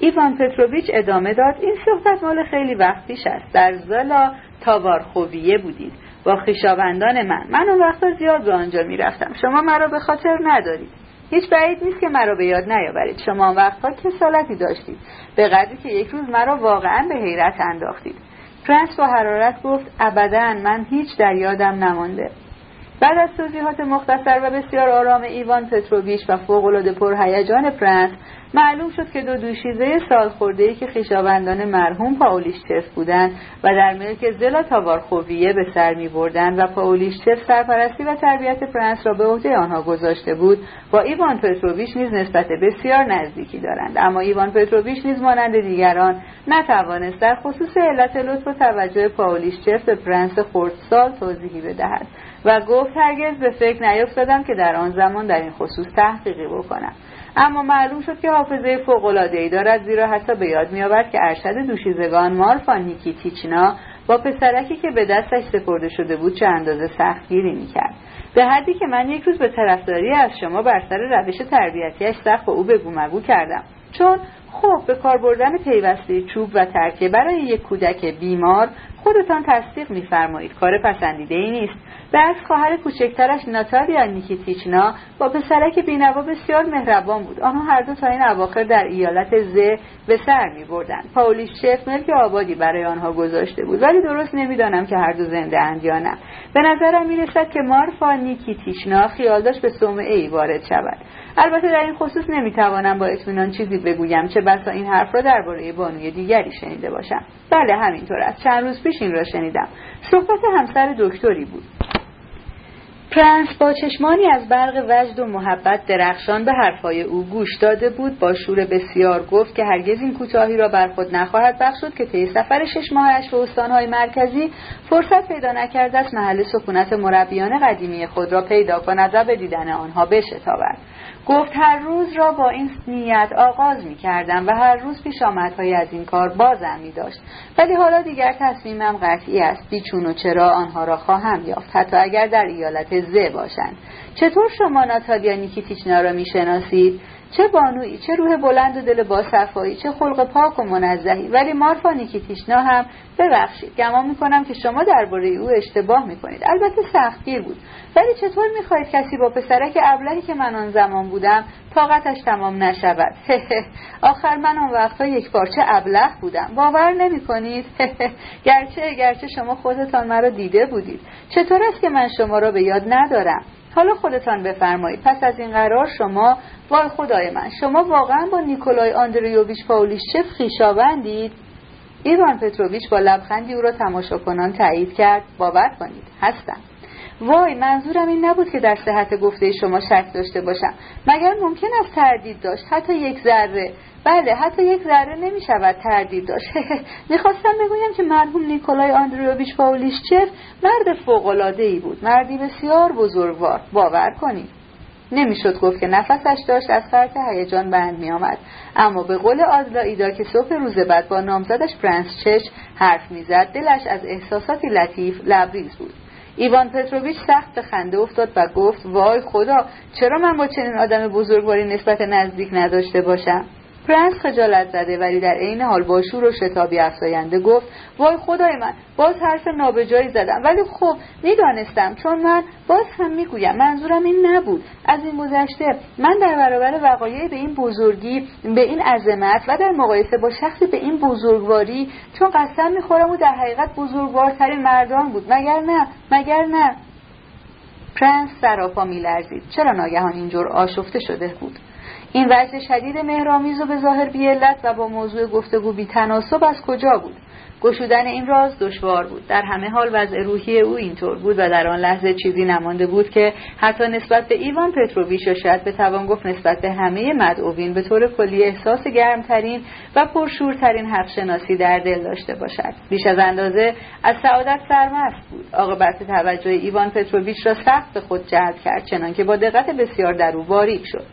ایوان پتروویچ ادامه داد این صحبت مال خیلی وقت پیش است. در زالا تاوارخویه بودید. با خویشاوندان من. من اون وقتا زیاد به آنجا می‌رفتم. شما مرا به خاطر ندارید. هیچ بعید نیست که مرا به یاد نیاورید. شما آن وقتها کسالتی داشتید. به قدری که یک روز مرا واقعا به حیرت انداختید. پرنس با حرارت گفت ابدا من هیچ در یادم نمانده. بعد از توضیحات مختصر و بسیار آرام ایوان پتروویچ و فوقالعاده پرهیجان پرنس معلوم شد که دو دوشیزه سالخورده که خویشاوندان مرحوم پاولیشچف بودند و در ملک زلا تاوارخوویه به سر می بردند و پاولیشچف سرپرستی و تربیت پرنس را به عهده آنها گذاشته بود با ایوان پتروویچ نیز نسبت بسیار نزدیکی دارند. اما ایوان پتروویچ نیز مانند دیگران نتوانست در خصوص علت لطف و توجه پاولیشچف به پرنس خردسال توضیحی بدهد و گفت هرگز به فکر نیفتادم که در آن زمان در این خصوص تحقیقی بکنم. اما معلوم شد که حافظه ای دارد زیرا حتی به یاد میآورد که ارشد دوشیزگان مارفا نیکیتیچنا با پسرکی که به دستش سپرده شده بود چه اندازه سختگیری می‌کرد. به حدی که من یک روز به طرفداری از شما بر سر روش تربیتیش سخت با او بگو مگو کردم. چون خب به کار بردن پیوسته چوب و ترکه برای یک کودک بیمار خودتان تصدیق میفرمایید. کار پسندیده ای نیست. از خواهر کوچکترش ناتالیا نیکیتیچنا با پسرک بینوا بسیار مهربان بود. آنها هر دو تا این اواخر در ایالت ز به سر می بردن پاولیش شف ملک آبادی برای آنها گذاشته بود. ولی درست نمی‌دانم که هر دو زنده اند یا نه. به نظرم می رسد که مارفا نیکیتیچنا خیال داشت به صومعه ای وارد شود. البته در این خصوص نمی‌توانم با اطمینان چیزی بگویم چه بسا این حرف را درباره بانوی دیگری شنیده باشم. بله همینطور است. چند روز پیش این را شنیدم. صحبت همسر دکتری بود. پرنس با چشمانی از برق وجد و محبت درخشان به حرفهای او گوش داده بود با شور بسیار گفت که هرگز این کوتاهی را بر خود نخواهد بخشود که طی سفر شش ماهش به استانهای مرکزی فرصت پیدا نکرده است محل سکونت مربیان قدیمی خود را پیدا کند و به دیدن آنها بشتابد. گفت هر روز را با این نیت آغاز می کردم و هر روز پیش آمدهای از این کار بازم می داشت ولی حالا دیگر تصمیمم قطعی است. بیچون و چرا آنها را خواهم یافت. حتی اگر در ایالت ز باشند. چطور شما ناتالیا نیکیتیچنا را می شناسید چه بانویی چه روح بلند و دل باصفایی چه خلق پاک و منزهی. ولی مارفا نیکیتیشنا هم ببخشید گمان می‌کنم که شما درباره او اشتباه می‌کنید. البته سختگیر بود. ولی چطور می‌خواهید کسی با پسرک ابلهی که من آن زمان بودم طاقتش تمام نشود؟ آخر من آن وقتها یک پارچه ابله بودم. باور نمی‌کنید؟ گرچه گرچه شما خودتان مرا دیده بودید. چطور است که من شما را به یاد ندارم؟ حالا خودتان بفرمایید. پس از این قرار شما وای خدای من. شما واقعا با نیکولای آندریوویچ پاولیشچف خیشاوندید؟ ایوان پتروویچ با لبخندی او را تماشا کنان تایید کرد. باور کنید هستم. وای منظورم این نبود که در صحت گفته شما شک داشته باشم. مگر ممکن است تردید داشت؟ حتی یک ذره. بله حتی یک ذره نمی شود تردید داشت. می‌خواستم بگویم که مرحوم نیکولای آندریوویچ پاولیشچف مرد فوقالعاده ای بود. مردی بسیار بزرگوار. باور کنید. نمی‌شد گفت که نفسش داشت از فرط هیجان بند می آمد. اما به قول آدلاییدا که صبح روز بعد با نامزدش پرنس شچ حرف می‌زد دلش از احساساتی لطیف لبریز بود. ایوان پتروویچ سخت به خنده افتاد و گفت وای خدا چرا من با چنین آدم بزرگواری نسبت نزدیک نداشته باشم؟ پرنس خجالت زده ولی در عین حال با شور و شتابی افزاینده گفت وای خدای من باز حرف نابجایی زدم. ولی خب می‌دانستم چون من باز هم می‌گویم منظورم این نبود. از این گذشته من در برابر وقایع به این بزرگی به این عظمت و در مقایسه با شخصی به این بزرگواری چون قسم می‌خورم و در حقیقت بزرگوارترین مردان بود. مگر نه؟ مگر نه؟ پرنس سراپا میلرزید. چرا ناگهان اینجور آشفته شده بود؟ این وضع شدید مهرامیز و به ظاهر بیعلت و با موضوع گفتگو بی تناسب از کجا بود؟ گشودن این راز دشوار بود. در همه حال وضع روحی او اینطور بود و در آن لحظه چیزی نمانده بود که حتی نسبت به ایوان پتروویچ و شاید به توان گفت نسبت به همه مدعوین به طور کلی احساس گرمترین و پرشورترین حق شناسی در دل داشته باشد. بیش از اندازه از سعادت سرمست بود. عاقبت توجه ایوان پتروویچ را سخت به خود جلب کرد چنانکه با دقت بسیار در او باریک شد.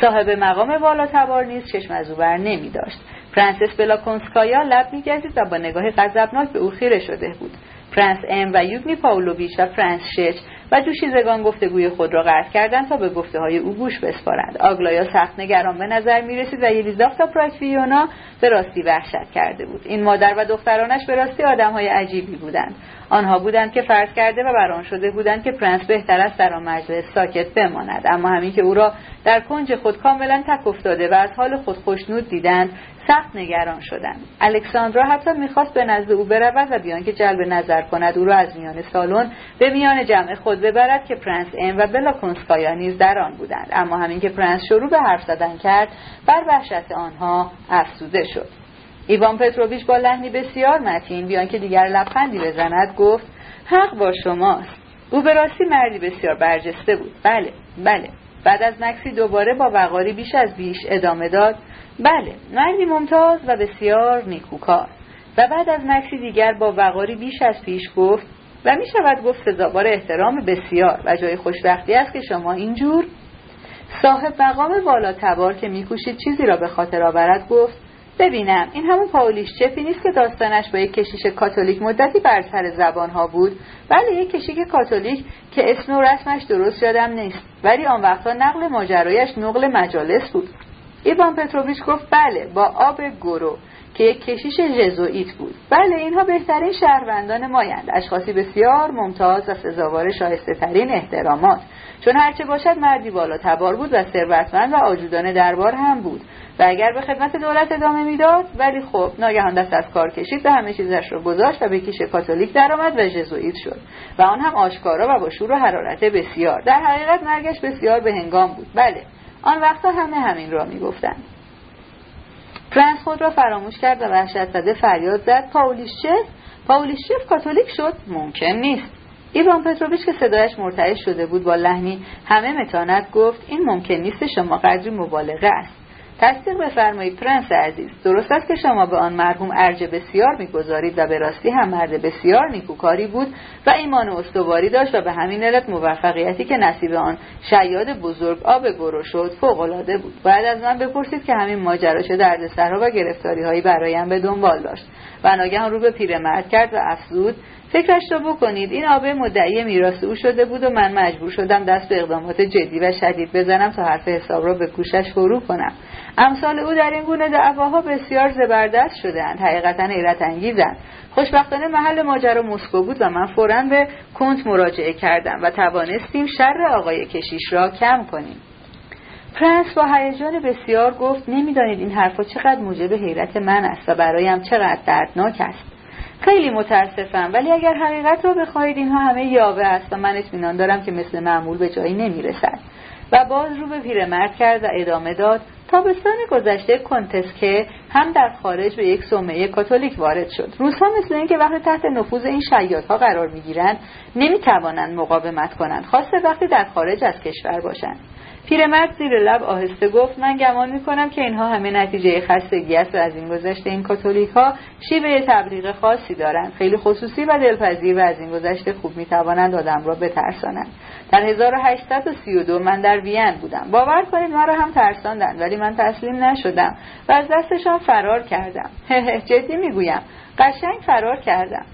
صاحب مقام والا تبار نیز چشم از او بر نمی داشت. پرنسس بلاکونسکایا لب میگزید و با نگاه غضبناک به او خیره شده بود. پرنس ام و یوگنی پاولویچ و پرنس شچ و دوشیزگان گفتگوی خود را قطع کردند تا به گفته های او گوش بسپارند. آگلایا سخت نگران به نظر می رسید و یلیزاوتا پراکوفیونا به راستی وحشت کرده بود. این مادر و دخترانش به راستی آدم های عجیبی بودند. آنها بودند که فرض کرده و بر آن شده بودند که پرنس بهتر است در آن مجلس ساکت بماند. اما همین که او را در کنج خود کاملا تک افتاده و از حال خود خشنود دیدند سخت نگران شدند الکساندرا حتی می‌خواست به نزد او برود و بی آن که جلب نظر کند او را از میان سالن به میان جمع خود ببرد که پرنس ام و بلاکونسکایا نیز در آن بودند. اما همین که پرنس شروع به حرف زدن کرد بر وحشت آنها افسوده شد. ایوان پتروویچ با لحنی بسیار متین بیان که دیگر لبخندی بزند گفت حق با شماست. او به راستی مردی بسیار برجسته بود. بله بله. بعد از مکسی دوباره با وقاری بیش از بیش ادامه داد بله مردی ممتاز و بسیار نیکوکار. و بعد از مکسی دیگر با وقاری بیش از پیش گفت و می شود گفت سزاوار احترام بسیار و جای خوشبختی است که شما اینجور. صاحب مقام والا تبار که میکوشید چیزی را به خاطر آورد گفت ببینم این همون پاولیش چپی نیست که داستانش با یک کشیش کاتولیک مدتی بر سر زبان ها بود. بله یک کشیش کاتولیک که اسم و رسمش درست یادم نیست ولی آن وقتا نقل ماجرایش نقل مجالس بود. ایوان پتروویچ گفت بله با آب گرو که یک کشیش ژزوئیت بود. بله اینها بهترین شهروندان مایند. اشخاصی بسیار ممتاز و سزاوار شایسته ترین احترامات. چون هرچه باشد مردی بالا تبار بود و ثروتمند و آجودان دربار هم بود. و اگر به خدمت دولت ادامه می‌داد ولی خب ناگهان دست از کار کشید و همه چیزش رو گذاشت و به کیش کاتولیک درآمد و ژزوئیت شد. و آن هم آشکارا و با شور و حرارت بسیار. در حقیقت مرگش بسیار به هنگام بود. بله. آن وقتا همه همین را می‌گفتند. پرنس خود را فراموش کرد و وحشت زده فریاد زد. پاولیشچف پاولیشچف کاتولیک شد. ممکن نیست. ایوان پتروویچ که صدایش مرتعش شده بود با لحنی همه متانت گفت این ممکن نیست شما قدری مبالغه است. تصدیق بفرمایید پرنس عزیز درست است که شما به آن مرحوم ارج بسیار می‌گذارید و به راستی هم مرد بسیار نیکوکاری بود و ایمان و استواری داشت و به همین علت موفقیتی که نصیب آن شیاد بزرگ آب گرو شد فوقالعاده بود. باید از من بپرسید که همین ماجرا چه دردسرها و گرفتاریهایی برایم به دنبال داشت و ناگهان رو به پیرمرد کرد و افزود فکرش رو بکنید. این آبه مدعی میراث او شده بود و من مجبور شدم دست به اقدامات جدی و شدید بزنم تا حرف حساب را به کوشش فرو کنم. امثال او در این گونه دعواها بسیار زبردست شدهاند. حقیقتا حیرت انگیزند. خوشبختانه محل ماجرا مسکو بود و من فورا به کنت مراجعه کردم و توانستیم شر آقای کشیش را کم کنیم. پرنس با هیجان بسیار گفت نمی‌دانید این حرفها چقدر موجب حیرت من است و برایم چقدر دردناک است. خیلی متاسفم. ولی اگر حقیقت را بخواهید اینها همه یاوه است و من اطمینان دارم که مثل معمول به جایی نمی‌رسد. و باز رو به پیرمرد کرد و ادامه داد تابستان گذشته کنتسکه هم در خارج به یک صومعه کاتولیک وارد شد. روزها مثل اینکه وقتی تحت نفوذ این شیادها قرار می‌گیرند نمی‌توانند مقاومت کنند. خاصه وقتی در خارج از کشور باشند. پیرمرد زیر لب آهسته گفت من گمان می‌کنم که اینها همه نتیجه خستگی است و از این گذشته این کاتولیک ها شیوه تبلیغ خاصی دارند. خیلی خصوصی و دلپذیر و از این گذشته خوب می‌توانند آدم را بترسانند. در 1832 من در وین بودم. باور کنید مرا هم ترساندند ولی من تسلیم نشدم و از دستشان فرار کردم. جدی می‌گویم. قشنگ فرار کردم.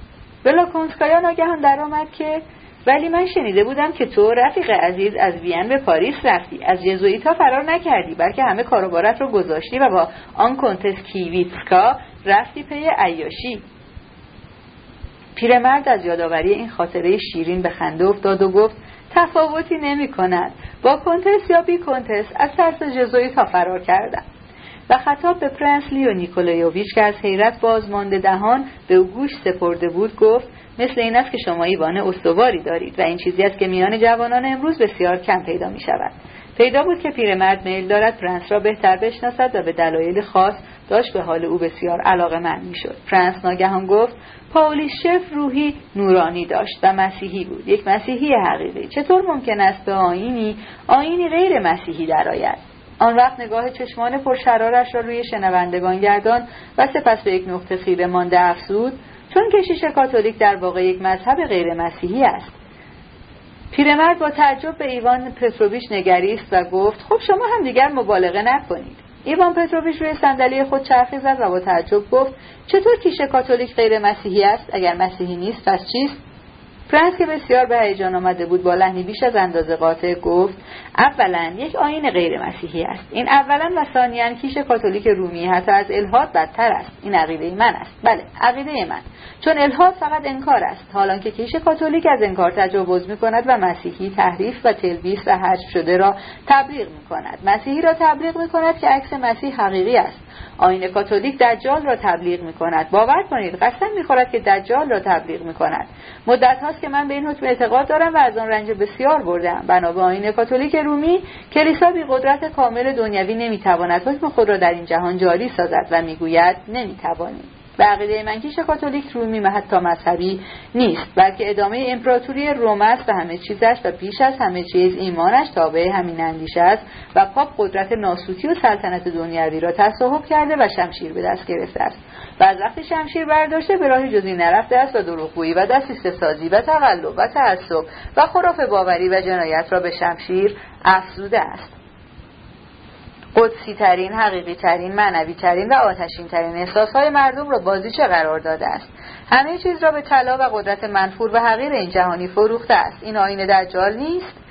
بلا کنسکایا ناگهان درآمد که ولی من شنیده بودم که تو رفیق عزیز از وین به پاریس رفتی. از جزویتا فرار نکردی بلکه همه کاروبارت رو گذاشتی و با آن کنتس کیویتسکا رفتی پی عیاشی. پیرمرد از یادآوری این خاطره شیرین به خنده افتاد و گفت تفاوتی نمی کند با کنتس یا بی کنتس از ترس ژزوئیت ها فرار کردم. و خطاب به پرنس لیو نیکولایوویچ که از حیرت بازمانده دهان به او گوش سپرده بود گفت مثل این است که شما ایمان استواری دارید و این چیزی است که میان جوانان امروز بسیار کم پیدا می شود پیدا بود که پیرمرد میل دارد پرنس را بهتر بشناسد و به دلایل خاص داشت به حال او بسیار علاقه‌مند می شد. پرنس ناگهان گفت پاولیشف روحی نورانی داشت و مسیحی بود. یک مسیحی حقیقی. چطور ممکن است به آیینی آیینی غیر مسیحی درآید؟ آن وقت نگاه چشمان پرشرارش را روی شنوندگان گرداند و سپس به یک نقطه خیره مانده افزود. چون کیش کاتولیک در واقع یک مذهب غیر مسیحی است. پیرمرد با تعجب به ایوان پتروویچ نگریست و گفت خب شما هم دیگر مبالغه نکنید. ایوان پتروویچ روی صندلی خود چرخی زد و با تعجب گفت چطور کیش کاتولیک غیر مسیحی است؟ اگر مسیحی نیست پس چیست؟ پرنس که بسیار به هیجان آمده بود با لحنی بیش از اندازه قاطع گفت اولا یک آیین غیر مسیحی است. این اولا و ثانیا کیش کاتولیک رومی حتی از الحاد بدتر است. این عقیده من است. بله عقیده من. چون الهاد فقط انکار است. حالان که کیش کاتولیک از انکار تجاوز می کند و مسیحی تحریف و تلبیس و حجب شده را تبلیغ می کند مسیحی را تبلیغ می کند که عکس مسیح حقیقی است. آین کاتولیک دجال را تبلیغ می کند باور کنید قسم می‌خورد که دجال را تبلیغ می کند مدت هاست که من به این حکم اعتقاد دارم و از آن رنج بسیار بردم بنا به آین کاتولیک رومی کلیسا بی قدرت کامل دنیوی نمی‌تواند حکم خود را در این جهان جاری سازد و می‌گوید نمی‌توانیم. به عقیده من کیش کاتولیک رومی و حتی مذهبی نیست بلکه ادامه امپراتوری روم است و همه چیزش و پیش از همه چیز ایمانش تابع همین اندیشه است و پاپ قدرت ناسوتی و سلطنت دنیوی را تصاحب کرده و شمشیر به دست گرفته است. و از وقتی شمشیر برداشته به راه جزی نرفته است و دروغگویی و دستیسته سازی و تقلب و تعصب و خراف باوری و جنایت را به شمشیر افزوده است. قدسی ترین، حقیقی ترین، معنوی ترین و آتشین ترین احساس های مردم را بازیچه قرار داده است. همه چیز را به طلا و قدرت منفور و حقیر این جهانی فروخته است. این آین دجال نیست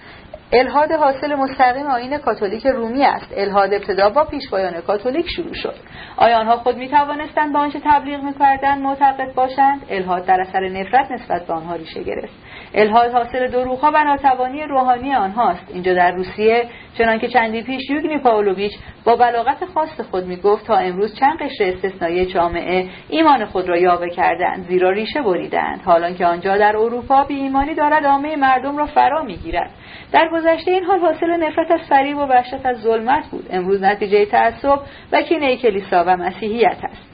الهاد حاصل مستقیم آین کاتولیک رومی است الهاد ابتدا با پیشوایان کاتولیک شروع شد آیا آنها خود می توانستند به آنچه تبلیغ می‌کردند معتقد باشند الهاد در اثر نفرت نسبت به آنها ریشه گرفت الهاد حاصل دروغها و ناتوانی روحانی آنهاست. اینجا در روسیه چنانکه چندی پیش یوگنی پاولویچ با بلاغت خاص خود می‌گفت تا امروز چند قشر استثنایی جامعه ایمان خود را یاوه کردند زیرا ریشه بریدند. حالان که آنجا در اروپا بی ایمانی دارد عامه مردم را فرا می‌گیرد. در گذشته این حال حاصل نفرت از فریب و وحشت از ظلمت بود. امروز نتیجه تعصب و کینه کلیسا و مسیحیت است.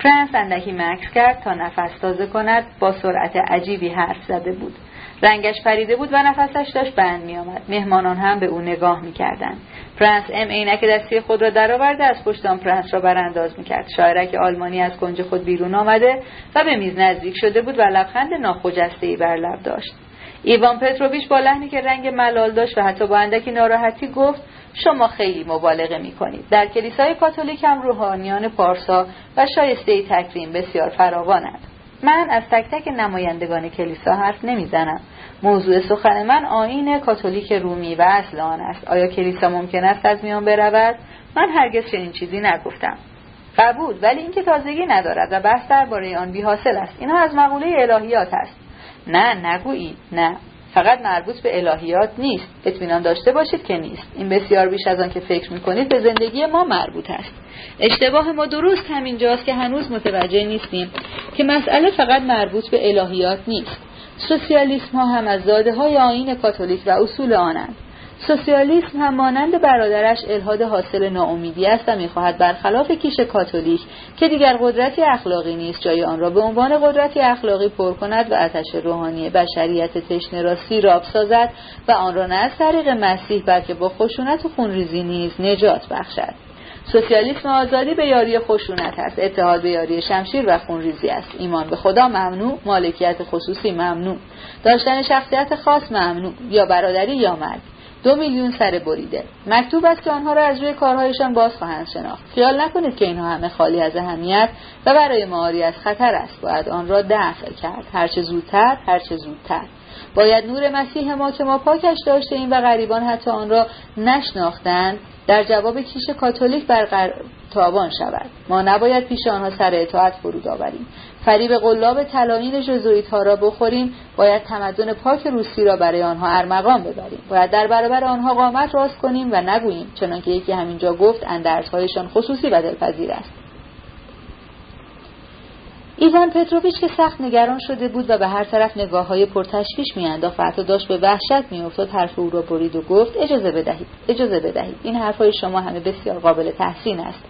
پرنس اندکی مکث کرد تا نفس تازه کند با سرعت عجیبی حرف زده بود رنگش پریده بود و نفسش داشت بند می آمد. مهمانان هم به او نگاه می کردند. پرنس ام عینک دستی خود را درآورده از پشت آن پرنس را برانداز می کرد. شاعرک آلمانی از کنج خود بیرون آمده و به میز نزدیک شده بود و لبخند ناخجسته ای بر لب داشت. ایوان پتروویچ با لحنی که رنگ ملال داشت و حتی با اندکی ناراحتی گفت شما خیلی مبالغه می کنید. در کلیسای کاتولیک هم روحانیان پارسا و شایسته تکریم بسیار فراوانند. من از تک تک نمایندگان کلیسا حرف نمی‌زنم. موضوع سخن من آین کاتولیک رومی و اصل آن است. آیا کلیسا ممکن است از میان برود؟ من هرگز چنین چیزی نگفتم. قبول ولی اینکه تازگی ندارد و بحث درباره آن بی حاصل است. اینها از مقوله الهیات است. نه نگویید نه فقط مربوط به الهیات نیست. اطمینان داشته باشید که نیست. این بسیار بیش از آن که فکر می‌کنید به زندگی ما مربوط است. اشتباه ما درست همینجاست که هنوز متوجه نیستیم که مسئله فقط مربوط به الهیات نیست. سوسیالیسم ها هم از زاده های آین کاتولیک و اصول آنند سوسیالیسم هم مانند برادرش الهاد حاصل ناامیدی است و می‌خواهد برخلاف کیش کاتولیک که دیگر قدرتی اخلاقی نیست جای آن را به عنوان قدرتی اخلاقی پر کند و آتش روحانی بشریت تشنه را سیراب سازد و آن را نه از طریق مسیح بلکه با خشونت و خونریزی نیز نجات بخشد. سوسیالیسم آزادی به یاری خشونت است اتحاد به یاری شمشیر و خونریزی است. ایمان به خدا ممنوع مالکیت خصوصی ممنوع. داشتن شخصیت خاص ممنوع یا برادری یا مرگ دو میلیون سر بریده. مکتوب است که آنها را از روی کارهایشان باز خواهند شناخت. خیال نکنید که اینها همه خالی از اهمیت و برای معاری از خطر است. باید آن را دفع کرد. هرچه زودتر هرچه زودتر. باید نور مسیح ما که ما پاکش داشته ایم و غریبان حتی آن را نشناختند در جواب کیش کاتولیک بر تابان شود. ما نباید پیش آنها سر اطاعت فرود آوریم. فریب قلاب تلاین جزویت ها را بخوریم باید تمدن پاک روسی را برای آنها ارمغان ببریم. باید در برابر آنها قامت راست کنیم و نگوییم چنانکه یکی همینجا گفت اندرزهایشان خصوصی و دلپذیر است. ایوان پتروویچ که سخت نگران شده بود و به هر طرف نگاه های پرتشویش میانداخت و حتی داشت به وحشت میافتاد حرف او را برید و گفت اجازه بدهید اجازه بدهید. این حرفهای شما همه بسیار قابل تحسین است.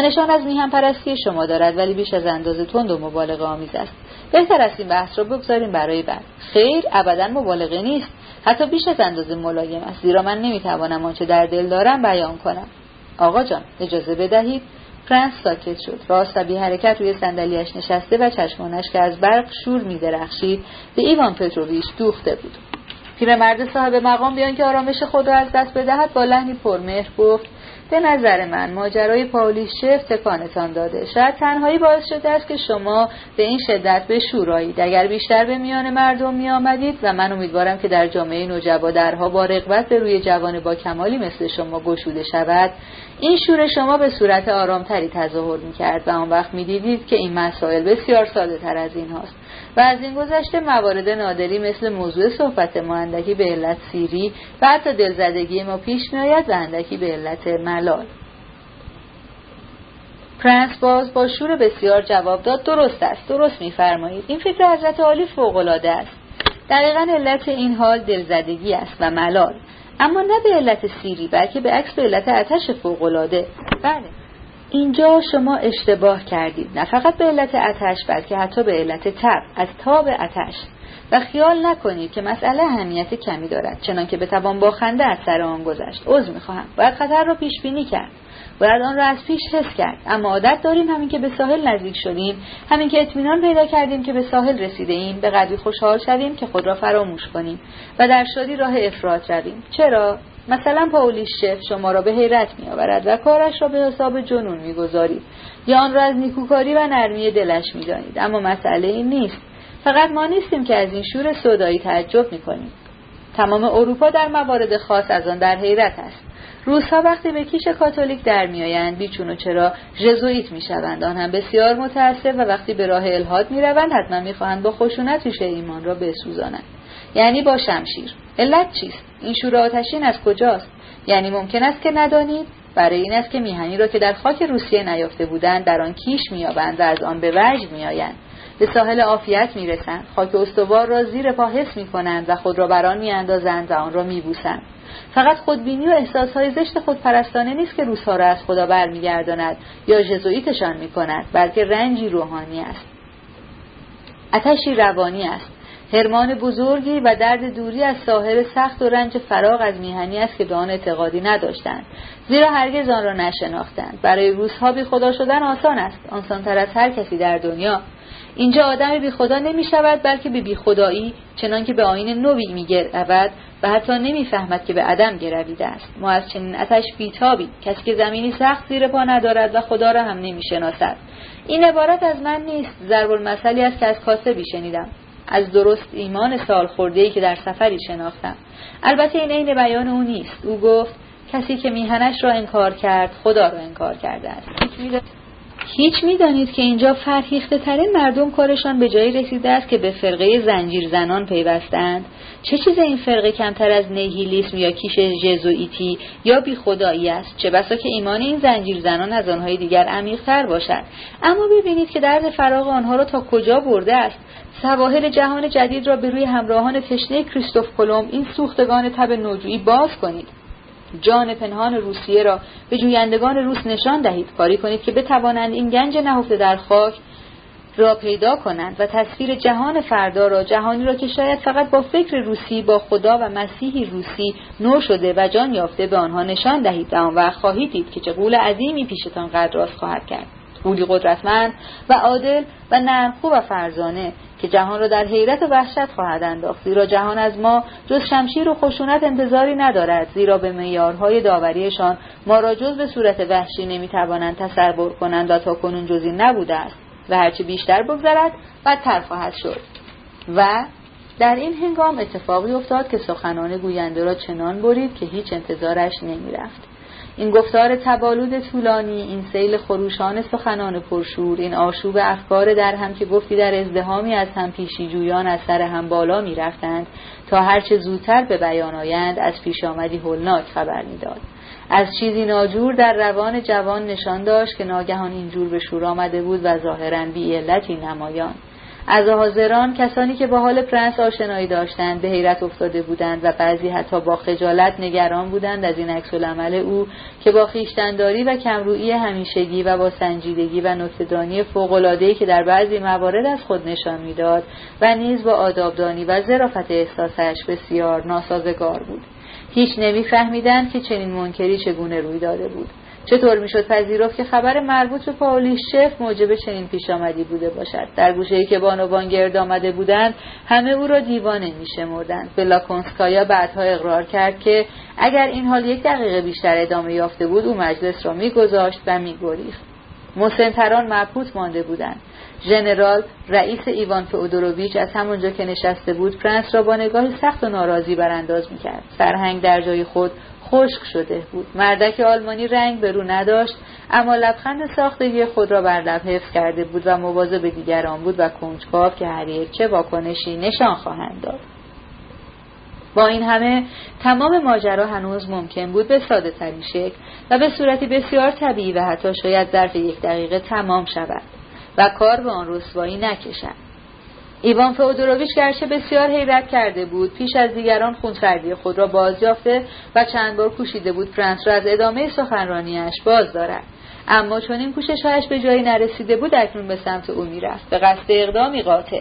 نشان از میهم پرستی شما دارد ولی بیش از اندازه تند و مبالغه آمیز است. بهتر است این بحث را بگذاریم برای بعد. خیر ابدا مبالغه نیست. حتی بیش از اندازه ملایم است. زیرا من نمی‌توانم آنچه در دل دارم بیان کنم. آقا جان اجازه بدهید؟ پرنس ساکت شد. راست بی حرکت روی صندلیاش نشسته و چشمانش که از برق شور می درخشید به ایوان پتروویچ دوخته بود. پیرمرد صاحب مقام بی‌آنکه آرامش خود را از دست بدهد با لحنی پرمهر گفت به نظر من ماجرای پاولیشف تکانتان داده. شاید تنهایی باعث شده است که شما به این شدت به شور آیید. اگر بیشتر به میان مردم می آمدید و من امیدوارم که در جامعه نجبا درها با رغبت به روی جوان با کمالی مثل شما گشوده شود این شور شما به صورت آرامتری تظاهر می کرد و آن وقت می دیدید که این مسائل بسیار ساده تر از این هاست. و از این گذشته موارد نادری مثل موضوع صحبت ما اندکی به علت سیری و حتی دلزدگی ما پیش می آید و اندکی به علت ملال. پرنس باز با شور بسیار جواب داد درست است درست میفرمایید. این فکر حضرت عالی فوقالعاده است. دقیقا علت این حال دلزدگی است و ملال. اما نه به علت سیری بلکه به عکس به علت آتش فوقالعاده. بله. اینجا شما اشتباه کردید. نه فقط به علت آتش بلکه حتی به علت تب. از تاب آتش و خیال نکنید که مسئله اهمیت کمی دارد چنانکه بتوان با خنده از سر آن گذشت. عذر می‌خواهم. باید خطر را پیش بینی کرد. باید آن را از پیش حس کرد. اما عادت داریم همین که به ساحل نزدیک شدیم. همین که اطمینان پیدا کردیم که به ساحل رسیده ایم. به قدری خوشحال شویم که خود را فراموش کنیم. و در شادی راه افراد رویم. چرا؟ مثلا پاولیش شف شما را به حیرت می آورد و کارش را به حساب جنون می‌گذارید. یا آن را از نیکوکاری و نرمی دلش می‌دانید. اما مسئله این نیست. فقط ما نیستیم که از این شور صدایی تعجب می‌کنیم. تمام اروپا در موارد خاص از آن در حیرت است. روزها وقتی به کیش کاتولیک در میآیند بیچون و چرا ژزوئیت می‌شوند. آن هم بسیار متاسف و وقتی به راه الهاد می‌روند حتما می‌خواهند با خشونت ریشه ایمان را بسوزانند. یعنی با شمشیر. علت چیست؟ این شور آتشین از کجاست؟ یعنی ممکن است که ندانید؟ برای این است که میهنی را که در خاک روسیه نیافته بودند در آن کیش مییابند و از آن به وجد میآیند. به ساحل عافیت می‌رسند. خاک استوار را زیر پا حس می‌کنند و خود را بر آن میاندازند و آن را میبوسند. فقط خودبینی و احساسهای زشت خودپرستانه نیست که روزها را از خدا برمیگرداند یا ژزوئیتشان می‌کند بلکه رنجی روحانی است. اتشی روانی است. هرمان بزرگی و درد دوری از ساحل سخت و رنج فراغ از میهنی است که به آن اعتقادی نداشتند. زیرا هرگز آن را نشناختند. برای روزها بی خدا شدن آسان است. آسانتر از هر کسی در دنیا. اینجا آدم بی خدا نمی شود بلکه به بی خدایی چنان که به آین نوی می گرود و حتی نمی‌فهمد که به عدم گرویده است. ما از چنین اتش بیتابی کسی که زمینی سخت زیر پا ندارد و خدا را هم نمی‌شناسد این عبارت از من نیست. ضرب المثلی است که از کاسبی شنیدم از درست ایمان سال خورده که در سفری شناختم. البته این عین بیان او نیست. او گفت کسی که میهنش را انکار کرد خدا را انکار کرده است. هیچ می‌دانید که اینجا فرهیخته ترین مردم کارشان به جایی رسیده است که به فرقه زنجیر زنان پیوستند. چه چیز این فرقه کمتر از نیهیلیسم یا کیش جزوئیتی یا بی خدایی است؟ چه بسا که ایمان این زنجیر زنان از آنهای دیگر عمیقتر باشد. اما ببینید که درد فراغ آنها را تا کجا برده است. سواحل جهان جدید را به روی همراهان تشنه کریستوف کلم این سوختگان تب نوجویی باز کنید. جان پنهان روسیه را به جویندگان روس نشان دهید. کاری کنید که بتوانند این گنج نهفته در خاک را پیدا کنند و تصویر جهان فردا را جهانی را که شاید فقط با فکر روسی با خدا و مسیحی روسی نو شده و جان یافته به آنها نشان دهید. و آن وقت خواهید دید که چه قول عظیمی پیشتان قدر خواهد کرد. قولی قدرتمند و عادل و نرمخو و فرزانه که جهان را در حیرت و وحشت خواهد انداخت. زیرا جهان از ما جز شمشیر و خشونت انتظاری ندارد. زیرا به معیارهای داوریشان ما را جز به صورت وحشی نمی‌توانند تصور کنند و تا کنون جزی نبوده است و هرچه بیشتر بگذرد بدتر خواهد شد. و در این هنگام اتفاقی افتاد که سخنان گوینده را چنان برید که هیچ انتظارش نمی‌رفت. این گفتار تبالود طولانی این سیل خروشان سخنان پرشور این آشوب افکار در هم که گفتی در ازدهامی از هم پیشی جویان از سر هم بالا می رفتند تا هرچه زودتر به بیان آیند از پیش آمدی هولناک خبر می‌داد. از چیزی ناجور در روان جوان نشان داشت که ناگهان اینجور به شور آمده بود و ظاهرا بی علتی نمایان. از حاضران کسانی که با حال پرنس آشنایی داشتند به حیرت افتاده بودند و بعضی حتی با خجالت نگران بودند از این عکس العمل او که با خیشتنداری و کمرویی همیشگی و با سنجیدگی و نکتهدانی فوق‌العاده‌ای که در بعضی موارد از خود نشان می‌داد و نیز با آدابدانی و ظرافت احساسش بسیار ناسازگار بود. هیچ نمیفهمیدند که چنین منکری چگونه روی داده بود. چطور می‌شد پذیرفت که خبر مربوط به پاولی شف موجب چنین پیش آمدی بوده باشد؟ در گوشه ای که بانوان گرد آمده بودند همه او را دیوانه میشمردند. بلاکونسکایا بعدها اقرار کرد که اگر این حال یک دقیقه بیشتر ادامه یافته بود او مجلس را میگذاشت و میگریخت. مسنتران مبهوت مانده بودند. ژنرال رئیس ایوان فئودوروویچ از همانجا که نشسته بود پرنس را با نگاهی سخت و ناراضی برانداز می‌کرد. سرهنگ در جای خود خشک شده بود. مردک آلمانی رنگ به رو نداشت اما لبخند ساختگی خود را بر لب حفظ کرده بود و مواظب به دیگران بود و کنجکاو که هر چه واکنشی نشان خواهند داد. با این همه تمام ماجرا هنوز ممکن بود به ساده ترین شکل و به صورتی بسیار طبیعی و حتی شاید ظرف یک دقیقه تمام شود و کار به آن رسوایی نکشد. ایوان فئودوروویچ گرچه بسیار حیرت کرده بود پیش از دیگران خونسردی خود را بازیافته و چند بار کوشیده بود فرانس را از ادامه سخنرانیاش باز دارد. اما چون این کوششهایش به جایی نرسیده بود اکنون به سمت او می‌رفت. به قصد اقدامی قاطع.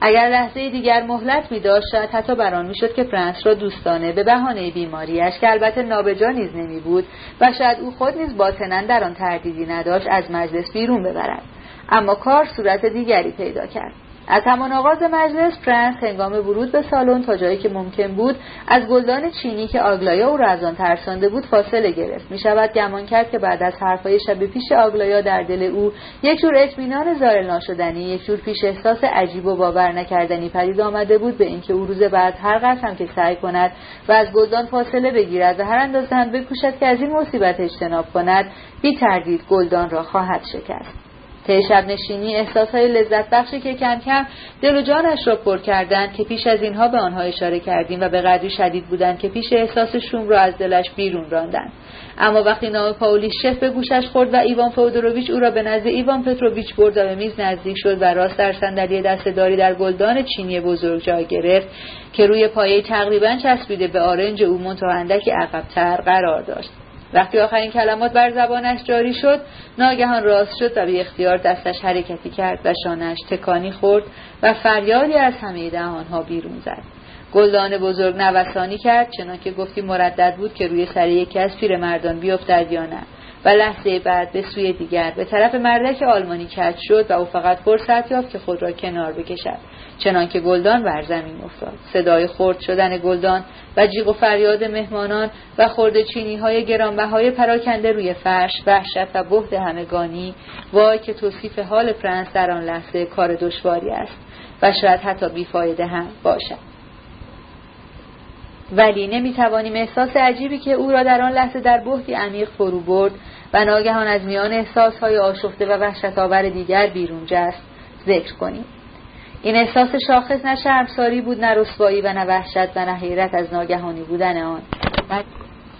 اگر لحظه دیگر مهلت می داشت شاید حتی بران می‌شد که فرانس را دوستانه به بهانه بیماریش که البته نابجا نیز نمی بود و شاید او خود نیز باطنا در آن تردیدی نداشت از مجلس بیرون ببرد. اما کار صورت دیگری پیدا کرد. از همان آغاز مجلس فرانس هنگام ورود به سالن تا جایی که ممکن بود از گلدان چینی که آگلایا او را از آن ترسانده بود فاصله گرفت. می شود گمان کرد که بعد از حرفهای شب پیش آگلایا در دل او یک جور اطمینان زائل ناشدنی یک جور پیش احساس عجیب و باور نکردنی پدید آمده بود به اینکه او روز بعد هر قدر هم که سعی کند و از گلدان فاصله بگیرد و هر اندازه هم بکوشد که از این مصیبت اجتناب کند بی تردید گلدان را خواهد شکست. طی نشینی های لذت بخشی که کم کم دل و جانش را پر کردند که پیش از اینها به آنها اشاره کردیم و به قدری شدید بودند که پیش احساس شوم را از دلش بیرون راندند. اما وقتی نام پاولی شف به گوشش خورد و ایوان فودوروویچ او را به نزد ایوان پتروویچ برد و به میز نزدیک شد و راست در صندلی دستهداری در گلدان چینی بزرگ جای گرفت که روی پایه تقریبا چسبیده به آرنج او منتها اندکی عقبتر قرار داشت. وقتی آخرین کلمات بر زبانش جاری شد ناگهان راست شد و به اختیار دستش حرکتی کرد و شانش تکانی خورد و فریادی از همه دهانها بیرون زد. گلدان بزرگ نوسانی کرد چنانکه گفتی مردد بود که روی سر یکی از پیرمردان بیفتد یا نه. و لحظه بعد به سوی دیگر به طرف مردک آلمانی کج شد و او فقط فرصت یافت که خود را کنار بکشد. چنانکه گلدان بر زمین افتاد. صدای خرد شدن گلدان و جیغ و فریاد مهمانان و خورد چینی های گرانبهای پراکنده روی فرش وحشت و بهد همگانی. وای که توصیف حال فرانس در آن لحظه کار دشواری است. و شاید حتی بیفایده هم باشد. ولی نمی‌توانیم احساس عجیبی که او را در آن لحظه در بهتی عمیق فرو برد و ناگهان از میان احساسهای آشفته و وحشتآور دیگر بیرون جست. ذکر کنیم. این احساس شاخص نه شرمساری بود نه رسوایی و نه وحشت و نه حیرت از ناگهانی بودن آن.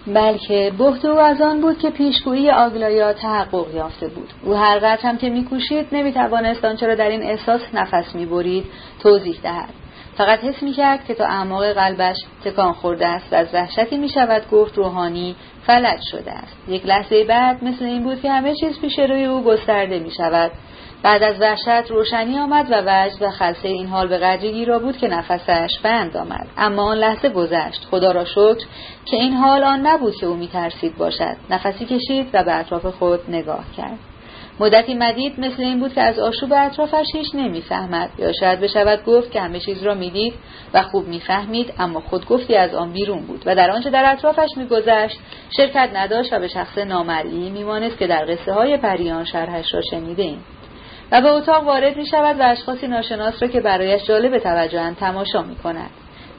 بلکه بهت او از آن بود که پیشگویی آگلایا تحقق یافته بود. او هر هم که میکوشید نمی‌توانست آنچه را در این احساس نفس می‌برید توضیح دهد. فقط حس می‌کرد که تا اعماق قلبش تکان خورده است و از وحشتی می‌شود گفت روحانی فلج شده است. یک لحظه بعد مثل این بود که همه چیز پیش روی او گسترده می‌شود. بعد از وحشت روشنی آمد و وجد و خلصه این حال به قدری گیرا بود که نفسش بند آمد. اما آن لحظه گذشت. خدا را شکر که این حال آن نبود که او میترسید باشد. نفسی کشید و به اطراف خود نگاه کرد. مدتی مدید مثل این بود که از آشوب اطرافش هیچ نمی‌فهمد یا شاید بشود گفت که همه چیز را می‌دید و خوب می‌فهمید اما خود گفتی از آن بیرون بود و در آنچه در اطرافش میگذشت شرکت نداشت و به شخص نامرئی میمانست که در قصه های پریان شرحش را شنیده ایم. و به اتاق وارد می شود و اشخاصی ناشناس را که برایش جالب توجهاند تماشا می کند.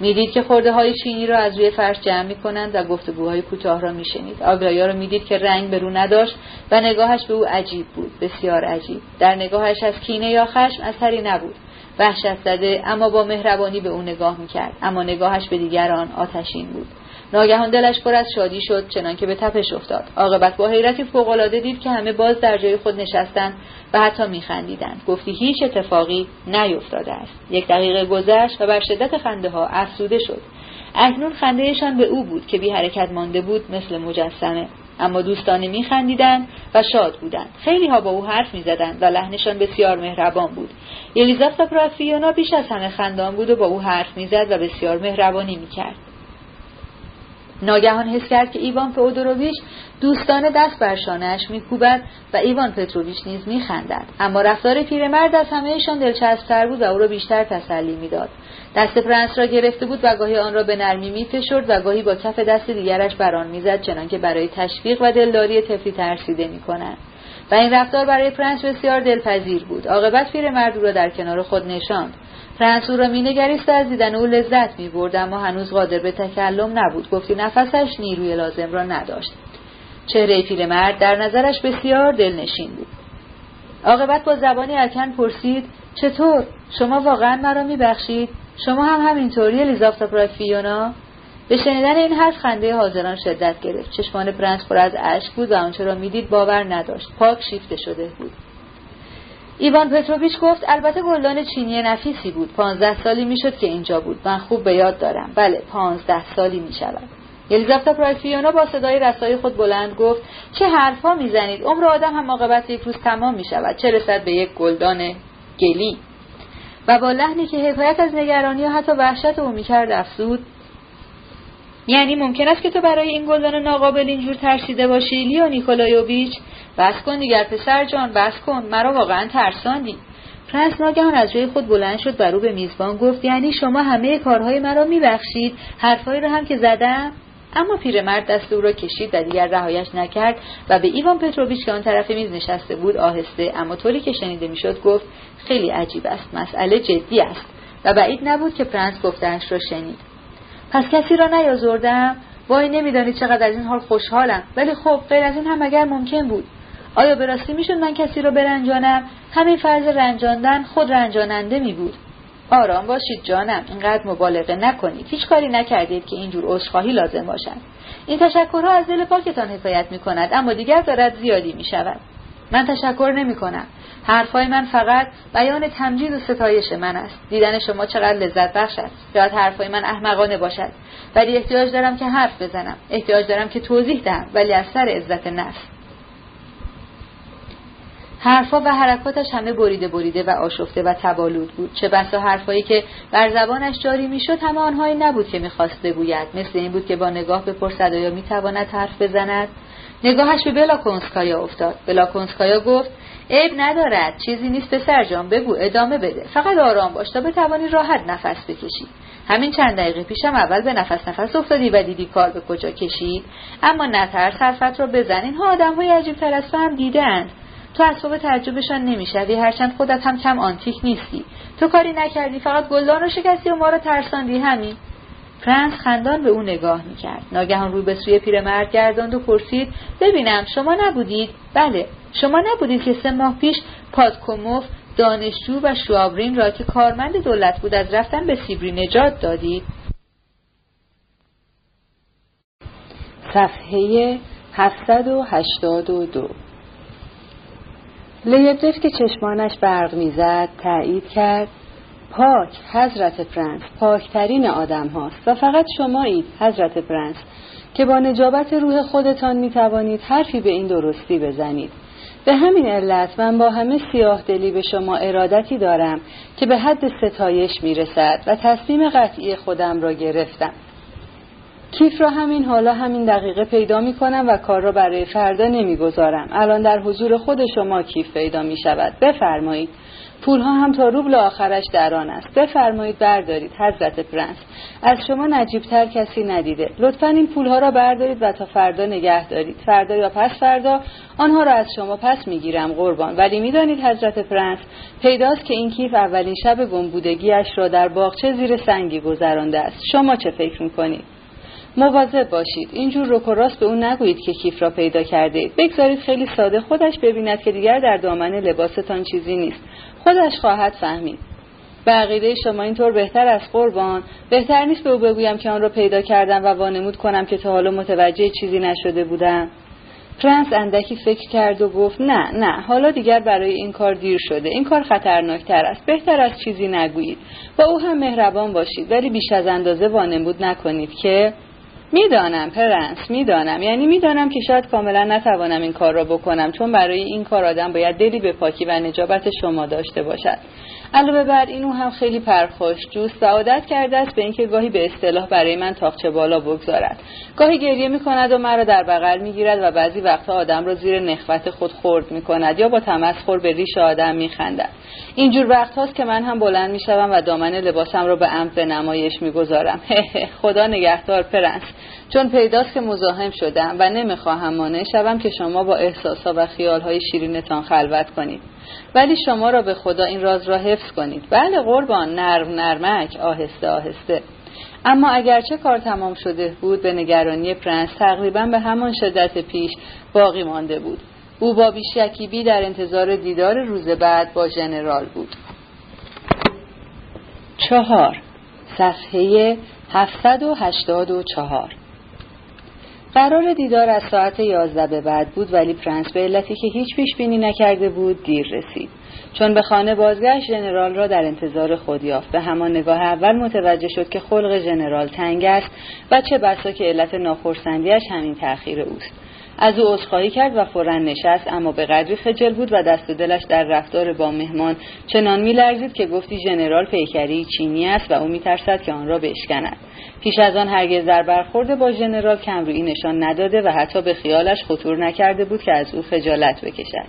می‌دید که خورده های چینی را از روی فرش جمع می کنند و گفتگوهای کوتاه را می شنید. آگرایا را می‌دید که رنگ به رو نداشت و نگاهش به او عجیب بود بسیار عجیب. در نگاهش از کینه یا خشم اثری نبود. وحشت زده اما با مهربانی به او نگاه می‌کرد. اما نگاهش به دیگران آتشین بود. ناگهان دلش پر از شادی شد چنانکه به تپش افتاد. عاقبت با حیرتی فوقالعاده دید که همه باز در جای خود نشستند و حتی میخندیدند. گفتی هیچ اتفاقی نیفتاده است. یک دقیقه گذشت و بر شدت خنده ها افسوده شد. اکنون خندهشان به او بود که بی حرکت مانده بود مثل مجسمه. اما دوستانه میخندیدند و شاد بودند. خیلی ها با او حرف می‌زدند و لحنشان بسیار مهربان بود. یلیزافتا پرافیونا بیش از همه خندان بود و با او حرف می‌زد و بسیار مهربانی می‌کرد. ناگهان حس کرد که ایوان فئودوروویچ دوستانه دست بر شانهاش میکوبد و ایوان پتروویچ نیز میخندد. اما رفتار پیرمرد از همهشان دلچسبتر بود و او را بیشتر تسلی می‌داد. دست پرنس را گرفته بود و گاهی آن را به نرمی میفشرد و گاهی با کف دست دیگرش بر آن می‌زد چنانکه برای تشویق و دلداری طفلی ترسیده می‌کنند و این رفتار برای پرنس بسیار دلپذیر بود. عاقبت پیرمرد او را در کنار خود نشاند. پرنس او را مینگریست و از دیدن او لذت می‌برد اما هنوز قادر به تکلم نبود. گفتی نفسش نیروی لازم را نداشت. چهره پیرمرد در نظرش بسیار دلنشین بود. عاقبت با زبانی الکن پرسید چطور؟ شما واقعا مرا میبخشید؟ شما هم همینطوری الیزابتا پراکفیونا به شنیدن این حرف خنده حاضران شدت گرفت. چشمان پرنس پر از اشک بود و آنچه را می‌دید باور نداشت. پاک شیفته شده بود. ایوان پتروویچ گفت البته گلدان چینی نفیسی بود. پانزده سالی می‌شد که اینجا بود. من خوب به یاد دارم. بله پانزده سالی می شود الیزابتا پراکفیونا با صدای رسای خود بلند گفت چه حرفها می‌زنید؟ عمر آدم هم عاقبت یک روز تمام می شود چه رسد به یک گلدان گلی؟ و با لحنی که حکایت از نگرانی و حتی وحشت او می‌کرد افزود یعنی ممکن است که تو برای این گلدان ناقابل اینجور ترسیده باشی لیو نیکولایوویچ. بس کن دیگر پسر جان بس کن. مرا واقعا ترساندی پرنس ناگهان از جای خود بلند شد و رو به میزبان گفت یعنی شما همه کارهای مرا میبخشید. حرفهایی را هم که زدم. اما پیرمرد دست او را کشید و دیگر رهایش نکرد و به ایوان پتروویچ که آن طرف میز نشسته بود آهسته. اما طوری که شنیده می‌شد گفت خیلی عجیب است. مسئله جدی است. و بعید نبود که پرنس گفتنش را شنید. پس کسی را نیازردم؟ وای نمیدانی چقدر از این حال خوشحالم. ولی خب غیر از این هم اگر ممکن بود. آیا به راستی می‌شد من کسی را برنجانم؟ همین فرض رنجاندن خود رنجاننده می بود آرام باشید جانم اینقدر مبالغه نکنید. هیچ کاری نکردید که اینجور عذرخواهی لازم باشد. این تشکرها از دل پاکتان حکایت می کند اما دیگر دارد زیادی می شود من تشکر نمی کنم حرفهای من فقط بیان تمجید و ستایش من است. دیدن شما چقدر لذت بخش است. شاید حرفهای من احمقانه باشد. ولی احتیاج دارم که حرف بزنم. احتیاج دارم که توضیح دهم ولی از سر عزت نفس. حرفها و حرکاتش همه بریده بریده و آشفته و تبالود بود. چه بسا حرفهایی که بر زبانش جاری می‌شد همه آنهایی نبود که می‌خواست بگوید. مثل این بود که با نگاه بپرسد آیا می‌تواند حرف بزند. نگاهش به بلاکونسکایا افتاد. بلاکونسکایا گفت عیب ندارد چیزی نیست پسر جان بگو ادامه بده. فقط آرام باش تا بتوانی راحت نفس بکشی. همین چند دقیقه پیشم اول به نفس نفس افتادی و دیدی کار به کجا کشید. اما نترس حرفت را بزن. اینها آدم های عجیب تر از هم دیدند تو اسباب تعجبشان نمی‌شوی هرچند خودت هم کم آنتیک نیستی. تو کاری نکردی فقط گلدان رو شکستی و ما رو ترساندی همین. پرنس خندان به او نگاه می‌کرد. ناگهان روی به سوی پیرمرد گرداند و پرسید ببینم شما نبودید؟ بله شما نبودید که سه ماه پیش پادکوموف دانشجو و شوابرین را که کارمند دولت بود از رفتن به سیبری نجات دادید. صفحه 782 لیبدف که چشمانش برق می‌زد تایید کرد. پاک حضرت پرنس پاکترین آدم هاست. و فقط شمایید حضرت پرنس که با نجابت روح خودتان می توانید حرفی به این درستی بزنید. به همین علت من با همه سیاه دلی به شما ارادتی دارم که به حد ستایش می رسد و تصمیم قطعی خودم را گرفتم. کیف را همین حالا همین دقیقه پیدا می کنم و کار را برای فردا نمی‌گذارم. الان در حضور خود شما کیف پیدا می شود بفرمایید. پولها هم تا روبل آخرش در آن است. بفرمایید بردارید حضرت پرنس. از شما نجیبتر کسی ندیده. لطفا این پولها را بردارید و تا فردا نگه دارید. فردا یا پس فردا آنها را از شما پس می‌گیرم قربان. ولی می‌دانید حضرت پرنس پیداست که این کیف اولین شب گمبودگیاش را در باغچه زیر سنگی گذرانده است. شما چه فکر می‌کنید؟ مواظب باشید. اینجور رک و راست به اون نگویید که کیف را پیدا کرده بگذارید خیلی ساده خودش ببیند که دیگر در دامن لباستان چیزی نیست. خودش خواهد فهمید. به عقیده شما اینطور بهتر از قربان بهتر نیست به او بگویم که آن را پیدا کردم و وانمود کنم که تا حالا متوجه چیزی نشده بودم. پرنس اندکی فکر کرد و گفت نه نه حالا دیگر برای این کار دیر شده. این کار خطرناکتر است. بهتر است چیزی نگویید. با او هم مهربان باشید ولی بیش از اندازه وانمود نکنید که می‌دانم پرنس می‌دانم. یعنی می‌دانم که شاید کاملا نتوانم این کار را بکنم چون برای این کار آدم باید دلی به پاکی و نجابت شما داشته باشد. علاوه بر این او هم خیلی پرخاشجوست و عادت کرده است به اینکه گاهی به اصطلاح برای من تاقچه بالا بگذارد. گاهی گریه می کند و مرا در بغل می گیرد و بعضی وقتها آدم را زیر نخوت خود خورد می کند یا با تمسخر به ریش آدم می خندد اینجور وقت هاست که من هم بلند می شوم و دامن لباسم را به عمد به نمایش می گذارم خدا نگهدار پرنس. چون پیداست که مزاحم شدم و نمی‌خواهم مانع شوم که شما با احساسها و خیالهای شیرینتان خلوت کنید. ولی شما را به خدا این راز را حفظ کنید. بله قربان نرم نرمک. آهسته آهسته. اما اگرچه کار تمام شده بود به نگرانی پرنس تقریبا به همان شدت پیش باقی مانده بود. او با بیشکیبی در انتظار دیدار روز بعد با ژنرال بود. چهار. صفحه 784 قرار دیدار از ساعت یازده به بعد بود ولی پرنس به علتی که هیچ پیش بینی نکرده بود دیر رسید. چون به خانه بازگشت ژنرال را در انتظار خود یافت. به همان نگاه اول متوجه شد که خلق ژنرال تنگ است و چه بسا که علت ناخرسندیش همین تأخیر اوست. از او عذرخواهی کرد و فورا نشست اما به قدری خجل بود و دست و دلش در رفتار با مهمان چنان میلرزید که گفتی ژنرال پیکری چینی است و او میترسد که آن را بشکند. پیش از آن هرگز در برخورد با ژنرال کمرویی نشان نداده و حتی به خیالش خطور نکرده بود که از او خجالت بکشد.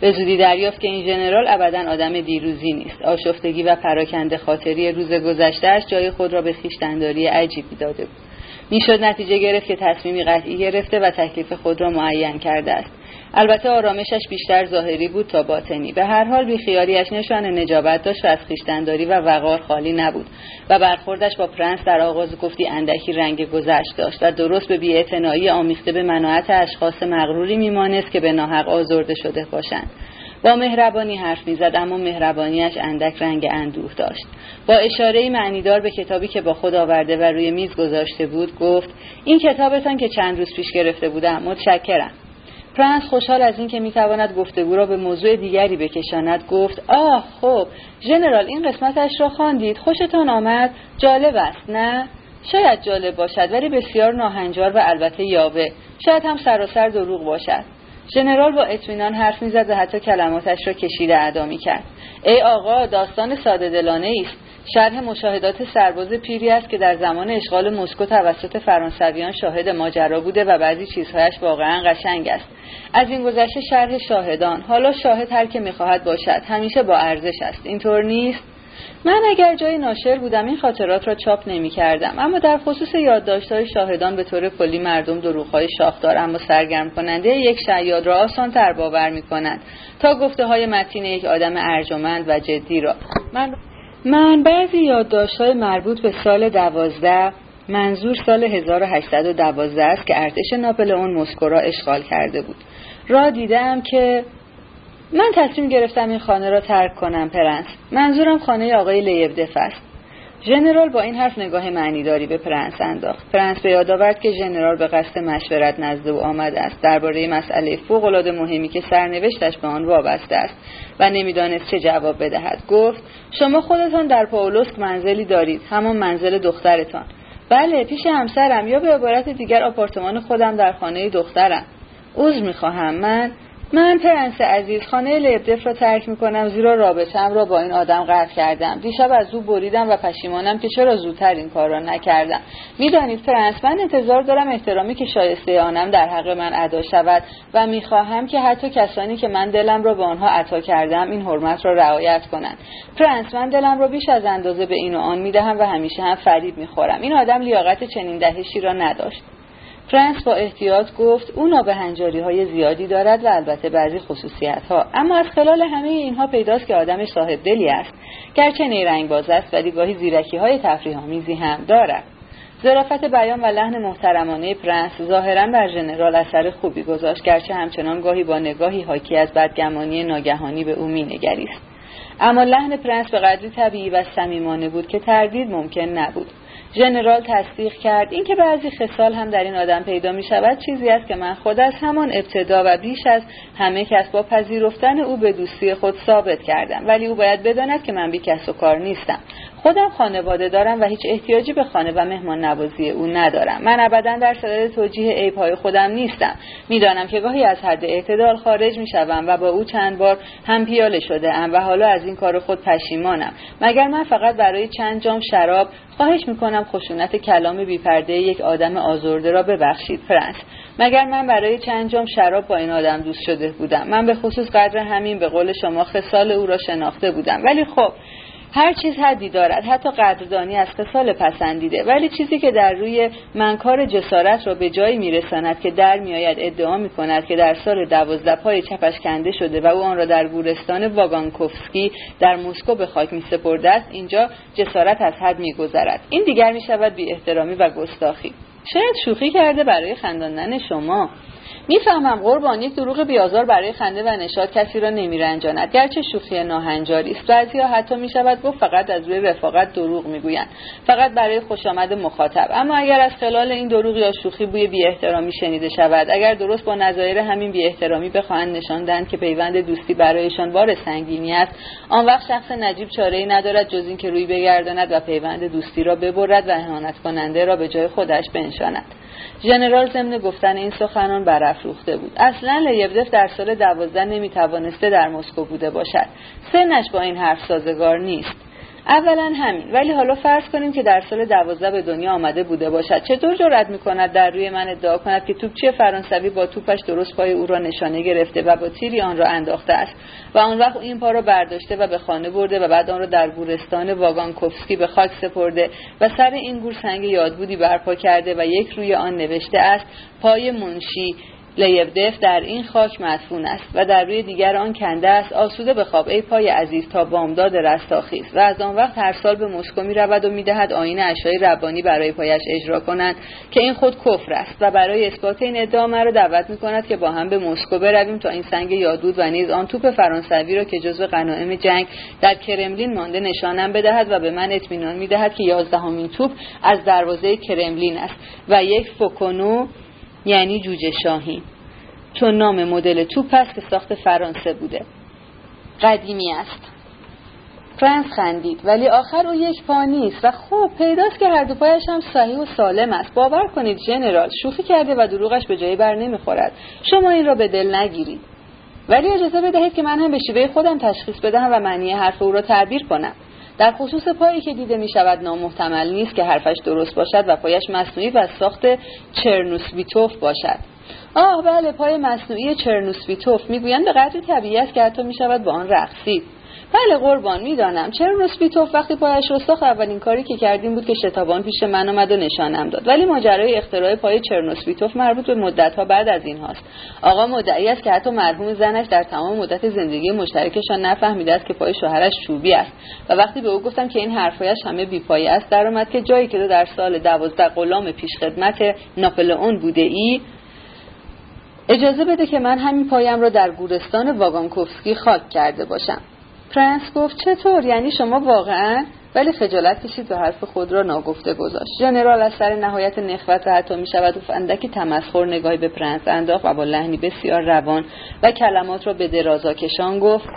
به زودی دریافت که این ژنرال ابدا آدم دیروزی نیست. آشفتگی و پراکنده خاطری روز گذشتهاش جای خود را به خویشتنداری عجیبی داده بود. می‌شد نتیجه گرفت که تصمیمی قطعی گرفته و تکلیف خود را معین کرده است. البته آرامشش بیشتر ظاهری بود تا باطنی. به هر حال بیخیالیش نشان نجابت داشت و از خویشتنداری و وقار خالی نبود و برخوردش با پرنس در آغاز گفتی اندکی رنگ گذشت داشت و درست به بیاعتنایی آمیخته به مناعت اشخاص مغروری میمانست که به ناحق آزرده شده باشند. با مهربانی حرف می‌زد اما مهربانیش اندک رنگ اندوه داشت. با اشاره معنیدار به کتابی که با خود آورده و روی میز گذاشته بود گفت این کتابتان که چند روز پیش گرفته بودم متشکرم. پرنس خوشحال از اینکه می‌تواند گفتگو را به موضوع دیگری بکشاند گفت آه خب ژنرال این قسمتش را خواندید. خوشتان آمد؟ جالب است نه؟ شاید جالب باشد ولی بسیار ناهنجار و البته یاوه. شاید هم سراسر دروغ باشد. ژنرال با اطمینان حرف می‌زد و حتی کلماتش را کشیده ادا کرد ای آقا داستان ساده دلانه است. شرح مشاهدات سرباز پیری است که در زمان اشغال مسکو توسط فرانسویان شاهد ماجرا بوده و بعضی چیزهایش واقعا قشنگ است. از این گذشته شرح شاهدان. حالا شاهد هر که می‌خواهد باشد. همیشه با ارزش است. اینطور نیست؟ من اگر جای ناشر بودم این خاطرات را چاپ نمی کردم اما در خصوص یادداشت‌های شاهدان به طور کلی مردم دروغ‌های شاخدار اما سرگرم کننده یک شیاد را آسان تر باور می کنند تا گفته های متین یک آدم ارجمند و جدی را. من من بعضی یادداشت‌های مربوط به سال دوازده منظور سال 1812 است که ارتش ناپلئون مسکو را اشغال کرده بود. را دیدم که من تصمیم گرفتم این خانه را ترک کنم پرنس. منظورم خانه آقای لیبدف است. ژنرال با این حرف نگاه معنیداری به پرنس انداخت. پرنس به یاد آورد که ژنرال به قصد مشورت نزد او آمده است. درباره مسئله فوقالعاده مهمی که سرنوشتش به آن وابسته است و نمی‌دانست چه جواب بدهد. گفت شما خودتان در پاولوفسک منزلی دارید همان منزل دخترتان. بله پیش همسرم یا به عبارت دیگر آپارتمان خودم در خانه دخترم. عذر می‌خواهم من من پرنس عزیز خانه لبدف را ترک می کنم زیرا رابطم را با این آدم قطع کردم. دیشب از او بریدم و پشیمانم که چرا زودتر این کار را نکردم. می‌دانید پرنس من انتظار دارم احترامی که شایسته آنم در حق من ادا شود و می‌خواهم که حتی کسانی که من دلم را به آنها عطا کردم این حرمت را رعایت کنند. پرنس من دلم را بیش از اندازه به این و آن می‌دهم و همیشه هم فریب می‌خورم. این آدم لیاقت چنین دهشی را نداشت. فرانس با احتیاط گفت او نابهنجاری های زیادی دارد و البته بعضی خصوصیت ها اما از خلال همه اینها پیداست که آدم صاحب دلی است. گرچه نیرنگ باز است ولی گاهی زیرکی های تفریح آمیزی هم دارد. ظرافت بیان و لحن محترمانه پرنس ظاهرا بر ژنرال اثر خوبی گذاشت گرچه همچنان گاهی با نگاهی حاکی از بدگمانی ناگهانی به او مینگریست. اما لحن پرنس به قدری طبیعی و صمیمانه بود که تردید ممکن نبود. ژنرال تصدیق کرد. اینکه بعضی خصال هم در این آدم پیدا می شود چیزی است که من خود از همان ابتدا و بیش از همه کس با پذیرفتن او به دوستی خود ثابت کردم. ولی او باید بداند که من بی کس و کار نیستم. خودم خانواده دارم و هیچ احتیاجی به خانه و مهمان نوازی او ندارم. من ابدا در صدد توجیه عیبهای خودم نیستم. می‌دانم که گاهی از حد اعتدال خارج می‌شوم و با او چند بار هم پیاله شده ام و حالا از این کار خود پشیمانم. مگر من فقط برای چند جام شراب خواهش می‌کنم خشونت کلام بیپرده یک آدم آزرده را ببخشید فرانس. مگر من برای چند جام شراب با این آدم دوست شده بودم؟ من به خصوص قدر همین به قول شما خصال او را شناخته بودم. ولی خب هر چیز حدی دارد. حتی قدردانی از خصال پسندیده. ولی چیزی که در روی منکار جسارت را به جایی میرساند که در میآید ادعا می کند که در سال دوازده پای چپش کنده شده و او آن را در گورستان واگانکوفسکی در مسکو به خاک می سپرده است اینجا جسارت از حد میگذرد. این دیگر می شود بی احترامی و گستاخی. شاید شوخی کرده برای خنداندن شما. می‌فهمم قربان یک دروغ بیازار برای خنده و نشاد کسی را نمیرنجاند. گرچه شوخی ناهنجاری است. بعضیها حتی می‌شود گفت فقط از روی رفاقت دروغ می‌گویند. فقط برای خوشامد مخاطب. اما اگر از خلال این دروغ یا شوخی بوی بی احترامی شنیده شود اگر درست با نظایر همین بی احترامی بخواهند نشان دهند که پیوند دوستی برایشان بار سنگینی است آن وقت شخص نجیب چاره ای ندارد جز اینکه روی بگرداند و پیوند دوستی را ببرد و اهانت کننده را به جای خودش بنشاند. ژنرال ضمن گفتن این سخنان برافروخته بود. اصلا لیبدف در سال دوازده نمی‌توانسته در مسکو بوده باشد. سنش با این حرف سازگار نیست. اولا همین. ولی حالا فرض کنیم که در سال دوازده به دنیا آمده بوده باشد. چطور جرأت می‌کند در روی من ادعا کند که توپچی فرانسوی با توپش درست پای او را نشانه گرفته و با تیری آن را انداخته است و آن وقت این پا را برداشته و به خانه برده و بعد آن را در گورستان واگانکوفسکی به خاک سپرده و سر این گور سنگ یادبودی برپا کرده و یک روی آن نوشته است پای منشی. لیبدف در این خاک مدفون است و در روی دیگر آن کنده است آسوده بخواب ای پای عزیز تا بامداد رستاخیز و از آن وقت هر سال به مسکو می رود و می دهد آین اشای ربانی برای پایش اجرا کنند که این خود کفر است و برای اثبات این ادعا مرا دعوت می کند که با هم به مسکو برویم تا این سنگ یادود و نیز آن توپ فرانسوی را که جزو غنایم جنگ در کرملین مانده نشانم بدهد و به من اطمینان می دهد که یازدهمین توپ از دروازه کرملین است و یک فوکونو یعنی جوجه شاهی چون نام مدل توپ است که ساخت فرانسه بوده. قدیمی است. فرانس خندید ولی آخر او یک پا نیست و خوب پیداست که هر دو پایش هم صحیح و سالم است. باور کنید جنرال شوخی کرده و دروغش به جایی بر نمی‌خورد. شما این را به دل نگیرید. ولی اجازه بدهید که من هم به شیوه خودم تشخیص بدهم و معنی حرف او را تعبیر کنم. در خصوص پایی که دیده می شود نامحتمل نیست که حرفش درست باشد و پایش مصنوعی و ساخت چرنوسویتوف باشد. آه بله پای مصنوعی چرنوسویتوف می‌گویند به قدری طبیعی است که حتی می شود با آن رقصید بله قربان می‌دانم. چرنوسویتوف وقتی پایش رو اولین کاری که کردیم بود که شتابان پیش من آمد و نشانم داد. ولی ماجرای اختراع پای چرنوسویتوف مربوط به مدتها بعد از این هاست. آقا مدعی است که حتی مرحوم زنش در تمام مدت زندگی مشترکشان نفهمیده است که پای شوهرش چوبی است. و وقتی به او گفتم که این حرفایش همه بیپایه است درآمد که جایی که تو در سال دوازده غلام پیشخدمت ناپلئون بوده ای اجازه بده که من همین پایم را در گورستان واگانکوفسکی خاک کرده باشم. پرنس گفت چطور؟ یعنی شما واقعا؟ ولی خجالت کشید و حرف خود را ناگفته گذاشت. ژنرال از سر نهایت نخوت و حتی می شود گفت اندکی تمسخر نگاهی به پرنس انداخت و با لحنی بسیار روان و کلمات را به درازا کشان گفت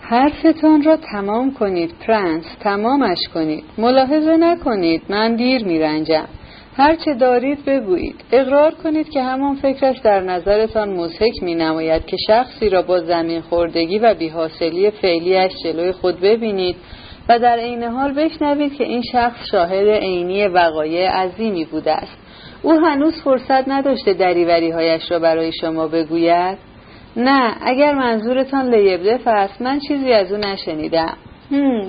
حرفتان را تمام کنید پرنس تمامش کنید. ملاحظه نکنید من دیر میرنجم. هرچه دارید بگویید. اقرار کنید که همان فکرش در نظرتان مزهک می نماید که شخصی را با زمین خوردگی و بیحاصلی فعلیش جلوی خود ببینید و در عین حال بشنوید که این شخص شاهد عینی وقایع عظیمی بوده است. او هنوز فرصت نداشته دریوری هایش را برای شما بگوید. نه اگر منظورتان لیبدف است من چیزی از او نشنیدم.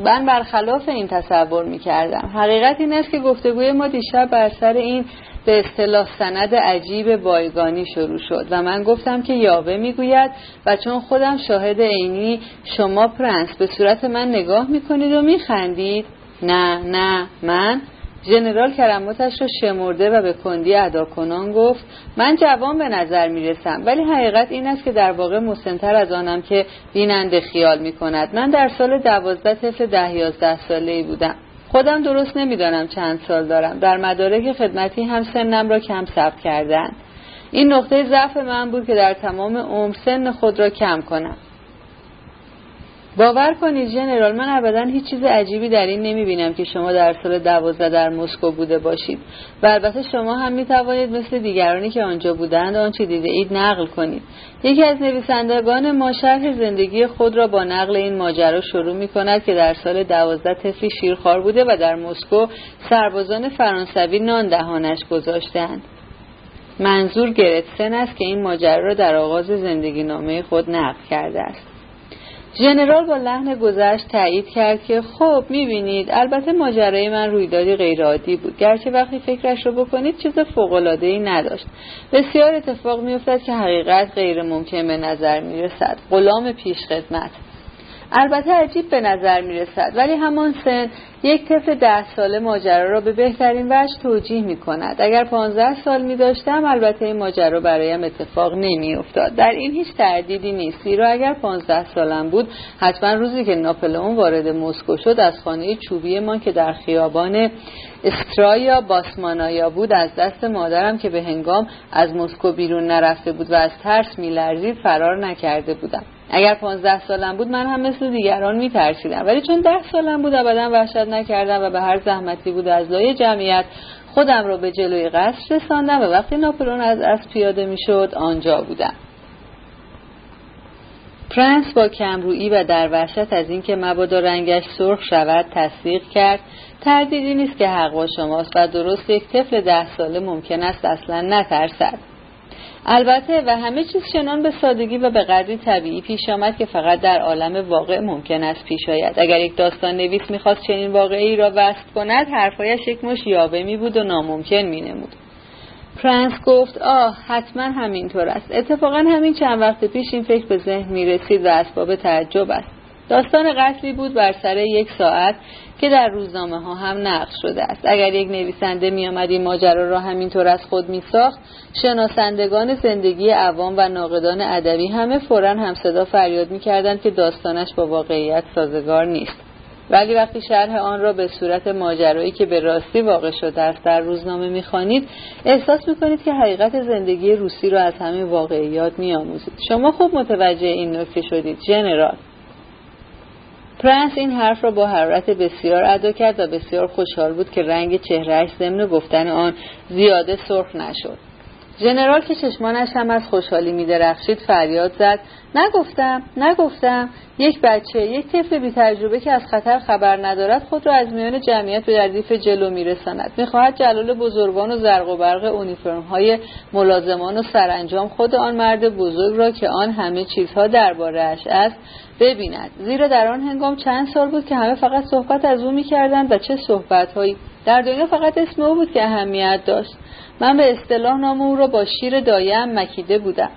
من برخلاف این تصور می کردم حقیقت این است که گفتگوی ما دیشب بر سر این به اصطلاح سند عجیب بایگانی شروع شد و من گفتم که یاوه می‌گوید و چون خودم شاهد عینی شما پرنس به صورت من نگاه می‌کنید و میخندید. نه نه من ژنرال کرماتش را شمرده و به کندی ادا کنان گفت من جوان به نظر می رسم ولی حقیقت این است که در واقع مسنتر از آنم که بیننده خیال می کند من در سال دوازده طفل ده یازده ساله ای بودم. خودم درست نمی‌دانم چند سال دارم. در مدارک خدمتی هم سنم را کم ثبت کردن. این نقطه ضعف من بود که در تمام عمر سن خود را کم کنم. باور کنید ژنرال من ابدا هیچ چیز عجیبی در این نمی بینم که شما در سال دوازده در مسکو بوده باشید. و البته شما هم می توانید مثل دیگرانی که آنجا بودند آنچه دیده اید نقل کنید. یکی از نویسندگان ما شرح زندگی خود را با نقل این ماجرا شروع می کند که در سال دوازده طفلی شیرخوار بوده و در مسکو سربازان فرانسوی نان دهانش گذاشتند. منظور گرتسن است که این ماجرا را در آغاز زندگی نامه خود نقل کرده است. ژنرال با لحن گذشت تایید کرد که خب می‌بینید البته ماجرای من رویدادی غیرعادی بود. گرچه وقتی فکرش رو بکنید چیز فوقالعاده ای نداشت. بسیار اتفاق میافتد که حقیقت غیر ممکن به نظر می‌رسد. غلام پیش خدمت. البته عجیب به نظر می رسد ولی همان سن یک طفل ده ساله ماجرا را به بهترین وجه توجیه می کند اگر پانزده سال می داشتم البته این ماجرا برایم اتفاق نمی افتاد در این هیچ تردیدی نیست زیرا اگر پانزده سالم بود حتما روزی که ناپلئون وارد مسکو شد از خانه چوبی ما که در خیابان استرایا باسمانایا بود از دست مادرم که به هنگام از مسکو بیرون نرفته بود و از ترس میلرزید فرار نکرده بودم. اگر پانزده سالم بود من هم مثل دیگران میترسیدم. ولی چون ده سالم بود ابدا وحشت نکردم و به هر زحمتی بود از لای جمعیت خودم را به جلوی قصر رساندم و وقتی ناپلون از اسب پیاده می‌شد آنجا بودم. پرنس با کمرویی و در وحشت از اینکه مبادا رنگش سرخ شود تصدیق کرد تردیدی نیست که حق با شماست و درست یک طفل ده ساله ممکن است اصلا نترسد. البته و همه چیز چنان به سادگی و به قدری طبیعی پیش آمد که فقط در عالم واقع ممکن است پیش آید. اگر یک داستان نویس می‌خواست چنین واقعی را وصف کند حرفایش یک مشت یاوه می بود و ناممکن می نمود. پرنس گفت آه حتما همینطور است. اتفاقا همین چند وقت پیش این فکر به ذهن می رسید و اسباب تعجب است. داستان قتلی بود بر سر یک ساعت که در روزنامه ها هم نقش شده است. اگر یک نویسنده می آمد این ماجرا را همینطور از خود می ساخت شناسندگان زندگی عوام و ناقدان ادبی همه فورا هم صدا فریاد می کردند که داستانش با واقعیت سازگار نیست. ولی وقتی شرح آن را به صورت ماجرایی که به راستی واقع شده است در روزنامه می‌خوانید احساس می‌کنید که حقیقت زندگی روسی را از همین واقعیات میآموزید. شما خوب متوجه این نکته شدید جنرال. پرنس این حرف را با حرارت بسیار ادا کرد و بسیار خوشحال بود که رنگ چهرهش ضمن گفتن آن زیاده سرخ نشد. ژنرال که چشمانش هم از خوشحالی می درخشید فریاد زد. نگفتم نگفتم. یک بچه یک طفل بی تجربه که از خطر خبر ندارد خود را از میان جمعیت به ردیف جلو میرساند. می‌خواهد جلال بزرگان و زرق و برق اونیفرم های ملازمان و سرانجام خود آن مرد بزرگ را که آن همه چیزها دربارهاش است ببیند. زیرا در آن هنگام چند سال بود که همه فقط صحبت از او می‌کردند و چه صحبتهایی. در دنیا فقط اسم او بود که اهمیت داشت. من به اصطلاح نام او را با شیر دایم مکیده بودم.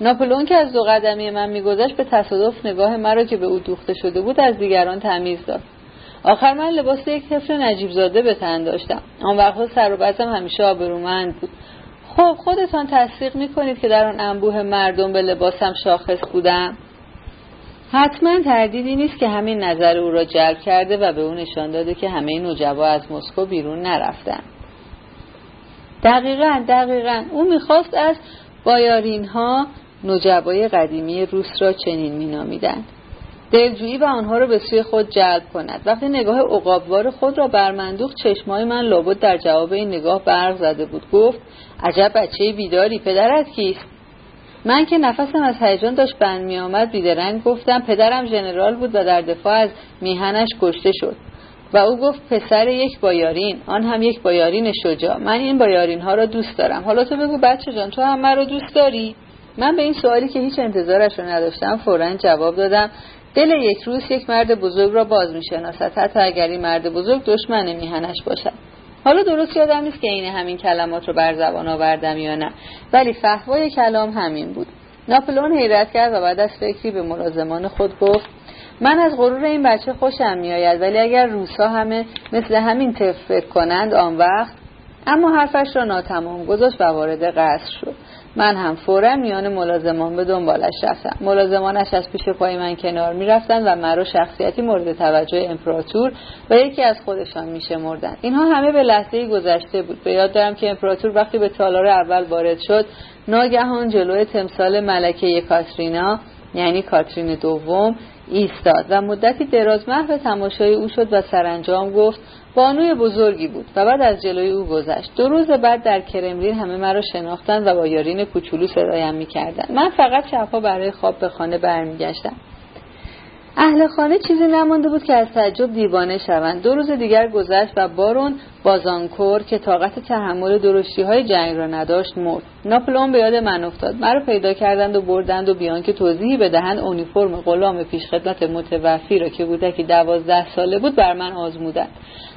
ناپلون که از دو قدمی من میگذشت به تصادف نگاه مرا که به او دوخته شده بود از دیگران تمیز داد. آخر من لباس یک طفل نجیب زاده به تن داشتم. آن وقتها سر و بزم همیشه آبرومند بود. خب خودتان تصدیق می‌کنید که در آن انبوه مردم به لباسم شاخص بودم؟ حتما تردیدی نیست که همین نظر او را جلب کرده و به او نشان داده که همه نوجبا از مسکو بیرون نرفتن دقیقا دقیقا. او می‌خواست از بایارین ها نجبای قدیمی روس را چنین مینامیدند. دلجویی و آنها را به سوی خود جلب کند. وقتی نگاه عقابوار خود را برمندوخت چشمای من لابد در جواب این نگاه برق زده بود. گفت عجب بچه بیداری پدرت کیست؟ من که نفسم از هیجان داشت بند می آمد بیدرنگ گفتم پدرم ژنرال بود و در دفاع از میهنش کشته شد. و او گفت پسر یک بایارین. آن هم یک بایارین شجاع. من این بایارین ها را دوست دارم. حالا تو بگو بچه جان تو هم من رو دوست داری؟ من به این سوالی که هیچ انتظارش رو نداشتم فورا جواب دادم. دل یک روز یک مرد بزرگ را باز می‌شناسد. حتی اگر این مرد بزرگ دشمن میهنش باشد. حالا درست یادم نیست که عین همین کلمات رو بر زبان آوردم یا نه. ولی فهوای کلام همین بود. ناپلون حیرت کرد و بعد از فکری به ملازمان خود گفت من از غرور این بچه خوشم میآید ولی اگر روسا همه مثل همین فکر کنند آن وقت اما حرفش را ناتمام گذاشت و وارد قصر شد. من هم فورا میان ملازمان به دنبالش رفتم. ملازمانش از پیش پای من کنار می‌رفتند و مرا شخصیتی مورد توجه امپراتور و یکی از خودشان میشمردند. اینها همه به لحظه گذشته بود. به یاد دارم که امپراتور وقتی به تالار اول وارد شد ناگهان جلوی تمثال ملکه کاترینا یعنی کاترین دوم ایستاد و مدتی دراز محو تماشای او شد و سرانجام گفت بانوی بزرگی بود و بعد از جلوی او گذشت. دو روز بعد در کرملین همه مرا شناختند و با یارین کوچولو صدایم می‌کردند. من فقط شبها برای خواب به خانه برمیگشتم. اهل خانه چیزی نمانده بود که از تعجب دیوانه شوند. دو روز دیگر گذشت و بارون بازانکور که طاقت تحمل درشتی های جنگ را نداشت مرد. ناپلون به یاد من افتاد. مرا پیدا کردند و بردند و بیان که توضیحی بدهند اونیفرم غلام پیشخدمت متوفی را که بودکی دوازده ساله بود بر من آزمودند.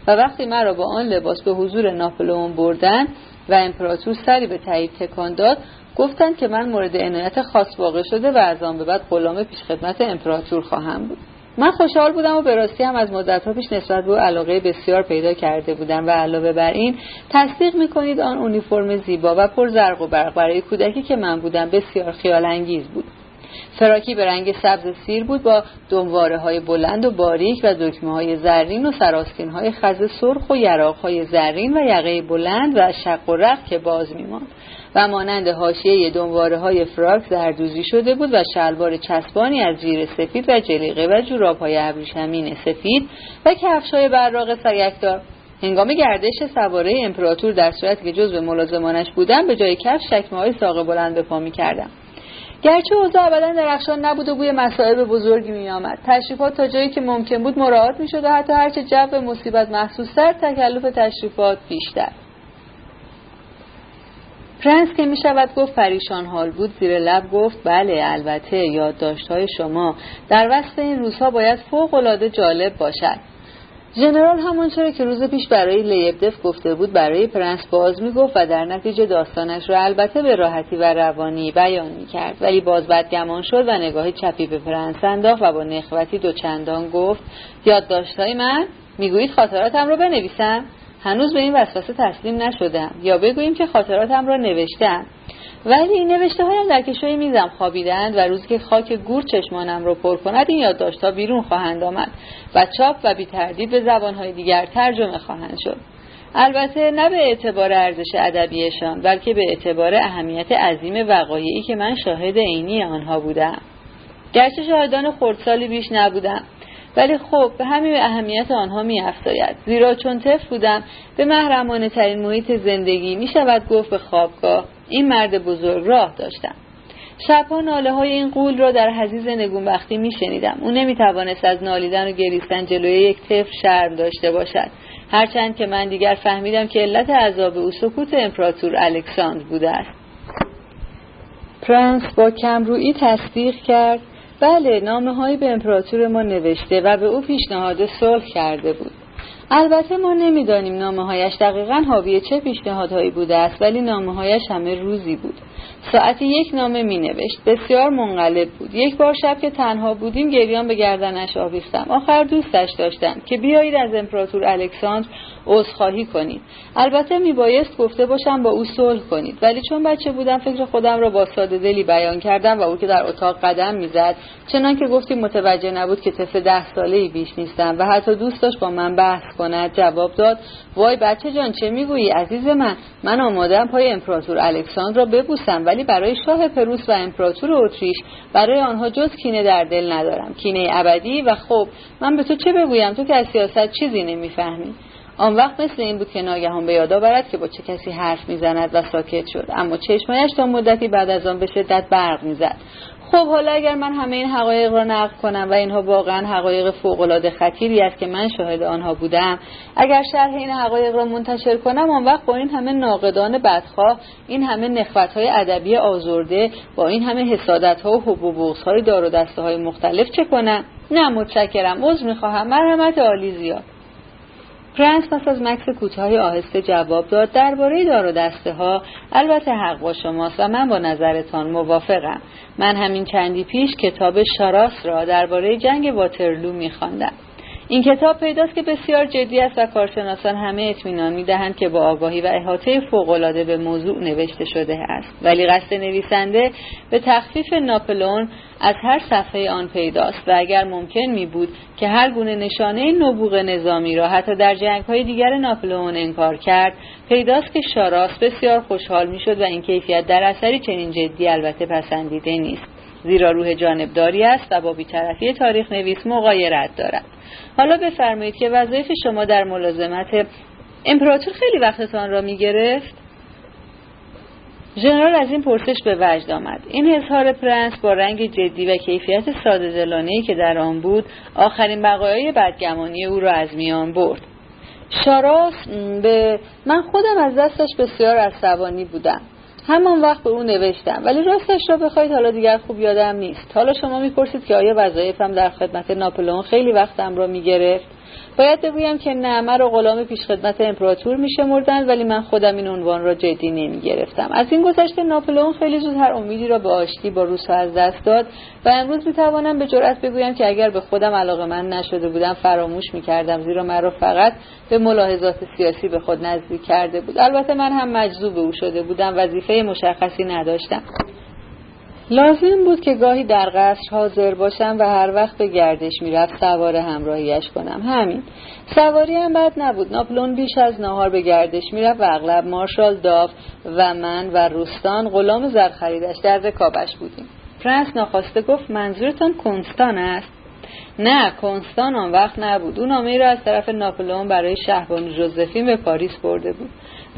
و وقتی مرا با آن لباس به حضور ناپلئون بردند و امپراتور سری به تایید تکان داد گفتند که من مورد عنایت خاص واقع شده و از آن به بعد غلام پیشخدمت امپراتور خواهم بود. من خوشحال بودم و به راستی هم از مدت پیش نسبت به علاقه بسیار پیدا کرده بودم و علاوه بر این تصدیق می‌کنید آن اونیفرم زیبا و پر زرق و برق برای کودکی که من بودم بسیار خیال انگیز بود. فراکی به رنگ سبز سیر بود با دنواره های بلند و باریک و دکمه های زرین و سراستین های خز سرخ و یراق های زرین و یقه بلند و شق و رق که باز میماند. و مانند حاشیه دنواره های فراک زردوزی شده بود و شلوار چسبانی از زیر سفید و جلیقه و جوراب های ابریشمین سفید و کفش های براق سگکدار هنگام گردش سواره امپراتور در صورتی که جزو ملازمانش بودم به جای کفش شکمه های ساق بلند به پا می کردم گرچه اوضاع ابدا درخشان نبود و بوی مسائب بزرگی می آمد تشریفات تا جایی که ممکن بود مراعات می شد و حتی هرچه جو مصیبت محسوستر تکلف تشریفات بیشتر. پرنس که می شود گفت پریشان حال بود زیر لب گفت بله البته یادداشت های شما در وسط این روزها باید فوق العاده جالب باشد. ژنرال همانطور که روز پیش برای لیبدف گفته بود برای پرنس باز می‌گفت و در نتیجه داستانش را البته به راحتی و روانی بیان می‌کرد. ولی باز بدگمان شد و نگاه چپی به پرنس انداخت و با نخوتی دو چندان گفت یادداشتهای من؟ می‌گویید خاطراتم را بنویسم؟ هنوز به این وسوسه تسلیم نشدم. یا بگوییم که خاطراتم را نوشتم. ولی این نوشته هایم در کشوی میزم خوابیدند و روزی که خاک گور چشمانم رو پر کند این یادداشتها بیرون خواهند آمد و چاپ و بی تردید به زبانهای دیگر ترجمه خواهند شد. البته نه به اعتبار ارزش ادبیشان بلکه به اعتبار اهمیت عظیم وقایعی که من شاهد عینی آنها بودم. گرچه شاهدان خردسالی بیش نبودم. ولی خب به همین اهمیت آنها می افزاید زیرا چون طفل بودم به محرمانه ترین محیط زندگی می شود گفت به خوابگاه. این مرد بزرگ راه داشتم. شبها ناله های این قول را در حزیز نگونبختی می شنیدم او نمی توانست از نالیدن و گریستن جلوی یک طفل شرم داشته باشد. هرچند که من دیگر فهمیدم که علت عذاب او سکوت امپراتور الکساندر بوده است. پرنس با کمرویی تصدیق کرد. بله نامه هایی به امپراتور ما نوشته و به او پیشنهاد صلح کرده بود. البته ما نمی‌دانیم نامه هایش دقیقا حاوی چه پیشنهادهایی بوده است ولی نامه هایش همه روزی بود. ساعتی یک نامه می نوشت بسیار منقلب بود. یک بار شب که تنها بودیم گریان به گردنش آویختم. آخر دوستش داشتم که بیایید از امپراتور الکساندر عذرخواهی کنید البته میبایست گفته باشم با او صلح کنید. ولی چون بچه بودم فکر خودم را با ساده دلی بیان کردم و او که در اتاق قدم می‌زد چنان که گفتیم متوجه نبود که طفل ده ساله ای بیش نیستم و حتی دوست داشت با من بحث کند. جواب داد وای بچه جان چه می‌گویی؟ عزیز من من آمادم پای امپراتور الکساندر را ببوسم. ولی برای شاه پروس و امپراتور اتریش برای آنها جز کینه در دل ندارم. کینه ابدی و خب من به تو چه بگویم؟ تو که از سیاست چیزی نمی‌فهمی. آن وقت مثل این بود که ناگهان به یاد آورد که با چه کسی حرف می‌زند و ساکت شد. اما چشمایش تا مدتی بعد از آن به شدت برق می‌زد. خب حالا اگر من همه این حقایق را نقل کنم و اینها واقعا حقایق فوقالعاده خطیری است که من شاهد آنها بودم اگر شرح این حقایق را منتشر کنم آن وقت با این همه ناقدان بدخواه این همه نخوت های ادبی آزرده با این همه حسادت ها و حب و های دار و دسته های مختلف چه کنم؟ نه متشکرم. عذر می‌خواهم. مرحمت عالی زیاد. پرنس پس از مکس کوتاهی آهسته جواب داد درباره دار و دسته ها البته حق با شماست و من با نظرتان موافقم. من همین چندی پیش کتاب شاراس را درباره جنگ واترلو میخواندم. این کتاب پیداست که بسیار جدی است و کارشناسان همه اطمینان می‌دهند که با آگاهی و احاطه فوقالعاده به موضوع نوشته شده است. ولی قصد نویسنده به تخفیف ناپلون از هر صفحه آن پیداست و اگر ممکن می بود که هر گونه نشانه نبوغ نظامی را حتی در جنگ های دیگر ناپلئون انکار کرد پیداست که شاراس بسیار خوشحال می‌شد و این کیفیت در اثری چنین جدی البته پسندیده نیست زیرا روح جانبداری است و با بیطرفی تاریخ نویس مقایرت دارد حالا بفرمایید که وظایف شما در ملازمت امپراتور خیلی وقتتان را می گرفت؟ ژنرال از این پرسش به وجد آمد. این اظهار پرنس با رنگ جدی و کیفیت ساده دلانه که در آن بود آخرین بقایای بدگمانی او را از میان برد. شاراس به من خودم از دستش بسیار عصبانی بودم. همان وقت به او نوشتم. ولی راستش را بخواید حالا دیگر خوب یادم نیست. حالا شما می‌پرسید که آیا وظایفم در خدمت ناپلئون خیلی وقتم را می‌گرفت؟ باید بگویم که نه مرا غلام پیشخدمت امپراتور میشمردند ولی من خودم این عنوان را جدی نمی‌گرفتم از این گذشته ناپلئون خیلی زود هر امیدی را به آشتی با روسها از دست داد و امروز می‌توانم به جرأت بگویم که اگر به خودم علاقه من نشده بودم فراموش می‌کردم زیرا مرا فقط به ملاحظات سیاسی به خود نزدیک کرده بود. البته من هم مجذوب او شده بودم وظیفه مشخصی نداشتم. لازم بود که گاهی در قصر حاضر باشم و هر وقت به گردش می‌رفت سوار همراهیش کنم. همین. سواری هم بد نبود. ناپلون بیش از نهار به گردش می‌رفت و اغلب مارشال داف و من و روستان غلام زر خریدش در رکابش بودیم. پرنس ناخواسته گفت منظورتان کنستان است؟ نه کنستان آن وقت نبود. او نامه را از طرف ناپلئون برای شهبانو جوزفین به پاریس برده بود.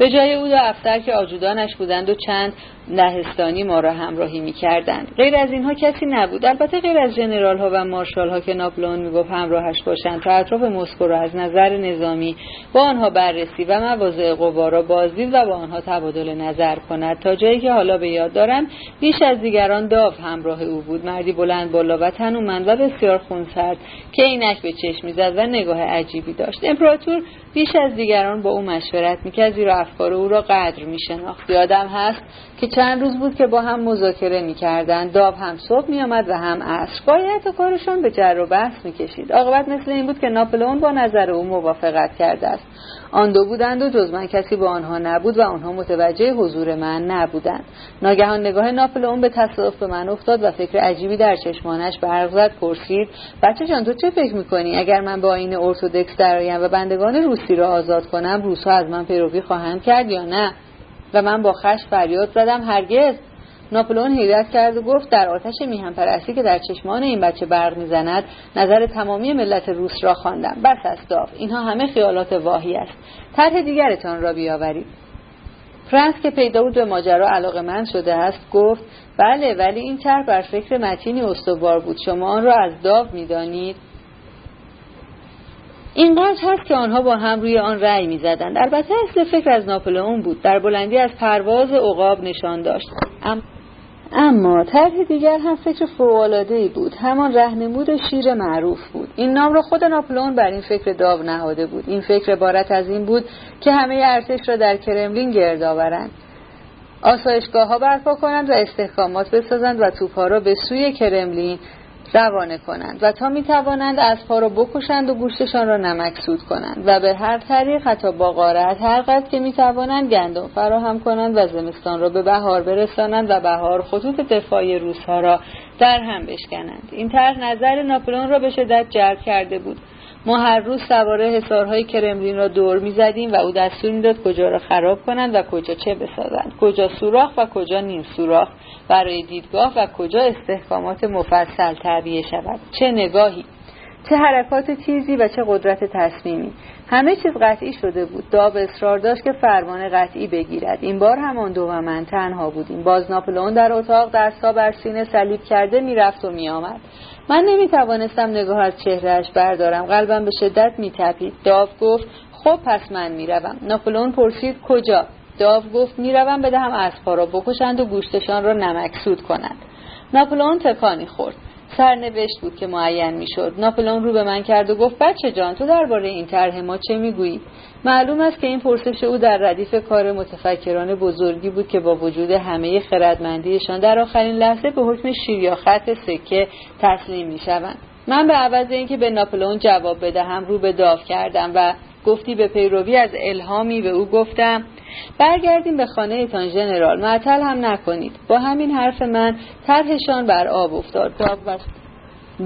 به جای او دو افسر که آجودانش بودند و چند لهستانی ما را همراهی می کردند. غیر از اینها کسی نبود. البته غیر از جنرال ها و مارشال ها که ناپلئون می‌گفت همراهش باشند تا اطراف مسکو را از نظر نظامی با آنها بررسی و مواضع قوا را بازدید و با آنها تبادل نظر کند. تا جایی که حالا به یاد دارم بیش از دیگران داو همراه او بود. مردی بلند بالا و تنومند و بسیار خونسرد که عینک به چشم می‌زد و نگاه عجیبی داشت. امپراتور بیش از دیگران با او مشورت می‌کرد زیرا افکار او را قدر میشناخت. یادم هست که چند روز بود که با هم مذاکره می‌کردند. داو هم صبح میآمد و هم عصر. و کارشان به جر و بحث می‌کشید. عاقبت مثل این بود که ناپلئون با نظر او موافقت کرده است. آن دو بودند و جز من کسی با آنها نبود و آنها متوجه حضور من نبودند. ناگهان نگاه ناپلئون به تصادف به من افتاد و فکر عجیبی در چشمانش برق زد پرسید بچه جان تو چه فکر می‌کنی؟ اگر من با این ارتودکس درایم و بندگان روسی را آزاد کنم روسها از من پیروی خواهند کرد یا نه؟ و من با خش فریاد زدم هرگز. ناپلئون حیرت کرد و گفت در آتش میهن پرستی که در چشمان این بچه برق می‌زند نظر تمامی ملت روس را خواندم. بس است داو اینها همه خیالات واهی است. طرح دیگرتان را بیاورید. فرانس که پیدا بود به ماجرا علاقه من شده است گفت بله ولی این طرح بر فکر متینی استوار بود. شما آن را از داو می‌دانید. اینقدر هست که آنها با هم روی آن رأی می‌زدند. البته اصل فکر از ناپلئون بود. در بلندی از پرواز عقاب نشان داشت. اما طرح دیگر هم فکر ای بود. همان رهنمود شیر معروف بود. این نام را خود ناپلئون بر این فکر داو نهاده بود. این فکر عبارت از این بود که همه ارتش را در کرملین گرد آورند. آسایشگاه ها برپا کنند و استحکامات بسازند و توپها را به سوی کرملین روانه کنند و تا می توانند پا را بکشند و گوشتشان را نمکسود کنند و به هر طریق حتی با غارت هر قدر که می توانند گندم فراهم کنند و زمستان را به بهار برسانند و بهار خطوط دفاعی روسها را در هم بشکنند. این طرح نظر ناپلئون را به شدت جلب کرده بود. ما هر روز سواره حصارهای کرملین را دور می‌زدیم و او دستور می‌داد کجا را خراب کنند و کجا چه بسازند. کجا سوراخ و کجا نیم سوراخ. برای دیدگاه و کجا استحکامات مفصل تعبیه شود. چه نگاهی. چه حرکات تیزی و چه قدرت تصمیمی. همه چیز قطعی شده بود. داب اصرار داشت که فرمان قطعی بگیرد. این بار همان دو و من تنها بودیم. باز ناپلئون در اتاق دستها بر سینه صلیب کرده می‌رفت و میآمد. من نمی توانستم نگاه از چهرهش بردارم. قلبم به شدت می تپید داو گفت خب پس من می‌روم. ناپلئون پرسید کجا؟ داو گفت می‌روم بدهم اسبها را. بکشند و گوشتشان را نمکسود کنند. ناپلئون تکانی خورد. سرنوشت بود که معین می‌شد. ناپلئون رو به من کرد و گفت بچه جان تو درباره این طرح ما چه می‌گویی؟ معلوم است که این پرسش او در ردیف کار متفکران بزرگی بود که با وجود همه خردمندیشان در آخرین لحظه به حکم شیر یا خط سکه تسلیم می‌شوند. من به عوض اینکه به ناپلئون جواب بدهم رو به داو کردم و گفتی به پیروی از الهامی به او گفتم. برگردیم به خانه ایتان ژنرال معطل هم نکنید. با همین حرف من طرحشان بر آب افتاد.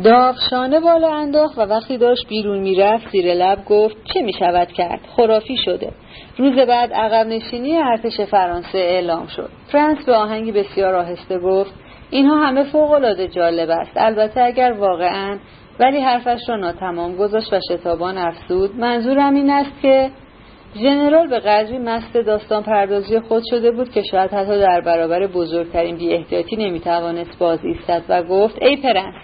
داو شانه بالا انداخت و وقتی داشت بیرون می‌رفت زیر لب گفت چه می‌شود کرد؟ خرافی شده. روز بعد عقب نشینی ارتش فرانسه اعلام شد. فرانس به آهنگی بسیار آهسته گفت اینها همه فوق العاده جالب است. البته اگر واقعا ولی حرفش را ناتمام گذاشت و شتابان افزود. منظورم این است که ژنرال به قدری مست داستان پردازی خود شده بود که شاید حتی در برابر بزرگترین بی احتیاطی نمی‌توانست باز ایستد و گفت ای پرنس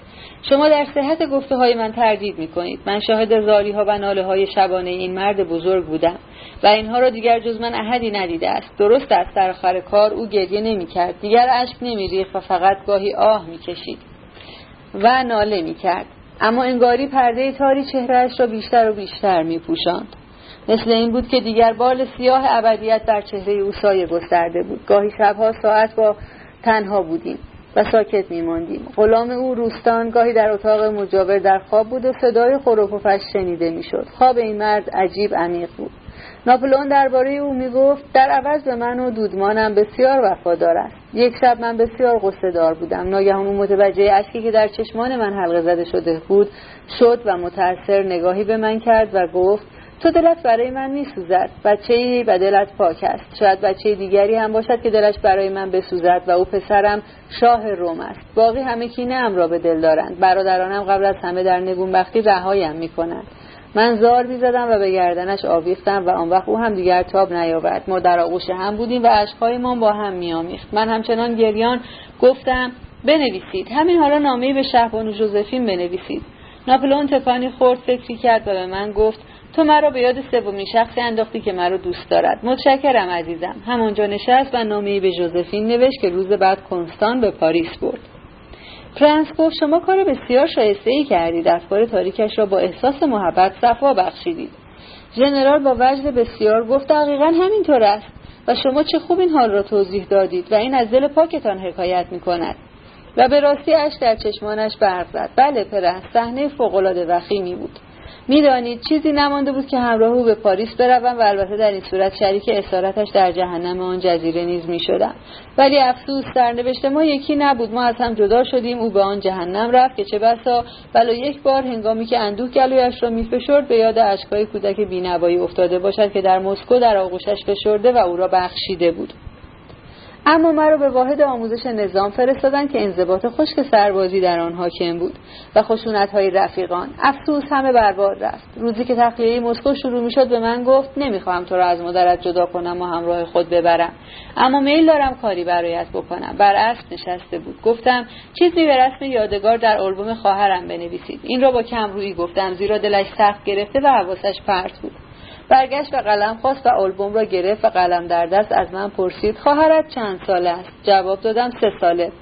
شما در صحت گفته های من تردید می کنید من شاهد زاری ها و ناله های شبانه این مرد بزرگ بودم و اینها را دیگر جز من احدی ندیده است. درست است در آخر کار او گریه نمی کرد دیگر اشک نمی ریخ و فقط گاهی آه می کشید و ناله می کرد اما انگاری پرده تاری چهرهش را بیشتر و بیشتر می پوشند. مثل این بود که دیگر بال سیاه ابدیت در چهره او سایه گسترده بود. گاهی شبها ساعت با تنها بودیم و ساکت میماندیم. غلام او روستان گاهی در اتاق مجاور در خواب بود و صدای خروپفش شنیده می‌شد. خواب این مرد عجیب عمیق بود. ناپلئون درباره او می‌گفت در عوض به من و دودمانم بسیار وفادار است. یک شب من بسیار قصه دار بودم. ناگهان او متوجه اشکی که در چشمان من حلقه زده شده بود شد و متأثر نگاهی به من کرد و گفت تو دلت برای من میسوزد بچه ای و دلت پاک است. شاید بچه دیگری هم باشد که دلش برای من بسوزد و او پسرم شاه روم است. باقی همه کینه ام را به دل دارند. برادرانم قبل از همه در نگونبختی رهایم می‌کنند. من زار می‌زدم و به گردنش آویختم و آن وقت او هم دیگر تاب نیاورد. ما در آغوش هم بودیم و اشکهایمان با هم میآمیخت. من همچنان گریان گفتم بنویسید. همین حالا نامهای به شهبانو جوزفین بنویسید. ناپلئون تکانی خورد فکری کرد و به من گفت تو مرا به یاد سومین شخصی انداختی که مرا دوست دارد. متشکرم عزیزم. همانجا نشست و نامهای به جوزفین نوشت که روز بعد کنستان به پاریس برد. پرنس گفت شما کار بسیار شایسته ای کردید. افکار تاریکش را با احساس محبت صفا بخشیدید. ژنرال با وجد بسیار گفت دقیقا همینطور است. و شما چه خوب این حال را توضیح دادید و این از دل پاکتان حکایت می کند و به راستی اش در چشمانش برق زد. بله پرنس صحنه فوقالعاده وخیمی بود. می‌دانید چیزی نمانده بود که همراه او به پاریس بروم و البته در این صورت شریک اسارتش در جهنم آن جزیره نیز می‌شدم. ولی افسوس سرنوشت ما یکی نبود. ما از هم جدا شدیم. او به آن جهنم رفت که چه بسا. بلا یک بار هنگامی که اندوه گلویش را میفشرد به یاد اشکای کودک بینوایی افتاده باشد که در مسکو در آغوشش فشرده و او را بخشیده بود. اما مرا به واحد آموزش نظام فرستادن که انضباط خشک سربازی در آن حاکم بود و خشونت های رفیقان. افسوس همه برباد رفت. روزی که تخلیه مسکو شروع می‌شد به من گفت نمی‌خواهم تو را از مادرت جدا کنم و همراه خود ببرم. اما میل دارم کاری برایت بکنم. بر اسب نشسته بود. گفتم چیزی به رسم یادگار در آلبوم خواهرم بنویسید. این را با کمرویی گفتم زیرا دلش سخت گرفته و حواسش پرت بود. برگشت و قلم خواست و آلبوم را گرفت و قلم در دست از من پرسید خواهرت چند ساله است؟ جواب دادم سه ساله.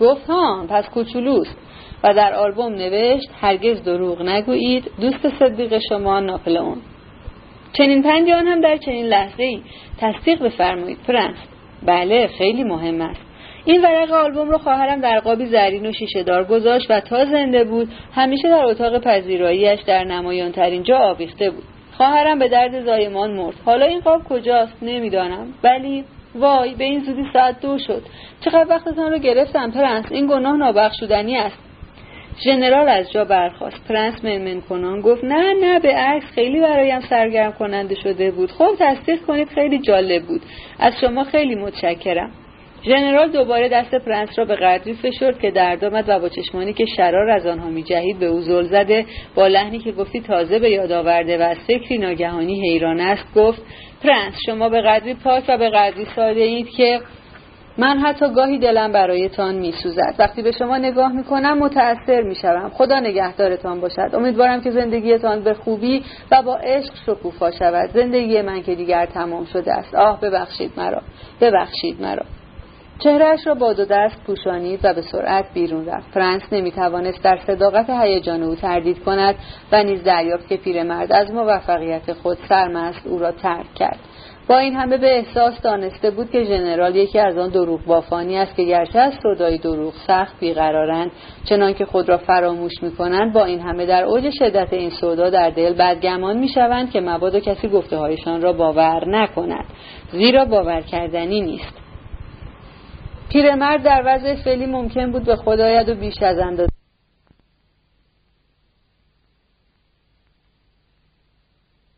گفت ها پس کوچولوست. و در آلبوم نوشت هرگز دروغ نگویید دوست صدیق شما ناپلئون چنین پندی آن هم در چنین لحظه ای تصدیق بفرمایید پرنس. بله خیلی مهم است. این ورق آلبوم رو خواهرم در قابی زرین و شیشه دار گذاشت و تا زنده بود همیشه در اتاق پذیراییش در نمایان ترین جا آویخته بود. خواهرم به درد زایمان مرد. حالا این قاب کجاست؟ نمی‌دانم. ولی وای به این زودی ساعت دو شد. چقدر وقتتان رو گرفتم پرنس. این گناه نابخشودنی است. ژنرال از جا برخاست. پرنس منمن کنان گفت نه نه به عکس. خیلی برایم سرگرم کننده شده بود. خب تصدیق کنید خیلی جالب بود. از شما خیلی متشکرم. ژنرال دوباره دست پرنس را به قدری فشرد که درد آمد و با چشمانی که شرار از آنها میجهید به او زل زده با لحنی که گفتی تازه به یاد آورده و از فکری ناگهانی حیران است گفت پرنس شما به قدری پاک و به قدری ساده اید که من حتی گاهی دلم برایتان میسوزد. وقتی به شما نگاه می‌کنم متأثر می‌شوم. خدا نگهدارتان باشد. امیدوارم که زندگیتان به خوبی و با عشق شکوفا شود. زندگی من که دیگر تمام شده است. آه ببخشید مرا. ببخشید مرا. چهرهش را با دو دست پوشانید و به سرعت بیرون رفت. فرانس نمی‌توانست در صداقت هیجان او تردید کند و نیز دریافت که پیرمرد از موفقیت خود سرمست او را ترک کرد. با این همه به احساس دانسته بود که ژنرال یکی از آن دروغ بافانی است که گرچه از صدای دروغ سخت بیقرارند چنان که خود را فراموش می‌کنند با این همه در اوج شدت این صدا در دل بدگمان می‌شوند که مبادا کسی گفته هایشان را باور نکند. زیرا باور کردنی نیست. پیرمرد در وضع فعلی ممکن بود به خدایت و بیش از اندازه